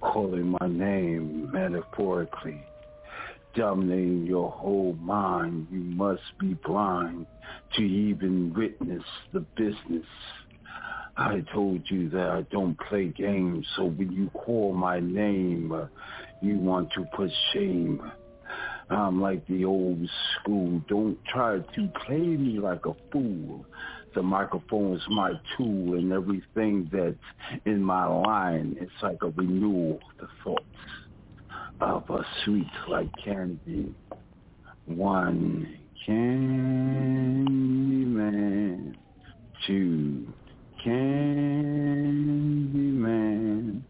calling my name metaphorically, dominating your whole mind. You must be blind to even witness the business. I told you that I don't play games, so when you call my name, uh, you want to put shame. I'm like the old school. Don't try to play me like a fool. The microphone is my tool and everything that's in my line. It's like a renewal of the thoughts of a sweet like candy. One candy man, two candy man,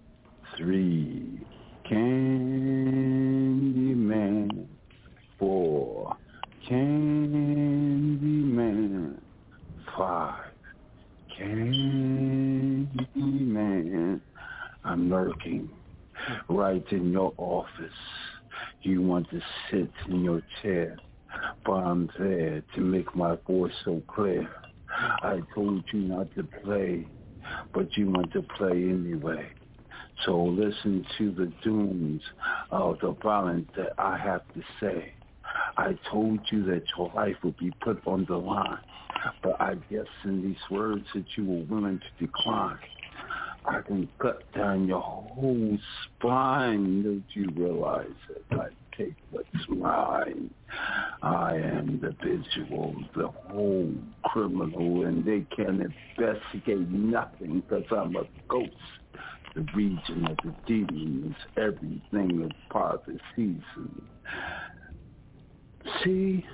three candy man, four candy man, five candy man. I'm lurking right in your office. You want to sit in your chair, but I'm there to make my voice so clear. I told you not to play, but you want to play anyway. So listen to the dooms of the violence that I have to say. I told you that your life would be put on the line, but I guess in these words that you were willing to decline. I can cut down your whole spine. Don't you realize it? I take what's mine. I am the visual, the whole criminal, and they can investigate nothing because I'm a ghost. The region of the demons, everything is part of the season. See,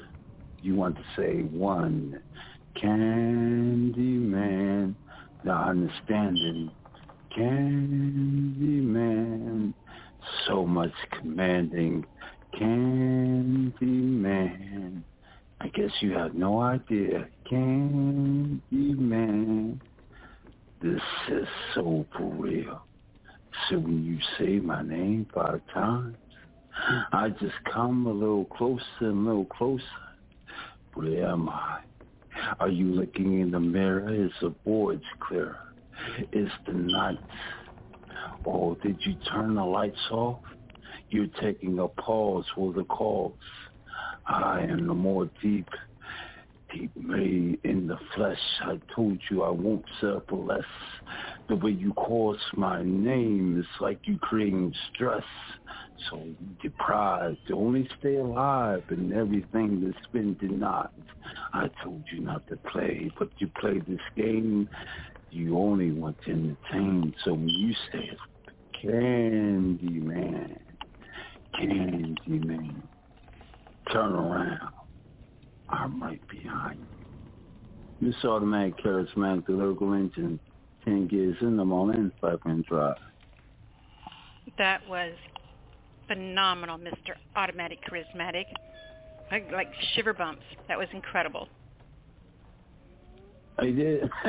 you want to say one, Candyman, the understanding, Candyman, so much commanding, Candyman. I guess you have no idea, Candyman. This is so for real. So when you say my name five times, I just come a little closer and a little closer. Where am I? Are you looking in the mirror? Is the boards clear? Is the night? Or did you turn the lights off? You're taking a pause for the cause. I am the more deep, deep made in the flesh. I told you I won't settle less. The way you call my name is like you creating stress. So deprived to only stay alive and everything that's been denied. I told you not to play, but you play this game. You only want to entertain. So you say Candy Man, Candy Man, turn around. I'm right behind you. This automatic charismatic lyrical engine 10 gears in the morning, five and drive. That was phenomenal, Mr. Automatic Charismatic. Like, like shiver bumps. That was incredible. I did.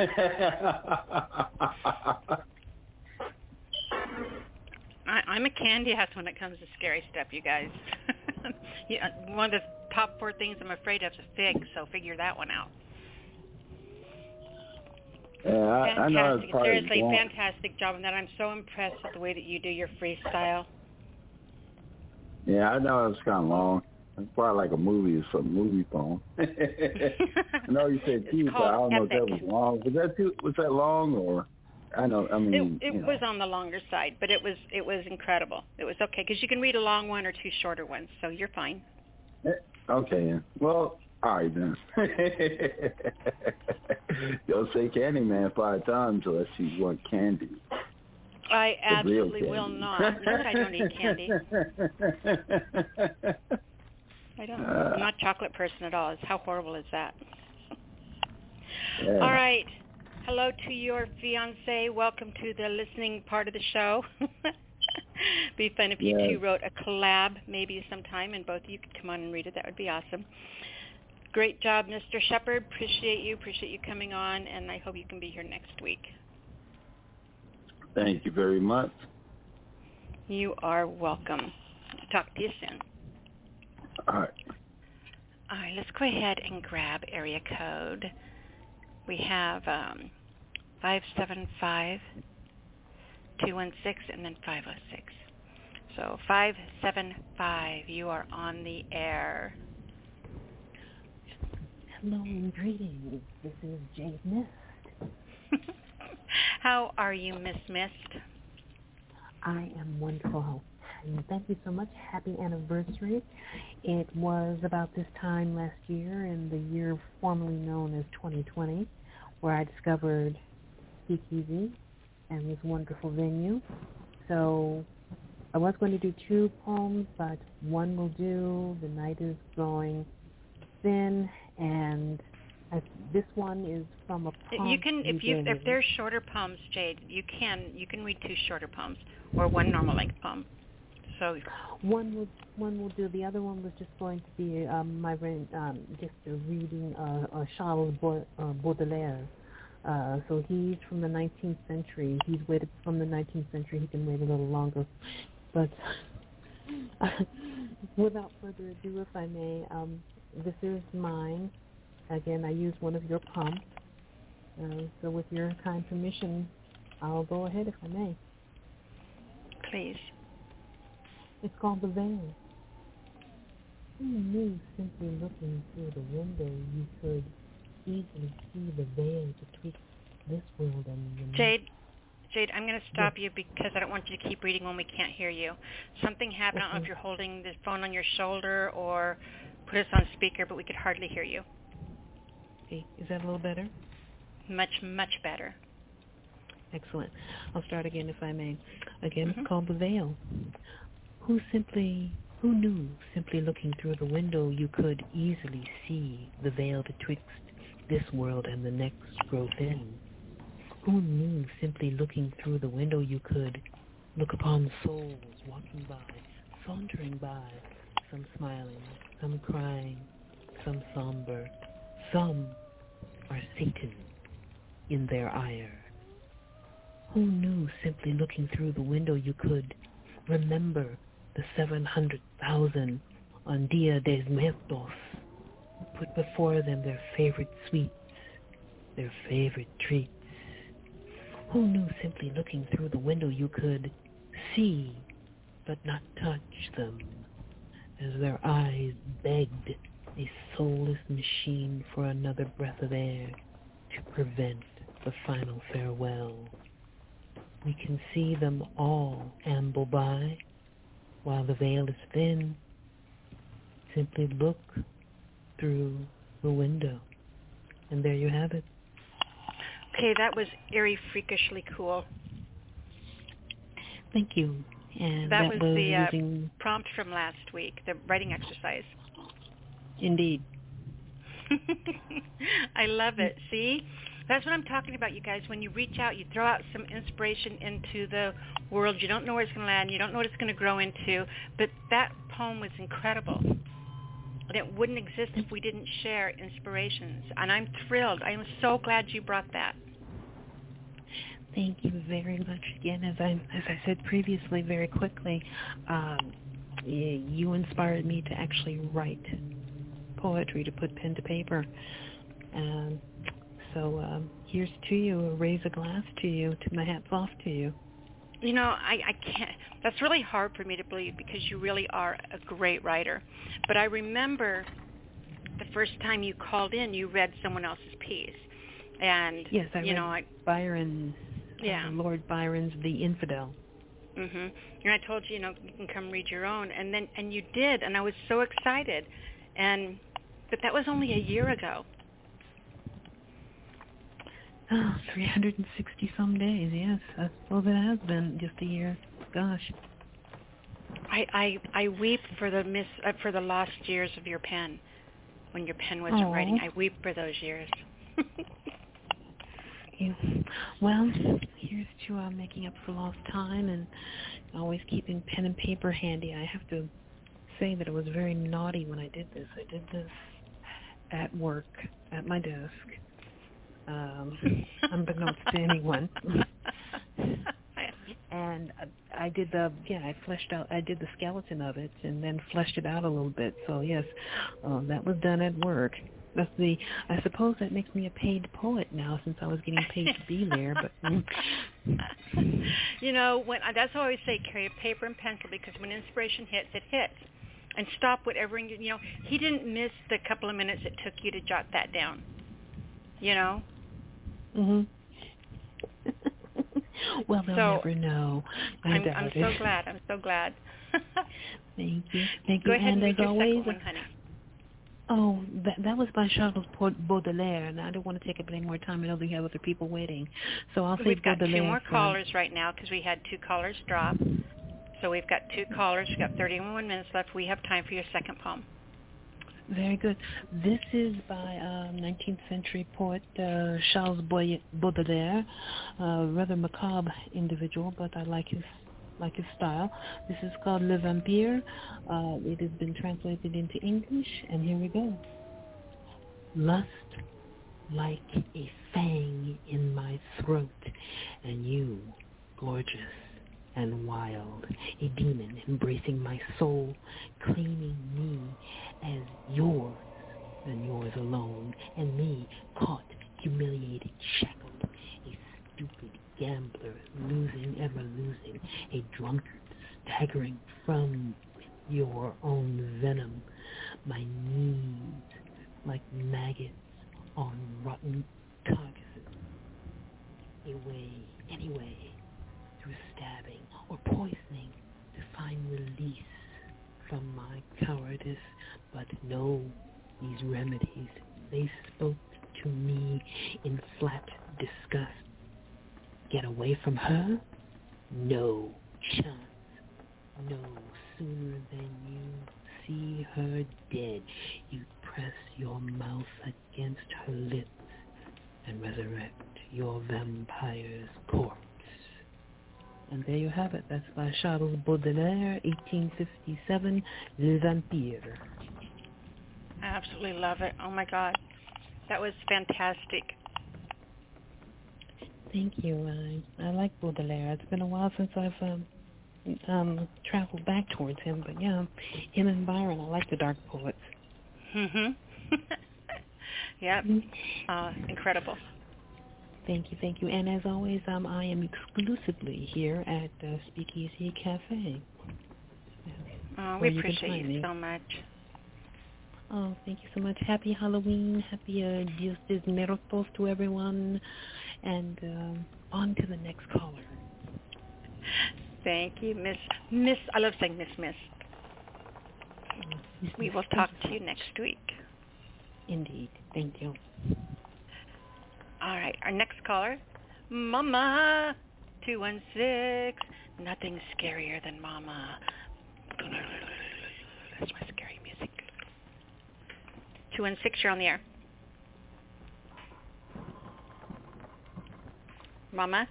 I, I'm a candy ass when it comes to scary stuff, you guys. yeah, one of the top four things I'm afraid of is a fig, so figure that one out. Yeah, I, I know Fantastic. Seriously, fantastic job on that. I'm so impressed with the way that you do your freestyle. Yeah, I know it's kind of long. It's probably like a movie or some movie poem. I know you said cute, but I don't know if that was long. Was that too, was that long or? I know. I mean, It, it you know. was on the longer side, but it was it was incredible. It was okay because you can read a long one or two shorter ones, so you're fine. Eh, okay. then. Well, all right then. Don't say Candyman five times unless you want candy. I absolutely will not. No, I don't eat candy. I don't. Uh. I'm not a chocolate person at all. How horrible is that? Yeah. All right. Hello to your fiance. Welcome to the listening part of the show. be fun if you two wrote a collab maybe sometime and both of you could come on and read it. That would be awesome. Great job, Mr. Shepard. Appreciate you. Appreciate you coming on, and I hope you can be here next week. Thank you very much. You are welcome. Talk to you soon. All right. All right, let's go ahead and grab area code. We have um, 575 216 and then 506. So 575, you are on the air. Hello and greetings. This is Jade Mist. How are you, Miss Mist? I am wonderful. Thank you so much. Happy anniversary. It was about this time last year in the year formerly known as 2020 where I discovered Speakeasy and this wonderful venue. So I was going to do two poems, but one will do. The night is growing thin, and I, this one is from a prompt You can if you if there's shorter poems, Jade, you can you can read two shorter poems or one normal length poem. So One will one will do. The other one was just going to be um, my um, just a reading uh, uh, Charles Baud- uh, Baudelaire. Uh, so he's from the 19th century. He's waited from the 19th century. He can wait a little longer. But without further ado, if I may, um, this is mine. Again, I use one of your pumps. Uh, so with your kind permission, I'll go ahead if I may. please. It's called The Veil. Who knew simply looking through the window you could easily see the veil betwixt this world and the? Jade, Jade, I'm going to stop you because I don't want you to keep reading when we can't hear you. Something happened. I don't know if you're holding the phone on your shoulder or put us on speaker, but we could hardly hear you. Is that a little better? Much, much better. Excellent. I'll start again if I may. Again, Mm-hmm. it's called The Veil. Who simply, who knew, simply looking through the window, you could easily see the veil betwixt this world and the next grow thin? Who knew, simply looking through the window, you could look upon souls walking by, sauntering by, some smiling, some crying, some somber, some are Satan in their ire. Who knew simply looking through the window you could remember the 700,000 on Dia de Muertos put before them their favorite sweets, their favorite treats? Who knew simply looking through the window you could see but not touch them as their eyes begged a soulless machine for another breath of air to prevent the final farewell. We can see them all amble by while the veil is thin. Simply look through the window. And there you have it. Okay, that was eerie, freakishly cool. Thank you. And that, that, was, the uh, using prompt from last week, the writing exercise. Indeed. I love it. See? That's what I'm talking about, you guys. When you reach out, you throw out some inspiration into the world. You don't know where it's going to land. You don't know what it's going to grow into. But that poem was incredible. And it wouldn't exist if we didn't share inspirations. And I'm thrilled. I am so glad you brought that. Thank you very much again. As I as I said previously, very quickly, um, you inspired me to actually write poetry, to put pen to paper. Um, so um, here's to you. Raise a glass to you. To my hats off to you. You know, I, I can't. That's really hard for me to believe because you really are a great writer. But I remember the first time you called in, you read someone else's piece, and Yes, I you read know, I Byron. Yeah. uh, Lord Byron's The Infidel. Mhm. And I told you, you know, you can come read your own, and then and you did, and I was so excited, and but that was only a year ago. Oh, 360 some days. Yes, I suppose it has been just a year. Gosh. I I I weep for the miss uh, for the lost years of your pen, when your pen wasn't writing. I weep for those years. You, well, here's to uh, making up for lost time and always keeping pen and paper handy. I have to say that it was very naughty when I did this. I did this at work, at my desk, um, unbeknownst to anyone. and I, I did the yeah I fleshed out I did the skeleton of it and then fleshed it out a little bit. So yes, um, that was done at work. That's the I suppose that makes me a paid poet now since I was getting paid to be there. But mm, you know, when that's why I always say carry a paper and pencil because when inspiration hits, it hits. And stop whatever you you know. He didn't miss the couple of minutes it took you to jot that down. You know. mhm. well, they'll So, never know. I I'm doubt I'm it. so glad. I'm so glad. Thank you. Thank Go you. ahead and and as always, one, honey. Oh, that that was by Charles Baud- Baudelaire, and I don't want to take up any more time. I know we have other people waiting, so I'll say We've got Baudelaire two more callers right now because we had two callers drop. So we've got two callers. We've got 31 minutes left. We have time for your second poem. Very good. This is by um, 19th century poet uh, Charles Baudelaire, a rather macabre individual, but I like his like his style. This is called Le Vampire. Uh, it has been translated into English, and here we go. Lust like a fang in my throat, and you, gorgeous and wild, a demon embracing my soul, claiming me as yours and yours alone, and me caught, humiliated, shackled, a stupid gambler, losing, ever losing, a drunkard, staggering from your own venom, my knees like maggots on rotten carcasses. Away, anyway, through stabbing or poisoning to find release from my cowardice. But no, these remedies, they spoke to me in flat disgust. Get away from her? No chance. No sooner than you see her dead, you press your mouth against her lips and resurrect your vampire's corpse. And there you have it. That's by Charles Baudelaire, 1857, Le Vampire. I absolutely love it. Oh my God. That was fantastic. Thank you. I I like Baudelaire. It's been a while since I've um, um traveled back towards him, but yeah, him and Byron. I like the dark poets. Mhm. yep. Uh, incredible. Thank you, thank you. And as always, um, I am exclusively here at uh, Speakeasy Oh, Cafe. we where you appreciate you so much. Oh, thank you so much. Happy Halloween. Happy uh, Dios de Muertos to everyone. And um, on to the next caller. Thank you, Miss Miss. I love saying Miss Miss. We will talk to you next week. Indeed. Thank you. All right, our next caller, Mama, two one six. Nothing scarier than Mama. That's my scary music. Two one six. You're on the air. Mama.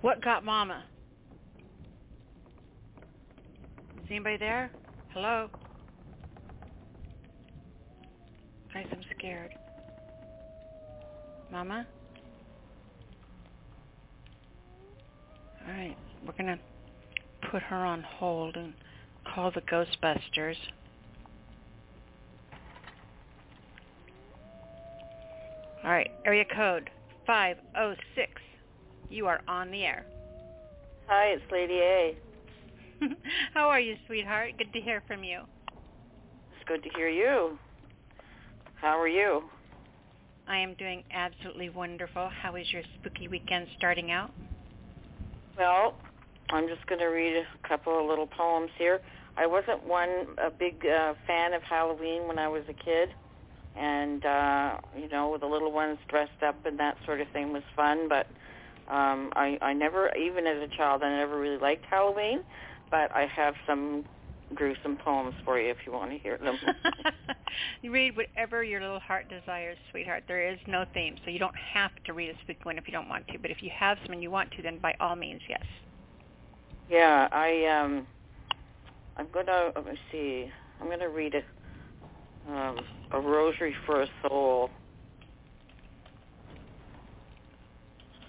What got Mama? Is anybody there? Hello? Guys, I'm scared. Mama? All right, we're going to put her on hold and call the Ghostbusters. All right, area code 506. You are on the air. Hi, it's Lady A. How are you, sweetheart? Good to hear from you. It's good to hear you. How are you? I am doing absolutely wonderful. How is your spooky weekend starting out? Well, I'm just going to read a couple of little poems here. I wasn't one a big uh, fan of Halloween when I was a kid, and uh, you know, with the little ones dressed up and that sort of thing was fun. But um, I, I never, even as a child, I never really liked Halloween. But I have some gruesome poems for you if you want to hear them. You read whatever your little heart desires, sweetheart. There is no theme, so you don't have to read a spooky one if you don't want to. But if you have some and you want to, then by all means, yes. Yeah, I um I'm gonna let me see. I'm gonna read a um a rosary for a soul.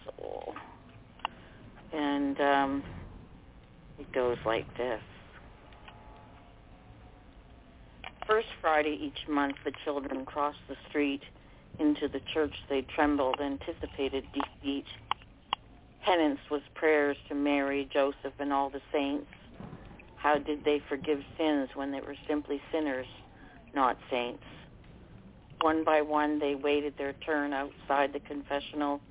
Soul. And um it goes like this. First Friday each month the children crossed the street into the church they trembled, anticipated defeat. Penance was prayers to Mary, Joseph, and all the saints. How did they forgive sins when they were simply sinners, not saints? One by one they waited their turn outside the confessional,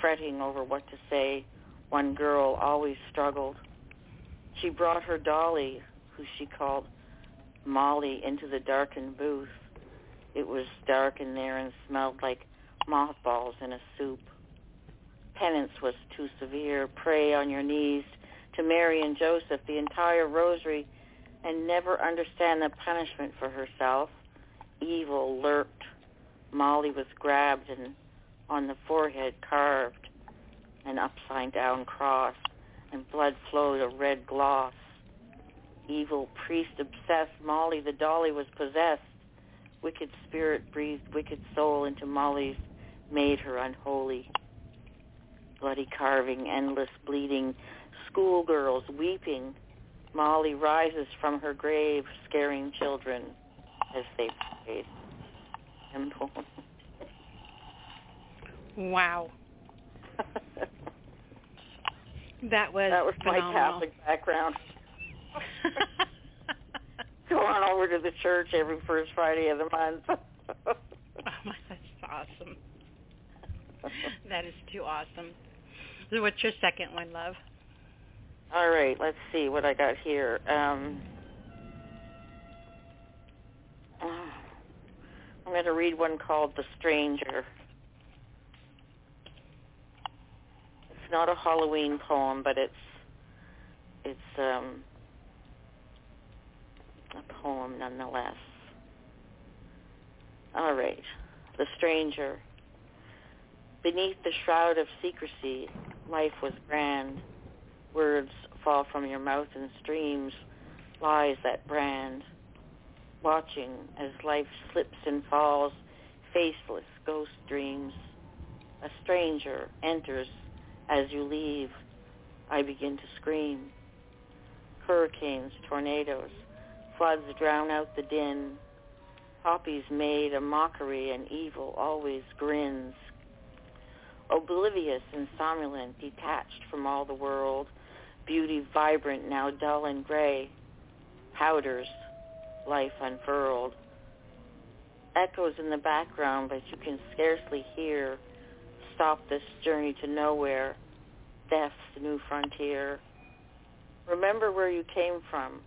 fretting over what to say. One girl always struggled. She brought her dolly, who she called Molly, into the darkened booth. It was dark in there and smelled like mothballs in a soup. Penance was too severe. Pray on your knees to Mary and Joseph the entire rosary and never understand the punishment for herself. Evil lurked. Molly was grabbed and on the forehead carved an upside down cross and blood flowed a red gloss. Evil priest obsessed Molly the dolly was possessed. Wicked spirit breathed wicked soul into Molly's, made her unholy. Bloody carving, endless bleeding, schoolgirls weeping. Molly rises from her grave, scaring children as they prayed. Wow. that was That was my. Catholic background. Go on over to the church every first Friday of the month. Oh my, that's awesome. that is too awesome. So what's your second one, love? All right, let's see what I got here. Um, I'm going to read one called The Stranger. It's not a Halloween poem, but it's it's um, a poem nonetheless. All right. The Stranger. Beneath the shroud of secrecy, life was grand. Words fall from your mouth in streams, lies that brand. Watching as life slips and falls, faceless ghost dreams. A stranger enters as you leave. I begin to scream. Hurricanes, tornadoes, floods drown out the din. Poppies made a mockery and evil always grins. Oblivious and somnolent, detached from all the world, beauty vibrant, now dull and gray, powders, life unfurled. Echoes in the background, but you can scarcely hear. Stop this journey to nowhere, death's new frontier. Remember where you came from.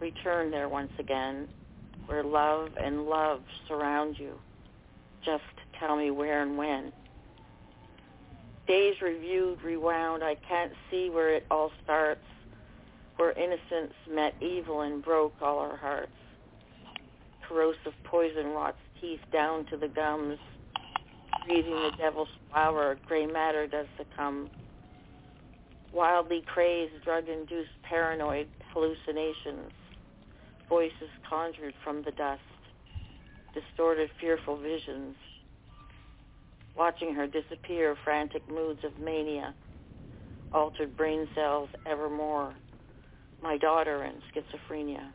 Return there once again, where love and love surround you. Just tell me where and when. Days reviewed, rewound, I can't see where it all starts, where innocence met evil and broke all our hearts. Corrosive poison rots teeth down to the gums. Breathing the devil's flower, gray matter does succumb. Wildly crazed, drug-induced paranoid hallucinations. Voices conjured from the dust. Distorted, fearful visions watching her disappear, frantic moods of mania, altered brain cells evermore, my daughter in schizophrenia.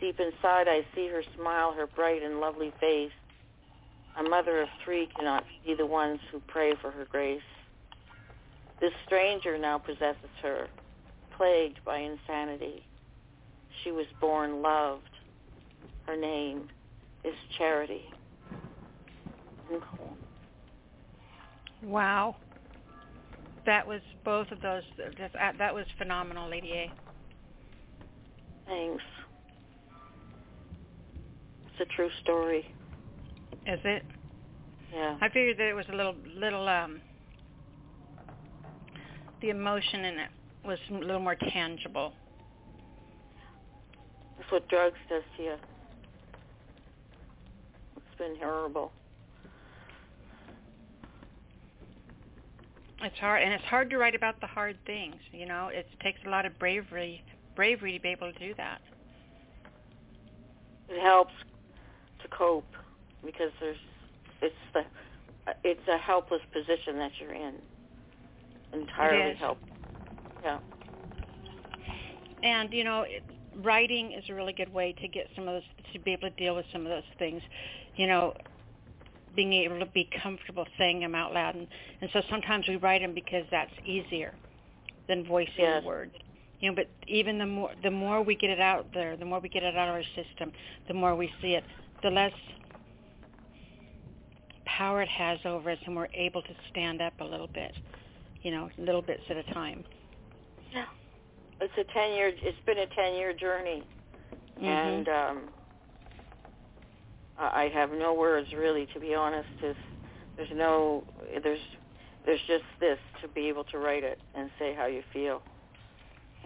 Deep inside I see her smile, her bright and lovely face. A mother of three cannot see the ones who pray for her grace. This stranger now possesses her, plagued by insanity. She was born loved. Her name is Charity. Wow. That was both of those. That was phenomenal, Lady A. Thanks. It's a true story. Is it? Yeah. I figured that it was a little, little, um, the emotion in it was a little more tangible. That's what drugs does to you. It's been horrible. It's hard, and it's hard to write about the hard things. You know, it takes a lot of bravery, bravery to be able to do that. It helps to cope because there's, it's the, it's a helpless position that you're in. Entirely helpless. Yeah. And you know, it, writing is a really good way to get some of those, to be able to deal with some of those things. You know, being able to be comfortable saying them out loud. And, and so sometimes we write them because that's easier than voicing yes. the words. You know, but even the more the more we get it out there, the more we get it out of our system, the more we see it, the less power it has over us, and we're able to stand up a little bit, you know, little bits at a time. Yeah, it's a ten year. It's been a ten year journey, mm-hmm. and um, I have no words really, to be honest. There's, there's no, there's, there's just this to be able to write it and say how you feel,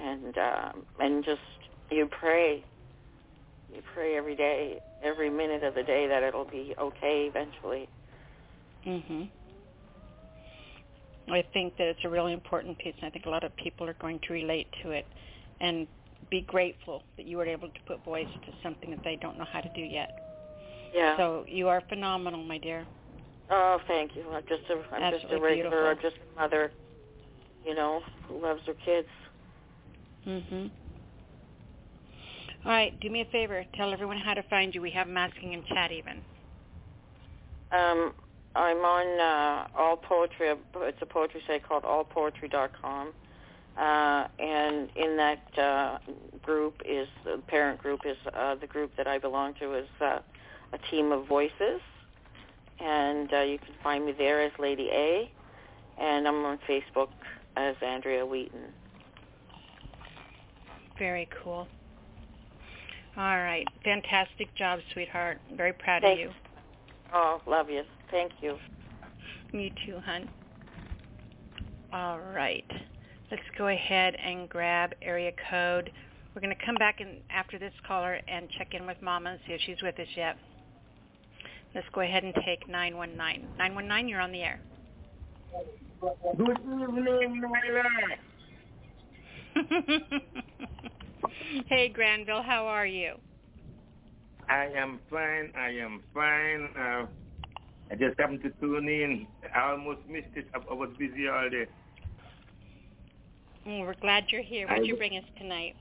and um, and just you pray, you pray every day, every minute of the day that it'll be okay eventually. Mhm. I think that it's a really important piece, and I think a lot of people are going to relate to it, and be grateful that you were able to put voice to something that they don't know how to do yet. Yeah. So you are phenomenal, my dear. Oh, thank you. I'm just a I'm Absolutely just a regular, beautiful. just a mother, you know, who loves her kids. Mhm. All right, do me a favor. Tell everyone how to find you. We have masking in chat even. Um, I'm on uh, All Poetry. It's a poetry site called allpoetry.com. Uh, and in that uh, group is the parent group is uh, the group that I belong to is uh, a team of voices, and uh, you can find me there as Lady A, and I'm on Facebook as Andrea Wheaton. Very cool. All right. Fantastic job, sweetheart. Very proud Thanks. of you. Oh, love you. Thank you. Me too, hon. All right. Let's go ahead and grab area code. We're going to come back in after this caller and check in with Mama and see if she's with us yet. Let's go ahead and take 919. 919, you're on the air. Good evening, my hey, Granville, how are you? I am fine. I am fine. Uh, I just happened to tune in. I almost missed it. I, I was busy all day. Mm, we're glad you're here. What'd you bring us tonight?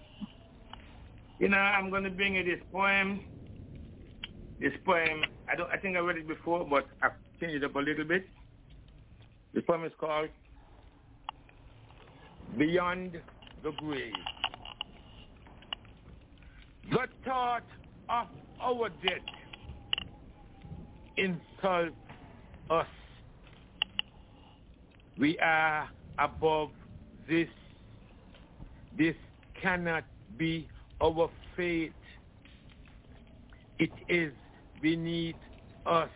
You know, I'm going to bring you this poem. This poem, I don't. I think I read it before, but I've changed it up a little bit. The poem is called Beyond the Grave. The thought of our death insult us. We are above this. This cannot be our fate. It is beneath us.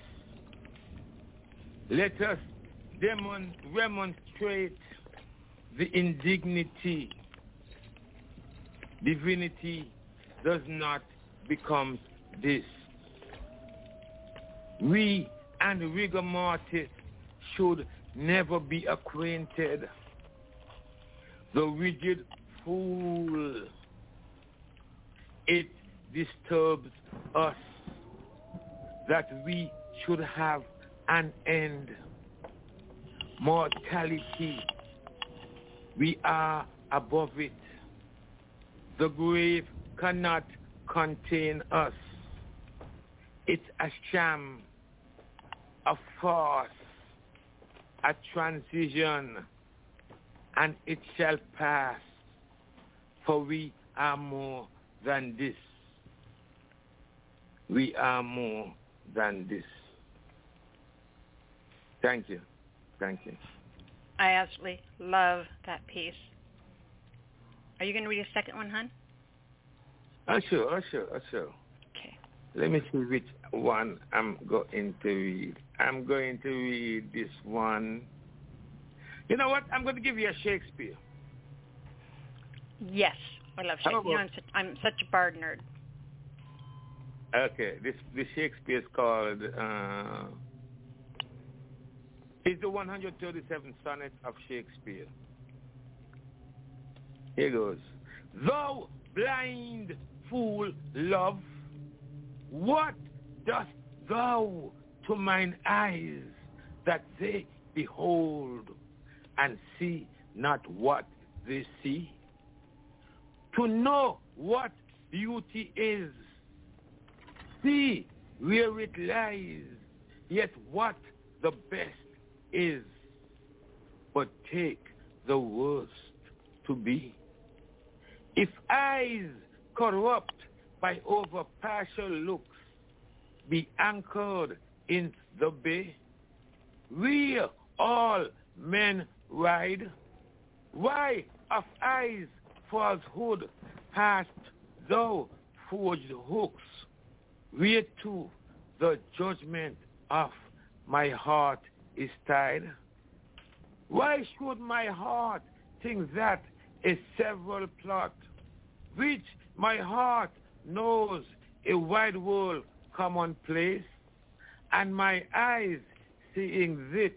Let us demon- demonstrate the indignity. Divinity does not become this. We and rigor mortis should never be acquainted. The rigid fool, it disturbs us that we should have an end. Mortality, we are above it. The grave cannot contain us. It's a sham, a farce, a transition, and it shall pass, for we are more than this. We are more than this. Thank you. Thank you. I absolutely love that piece. Are you going to read a second one, hon? Oh, sure, oh, sure, oh, sure. Okay. Let me see which one I'm going to read. I'm going to read this one. You know what? I'm going to give you a Shakespeare. Yes, I love Shakespeare. You know, I'm, such, I'm such a bard nerd. Okay, this this Shakespeare is called. Uh, it's the 137th sonnet of Shakespeare. Here goes. Thou blind fool, love, what dost thou to mine eyes that they behold and see not what they see? To know what beauty is, see where it lies, yet what the best is. But take the worst to be. If eyes corrupt by over partial looks be anchored in the bay, We all men ride, why of eyes falsehood hast thou forged hooks, where to the judgment of my heart is tied? Why should my heart think that a several plot, which my heart knows a wide world commonplace, and my eyes seeing this,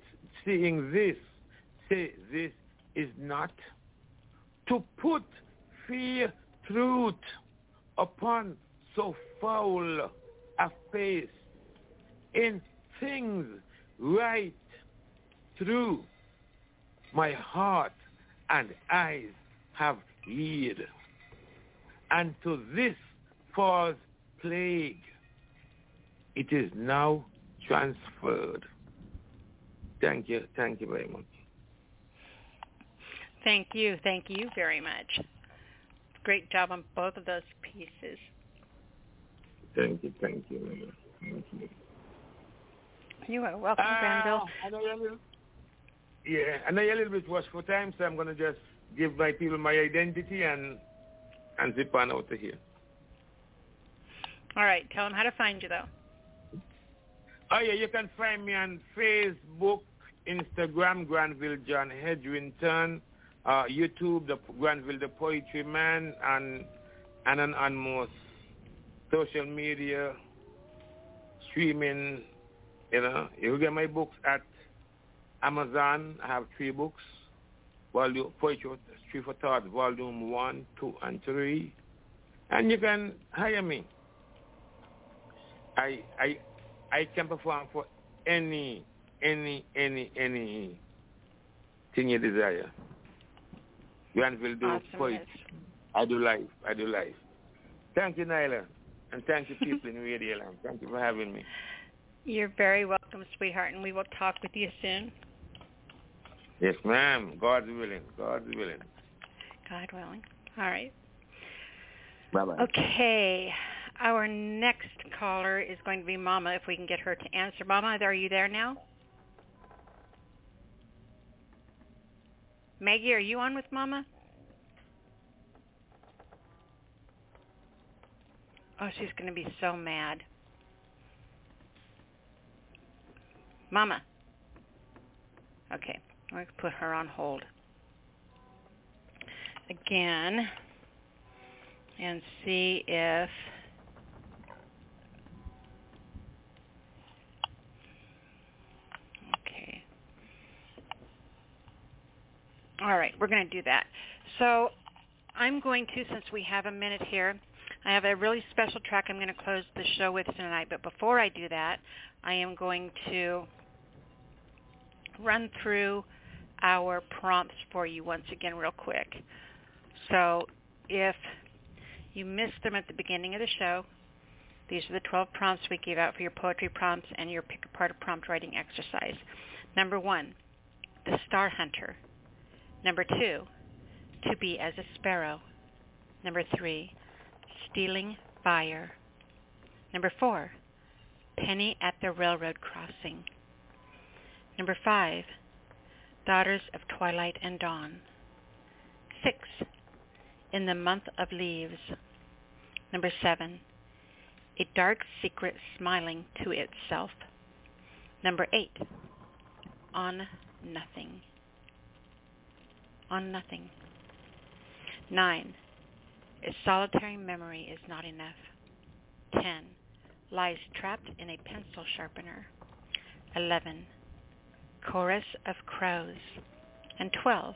seeing this, say this is not. To put fear truth upon so foul a face in things right true my heart and eyes have eared and to this false plague it is now transferred thank you thank you very much Thank you. Thank you very much. Great job on both of those pieces. thank you thank you thank you You are welcome, Uh, Granville. I know you're yeah, I know you're a little bit rushed for time, so I'm going to just give my people my identity and and zip on out of here. All right, tell them how to find you, though. Oh yeah, you can find me on Facebook, Instagram, Granville John Hedrington, uh, YouTube, the Granville the Poetry Man, and and on, on most social media, streaming. You know, you can get my books at Amazon. I have three books. Volume Poetry Street for Thought, Volume One, Two, and Three, and you can hire me. I I I can perform for any, any, any, any thing you desire. Granville do Awesome, poetry. I do life. I do life. Thank you, Nyla. And thank you, people in Radio Land. Thank you for having me. You're very welcome, sweetheart, and we will talk with you soon. Yes, ma'am. God's willing. God's willing. God willing. All right. Bye-bye. Okay. Our next caller is going to be Mama, if we can get her to answer. Mama, are you there now? Maggie, are you on with Mama? Oh, she's going to be so mad. Mama. Okay, to put her on hold. Again, and see if Okay. All right, we're going to do that. So I'm going to, since we have a minute here, I have a really special track I'm going to close the show with tonight. But before I do that, I am going to run through our prompts for you once again real quick. So if you missed them at the beginning of the show, these are the 12 prompts we gave out for your poetry prompts and your pick apart a prompt writing exercise. Number one, the star hunter. Number two, to be as a sparrow. Number three, stealing fire. Number four, penny at the railroad crossing. Number five, daughters of twilight and dawn. Six, in the month of leaves. Number seven, a dark secret smiling to itself. Number eight, on nothing. On nothing. Nine, a solitary memory is not enough. Ten, lies trapped in a pencil sharpener. Eleven, chorus of crows. And twelve,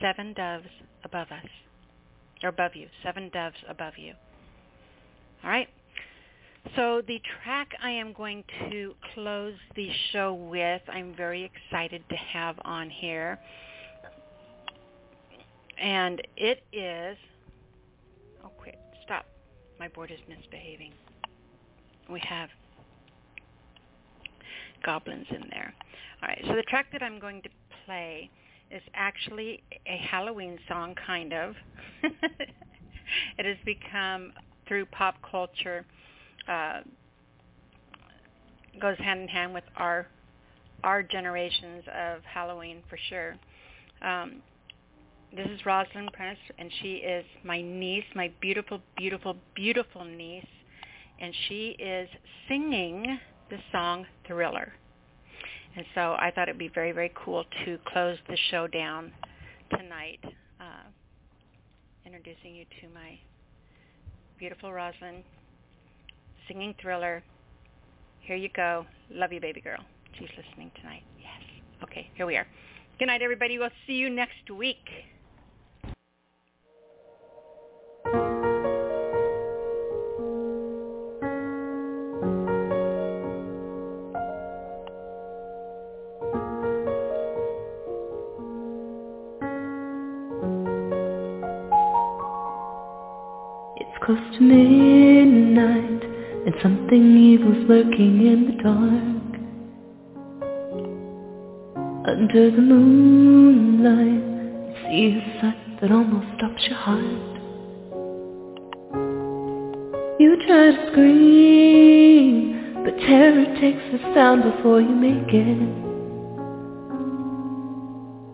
seven doves above us, or above you, seven doves above you. All right. So the track I am going to close the show with, I'm very excited to have on here. And it is, oh quit, stop. My board is misbehaving. We have goblins in there. All right, so the track that I'm going to play is actually a Halloween song, kind of. it has become, through pop culture, uh, goes hand in hand with our our generations of Halloween for sure. Um, this is Rosalind Prentice, and she is my niece, my beautiful, beautiful, beautiful niece, and she is singing the song Thriller. And so I thought it'd be very, very cool to close the show down tonight, uh, introducing you to my beautiful Rosalind singing Thriller. Here you go. Love you, baby girl. She's listening tonight. Yes. Okay, here we are. Good night, everybody. We'll see you next week. Lurking in the dark. Under the moonlight, you see a sight that almost stops your heart. You try to scream, But terror takes the sound before you make it.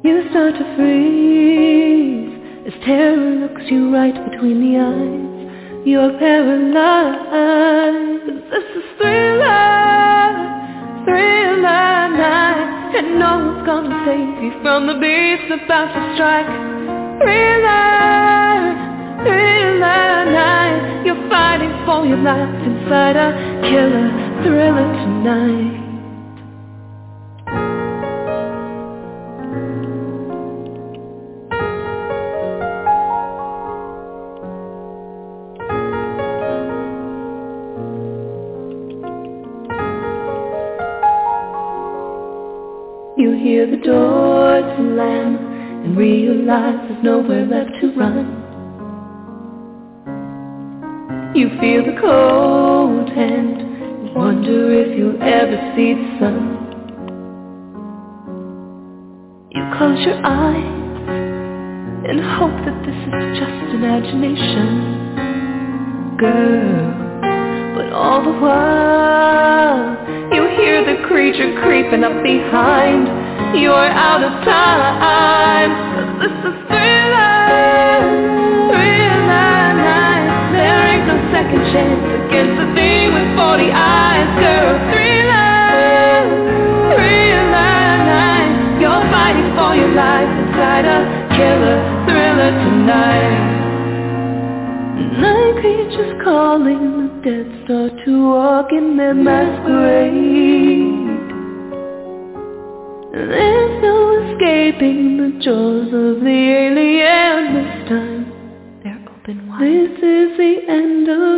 You start to freeze as terror looks you right between the eyes. You're paralyzed. One's gonna save you from the beast about to strike. Thriller night. You're fighting for your life inside a killer thriller tonight. Nowhere left to run. You feel the cold hand and wonder if you'll ever see the sun. You close your eyes and hope that this is just imagination. Girl, but all the while you hear the creature creeping up behind. You're out of time. this is chance against the thing with 40 eyes, girl. Thriller, thriller night. You're fighting for your life inside a killer thriller tonight. Night creatures calling the dead start to walk in their masquerade. There's no escaping the jaws of the alien this time. They're open wide. This is the end of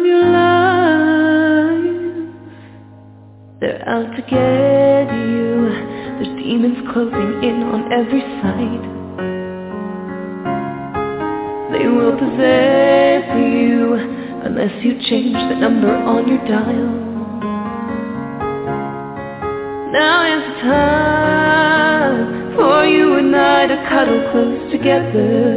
out to get you. There's demons closing in on every side. They will possess you unless you change the number on your dial. Now is the time for you and I to cuddle close together.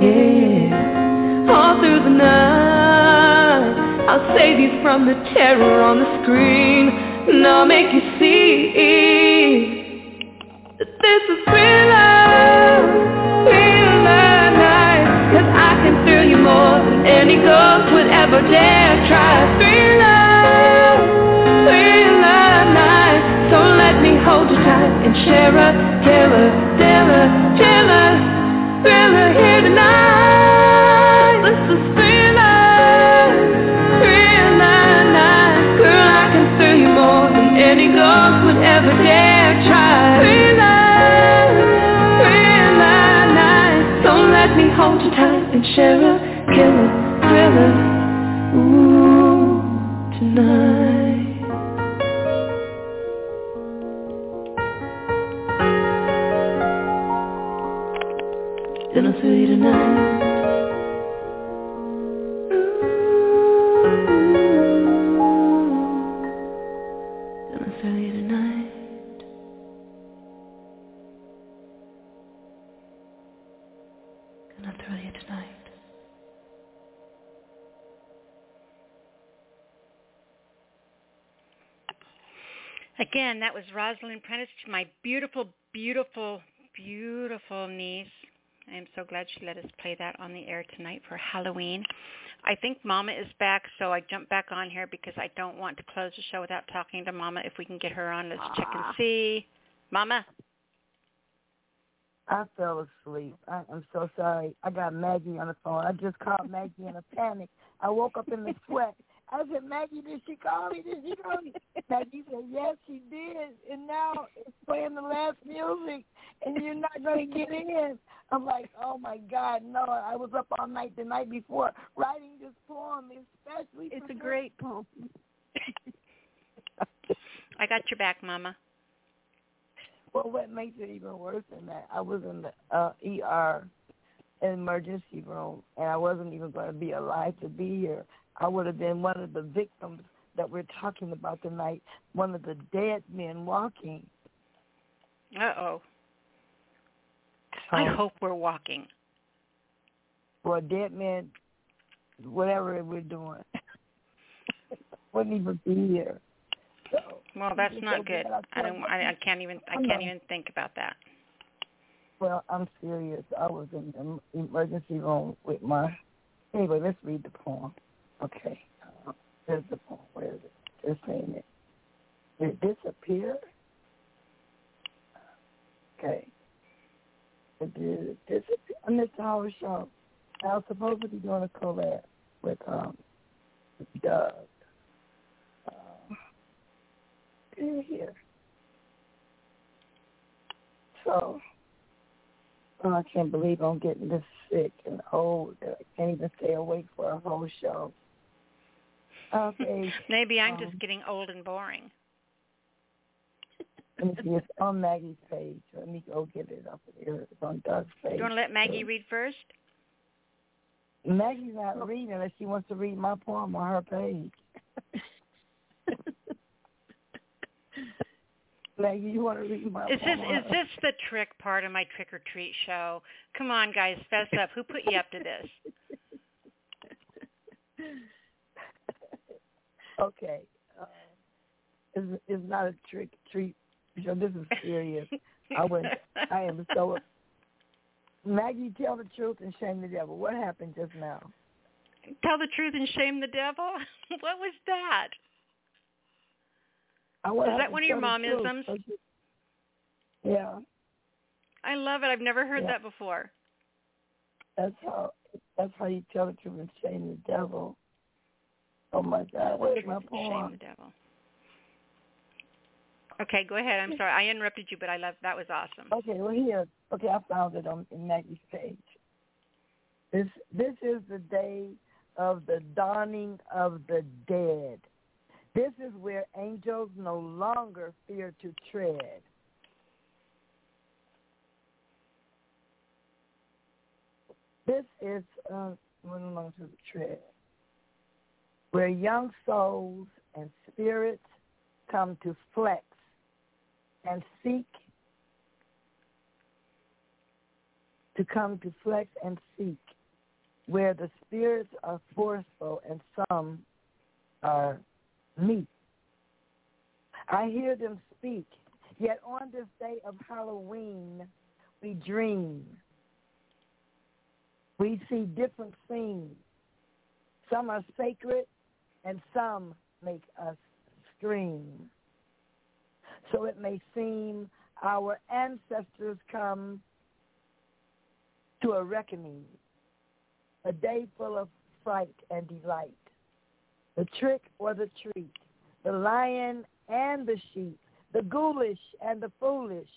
Yeah, all through the night, I'll save you from the terror on the screen, I'll make you see that this is thriller, thriller night. Cause I can thrill you more than any ghost would ever dare try. Thriller, thriller night. So let me hold you tight and share a killer, thriller, thriller, thriller here tonight. And share a killer, thriller, ooh, tonight. Gonna thrill you tonight. Again, that was Rosalind Prentice to my beautiful, beautiful, beautiful niece. I am so glad she let us play that on the air tonight for Halloween. I think Mama is back, so I jump back on here because I don't want to close the show without talking to Mama. If we can get her on, let's check and ah. see. Mama? I fell asleep. I, I'm so sorry. I got Maggie on the phone. I just called Maggie in a panic. I woke up in the sweat. I said, Maggie, did she call me? Did she call me? Maggie said, yes, she did. And now it's playing the last music, and you're not going to get in. I'm like, oh, my God, no. I was up all night the night before writing this poem, especially It's a great poem. I got your back, Mama. Well, what makes it even worse than that, I was in the uh, ER emergency room, and I wasn't even going to be alive to be here. I would have been one of the victims that we're talking about tonight, one of the dead men walking. Uh-oh. I Um, hope we're walking. Well, dead men, whatever we're doing, wouldn't even be here. So Well, that's not so good. I I don't. I, I can't even. I can't even think about that. Well, I'm serious. I was in the emergency room with my. Anyway, let's read the poem. Okay. Uh, poem. Where is it? They're saying it. It disappear? Okay. It did disappear. I missed the whole show. I was supposed to be doing a collab with um Doug. Uh, here. So oh, I can't believe I'm getting this sick and old I can't even stay awake for a whole show. Okay. Maybe I'm um, just getting old and boring. Let me see. It's on Maggie's page. Let me go get it up here. It's on Doug's page. Do you want to let Maggie read first? Maggie's not reading unless she wants to read my poem on her page. Maggie, you want to read my Is this poem? on is this the trick part of my trick or treat show? Come on, guys, fess up. Who put you up to this? Okay. Uh, it's, it's not a trick treat. So this is serious. I went. I am so. Maggie, tell the truth and shame the devil. What happened just now? Tell the truth and shame the devil. what was that? I her that one of your truth. momisms? Yeah, I love it. I've never heard Yeah. that before. that's how. That's how you tell the truth and shame the devil. Oh my God! Where's my Truth and shame the devil. Okay, go ahead. I'm sorry. I interrupted you, but I love that was awesome. Okay, well here. Okay, I found it on in Maggie's page. This this is the day of the dawning of the dead. This is where angels no longer fear to tread. This is uh, no longer to tread, where young souls and spirits come to flex and seek to come to flex and seek, where the spirits are forceful and some are meek. I hear them speak, yet on this day of Halloween, we dream. We see different scenes. Some are sacred and some make us scream. So it may seem our ancestors come to a reckoning, a day full of fright and delight, the trick or the treat, the lion and the sheep, the ghoulish and the foolish.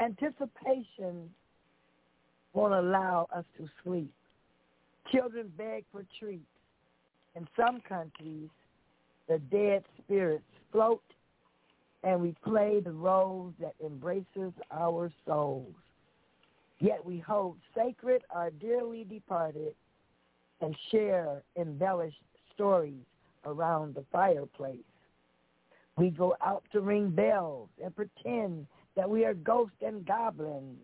Anticipation won't allow us to sleep. Children beg for treats. In some countries, the dead spirits float and we play the roles that embraces our souls. Yet we hold sacred our dearly departed and share embellished stories around the fireplace. We go out to ring bells and pretend that we are ghosts and goblins.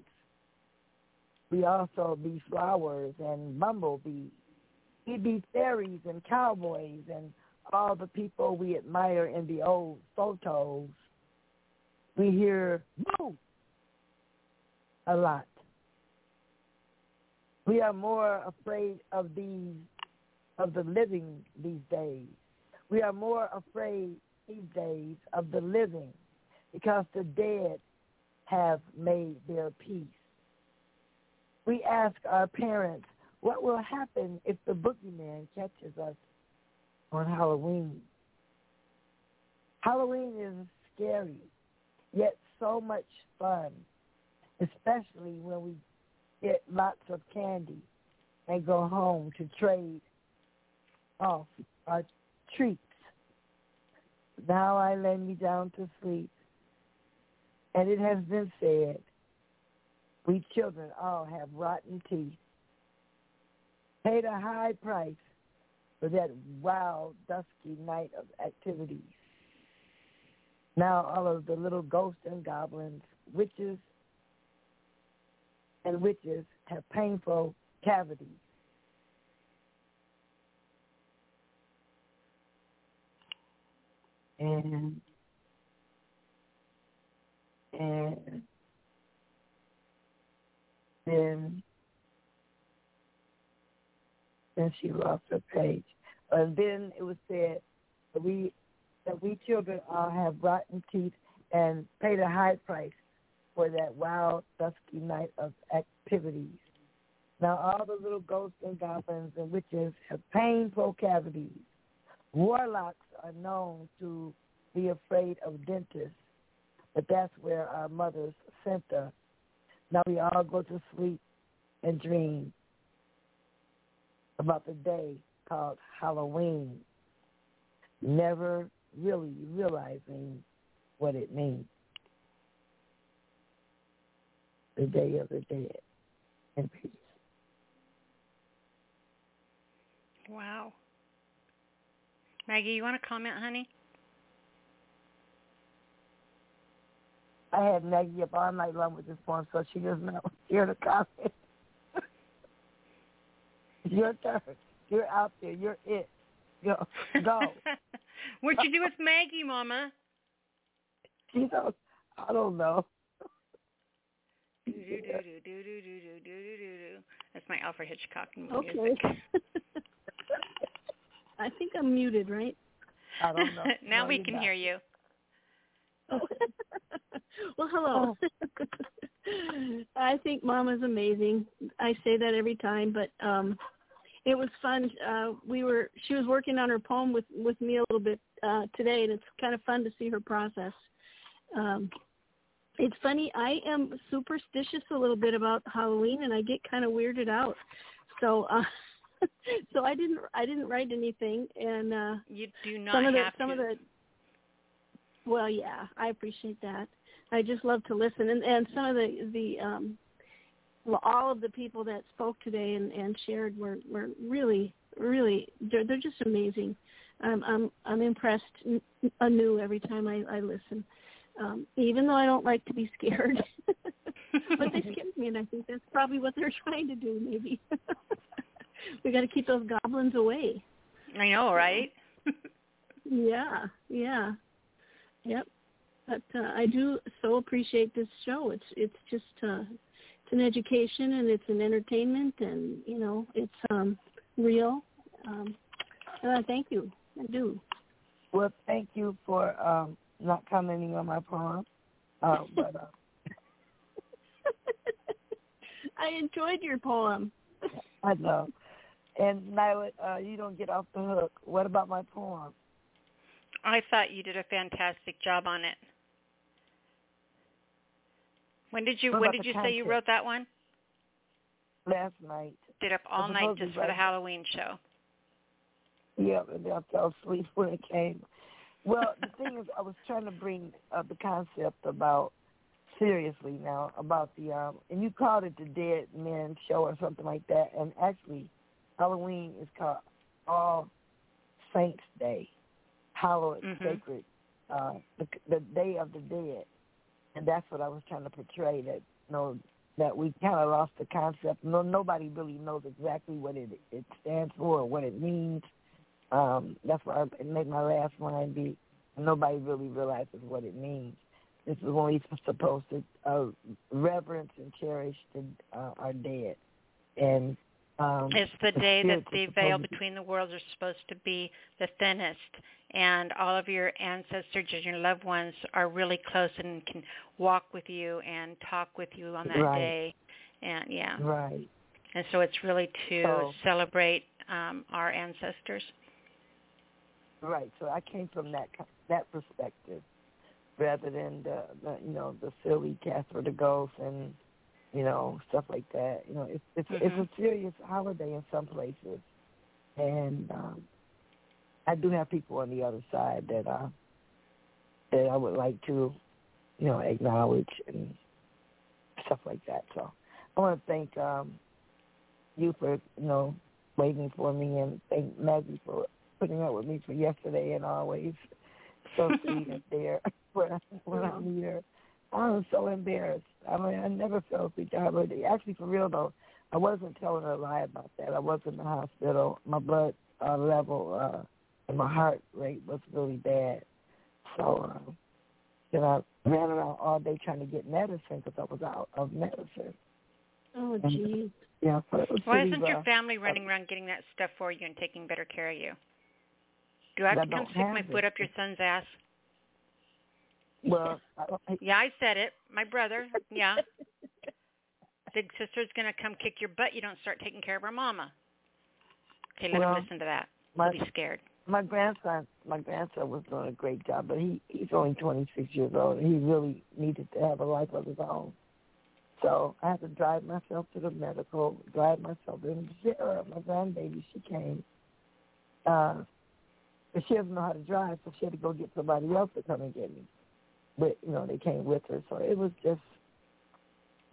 We also be flowers and bumblebees. We be fairies and cowboys and all the people we admire in the old photos. We hear boo a lot. We are more afraid of these of the living these days. We are more afraid these days of the living because the dead have made their peace. We ask our parents, what will happen if the boogeyman catches us on Halloween? Halloween is scary, yet so much fun, especially when we get lots of candy and go home to trade off our treats. Now I lay me down to sleep, and it has been said, we children all have rotten teeth. Paid a high price for that wild, dusky night of activities. Now all of the little ghosts and goblins, witches and witches have painful cavities. and and then then she lost her page. And then it was said that we that we children all have rotten teeth and paid a high price for that wild, dusky night of activities. Now all the little ghosts and goblins and witches have painful cavities. Warlocks are known to be afraid of dentists, but that's where our mothers sent us. Now we all go to sleep and dream about the day called Halloween, never really realizing what it means. The Day of the Dead in peace. Wow. Maggie, you want to comment, honey? I had Maggie up all night long with this poem, so she doesn't know here to comment. Your turn. You're out there. You're it. Go. Go. What'd you do with Maggie, Mama? You know, I don't know. That's my Alfred Hitchcock music. Okay. I think I'm muted, right? I don't know. now No, we can not. hear you. well, hello. I think Mama's amazing. I say that every time, but um it was fun. Uh we were she was working on her poem with with me a little bit uh today and it's kind of fun to see her process. Um it's funny, I am superstitious a little bit about Halloween and I get kind of weirded out. So uh so I didn't I didn't write anything and uh You do not some of the have some to. of the well yeah i appreciate that i just love to listen and and some of the the um all of the people that spoke today and and shared were were really really they're they're just amazing i'm i'm i'm impressed anew every time i i listen um even though i don't like to be scared but they scared me and i think that's probably what they're trying to do maybe we got to keep those goblins away I know, right? yeah, yeah, yep. But uh, I do so appreciate this show. It's it's just uh, an education and it's an entertainment and you know it's um real. Um, and I thank you. I do. Well, thank you for um, not commenting on my poem. Uh, but uh, I enjoyed your poem. I know. And Nyla, uh, you don't get off the hook. What about my poem? I thought you did a fantastic job on it. When did you What when did you say you wrote that one? Last night. Did up all night just for the Halloween show. Yeah, and then I fell asleep when it came. Well, the thing is, I was trying to bring uh, the concept about seriously now about the um, and you called it the Dead Men Show or something like that, and actually, Halloween is called All Saints Day, hallowed Mhm. sacred, uh, the, the Day of the Dead, and that's what I was trying to portray. That you know that we kind of lost the concept. No, nobody really knows exactly what it it stands for or what it means. Um, that's why I made my last line be nobody really realizes what it means. This is when we're supposed to uh, reverence and cherish the, uh, our dead. And um, It's the day that the veil between the worlds are supposed to be the thinnest, and all of your ancestors and your loved ones are really close and can walk with you and talk with you on that Right. day. And yeah, Right. and so it's really to So- celebrate um, our ancestors. Right. So I came from that that perspective, rather than the, the you know the silly Casper the Ghost and you know stuff like that. You know, it's it's it's Mhm. a serious holiday in some places, and um, I do have people on the other side that uh that I would like to you know acknowledge and stuff like that. So I want to thank um you for you know waiting for me and thank Maggie for putting up with me for yesterday and always so sweet and there when, I, when I'm here. I was so embarrassed. I mean, I never felt sweet to actually, for real though, I wasn't telling a lie about that. I was in the hospital. My blood uh, level uh, and my heart rate was really bad. So, um, you know, I ran around all day trying to get medicine because I was out of medicine. Oh, And, geez. Yeah, so it was Why pretty isn't your rough. family running around getting that stuff for you and taking better care of you? Do I have I to come stick my have foot up your son's ass? Well, I Yeah, I said it. My brother. Yeah. Big sister's gonna come kick your butt. You don't start taking care of her mama. Okay, let Well, him listen to that. my He'll be scared. my grandson, my grandson was doing a great job, but he he's only 26 years old, and he really needed to have a life of his own. So I had to drive myself to the medical, drive myself. And Sarah, my grandbaby, she came. Uh, but she doesn't know how to drive, so she had to go get somebody else to come and get me. But you know, they came with her, so it was just,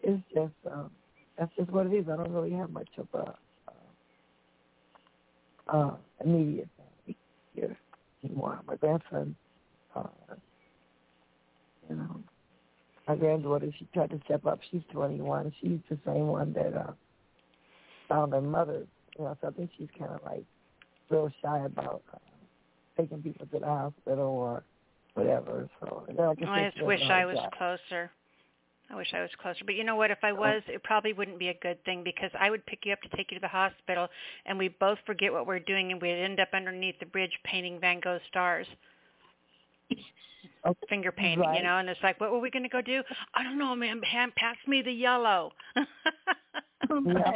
it's just, um, that's just what it is. I don't really have much of a uh, uh, immediate family here anymore. My grandson, uh, you know, my granddaughter, she tried to step up. She's 21. She's the same one that uh, found her mother. You know, so I think she's kind of like real shy about uh, taking people to the hospital or whatever. So then, like I, I just wish know I was drive. closer. I wish I was closer. But you know what? If I was, it probably wouldn't be a good thing because I would pick you up to take you to the hospital and we'd both forget what we're doing and we'd end up underneath the bridge painting Van Gogh stars. Finger painting, you know, and it's like, what were we going to go do? I don't know, man. Pass me the yellow. Yeah.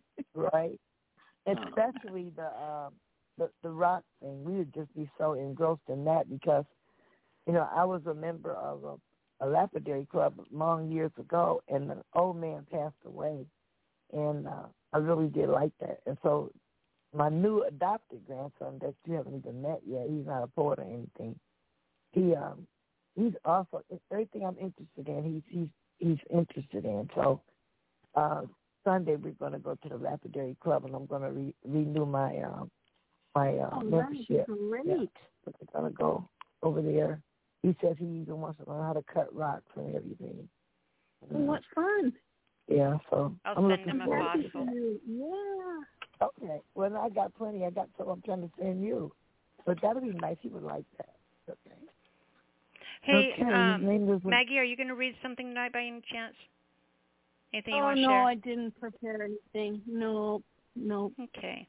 right. Especially the um the the rock thing. We would just be so engrossed in that because, you know, I was a member of a, a lapidary club long years ago and the old man passed away and uh I really did like that. And so my new adopted grandson that you haven't even met yet, he's not a poet or anything. He um he's also everything I'm interested in, he's he's he's interested in. So uh Sunday we're going to go to the Lapidary Club, and I'm going to re- renew my um, my uh, Oh, membership. Great. Yeah, we're going to go over there. He says he even wants to learn how to cut rocks and everything. Oh, what fun. Yeah, so I'll I'm send looking him a forward to fossil. that. Yeah. Okay. Well, I got plenty. I got so I'm trying to send you. But that'll be nice. He would like that. Okay. Hey, Okay, um, is- Maggie, are you going to read something tonight by any chance? Anything you oh want to no, share? Oh no, I didn't prepare anything. No, no. Okay.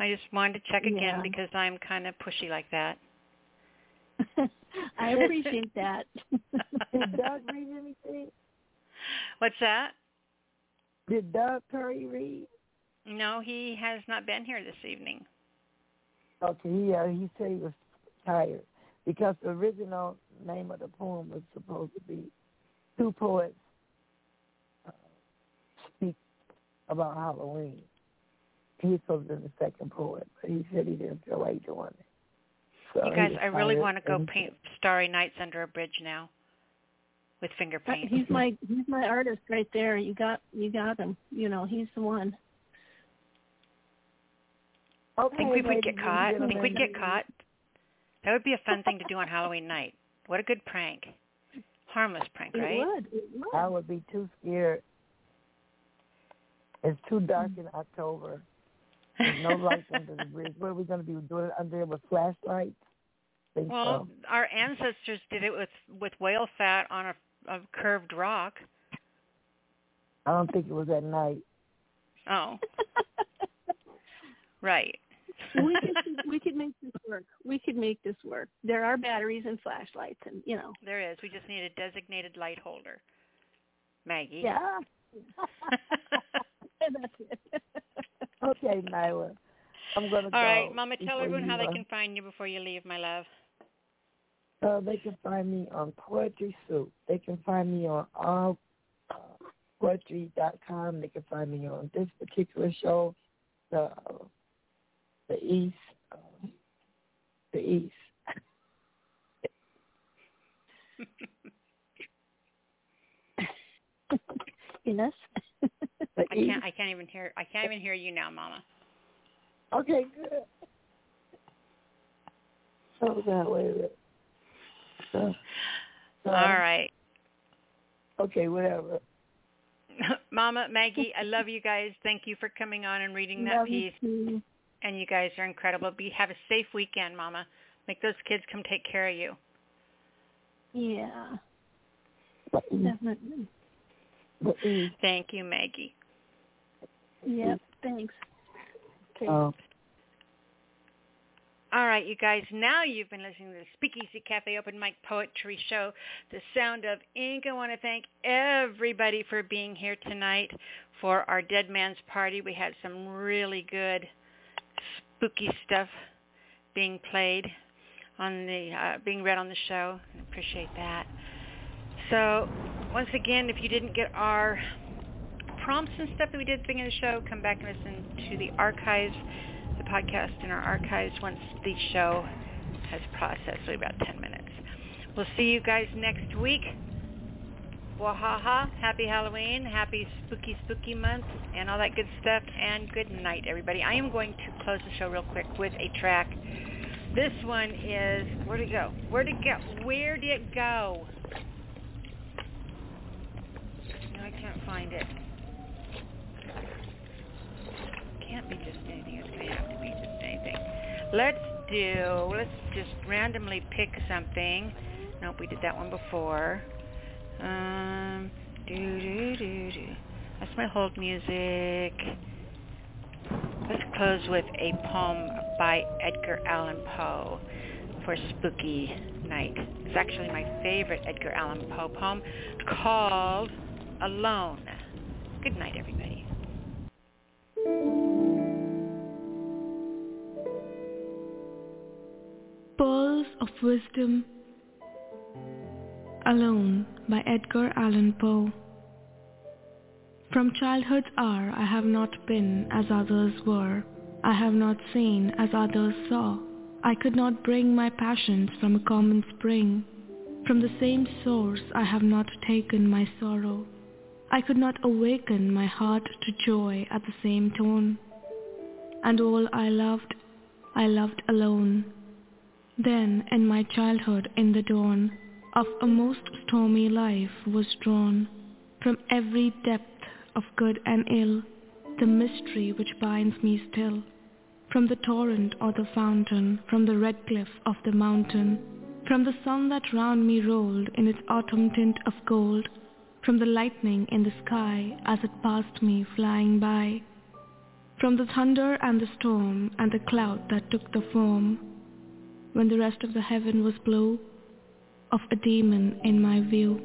I just wanted to check again Yeah. because I'm kind of pushy like that. I appreciate that. Did Doug read anything? What's that? Did Doug Perry read? No, he has not been here this evening. Okay, he uh, he said he was tired because the original name of the poem was supposed to be two poets uh, speak about Halloween. He was supposed to be the second poet, but he said he didn't feel like doing it. So you guys, I really want to go paint starry nights under a bridge now with finger Uh, paint. He's my he's my artist right there. You got you got him. You know, he's the one. Okay, Think we would get and caught? Think we'd get caught? That would be a fun thing to do on Halloween night. What a good prank. Harmless prank, right? It would. It would. I would be too scared. It's too dark in October. There's no lights under the bridge. What are we going to be doing it under there with flashlights? Think Well, so. our ancestors did it with with whale fat on a, a curved rock. I don't think it was at night. Oh, right. we could we could make this work. We could make this work. There are batteries and flashlights, and you know. There is. We just need a designated light holder. Maggie. Yeah. That's it. Okay, Nyla. I'm going to go. All right, Mama, tell everyone how they can find you before you leave, my love. Uh, they can find me on Poetry Soup. They can find me on all uh, poetry.com. They can find me on this particular show, the uh, the East, uh, the East. yes. The I can't. I can't even hear. I can't even hear you now, Mama. Okay, good. Oh God, wait a minute. Uh, All right, Okay, whatever. Mama, Maggie, I love you guys. Thank you for coming on and reading that Love piece. too. And you guys are incredible. Be have a safe weekend, Mama. Make those kids come take care of you. Yeah. Definitely. Thank you, Maggie. Yep. Thanks. Okay. Oh. All right, you guys. Now you've been listening to the Speakeasy Cafe Open Mic Poetry Show, The Sound of Ink. I want to thank everybody for being here tonight for our Dead Man's Party. We had some really good spooky stuff being played on the uh, being read on the show. I appreciate that. So once again, if you didn't get our prompts and stuff that we did at the beginning of the show, come back and listen to the archives, the podcast in our archives once the show has processed, so about 10 minutes. We'll see you guys next week. Wahaha, happy Halloween, happy spooky spooky month, and all that good stuff, and good night, everybody. I am going to close the show real quick with a track. This one is, where'd it go? Where'd it go? Where did it go? No, I can't find it. Can't be just anything. It's going to have to be just anything. Let's do, let's just randomly pick something. Nope, we did that one before. Um, do do do do. That's my hold music. Let's close with a poem by Edgar Allan Poe for Spooky Night. It's actually my favorite Edgar Allan Poe poem called Alone. Good night, everybody. Pearls of Wisdom Alone by Edgar Allan Poe From childhood's hour I have not been as others were. I have not seen as others saw. I could not bring my passions from a common spring. From the same source I have not taken my sorrow. I could not awaken my heart to joy at the same tone. And all I loved, I loved alone. Then in my childhood in the dawn of a most stormy life was drawn from every depth of good and ill, the mystery which binds me still. From the torrent or the fountain, from the red cliff of the mountain, from the sun that round me rolled in its autumn tint of gold, from the lightning in the sky as it passed me flying by, from the thunder and the storm and the cloud that took the form, when the rest of the heaven was blue, of a demon in my view.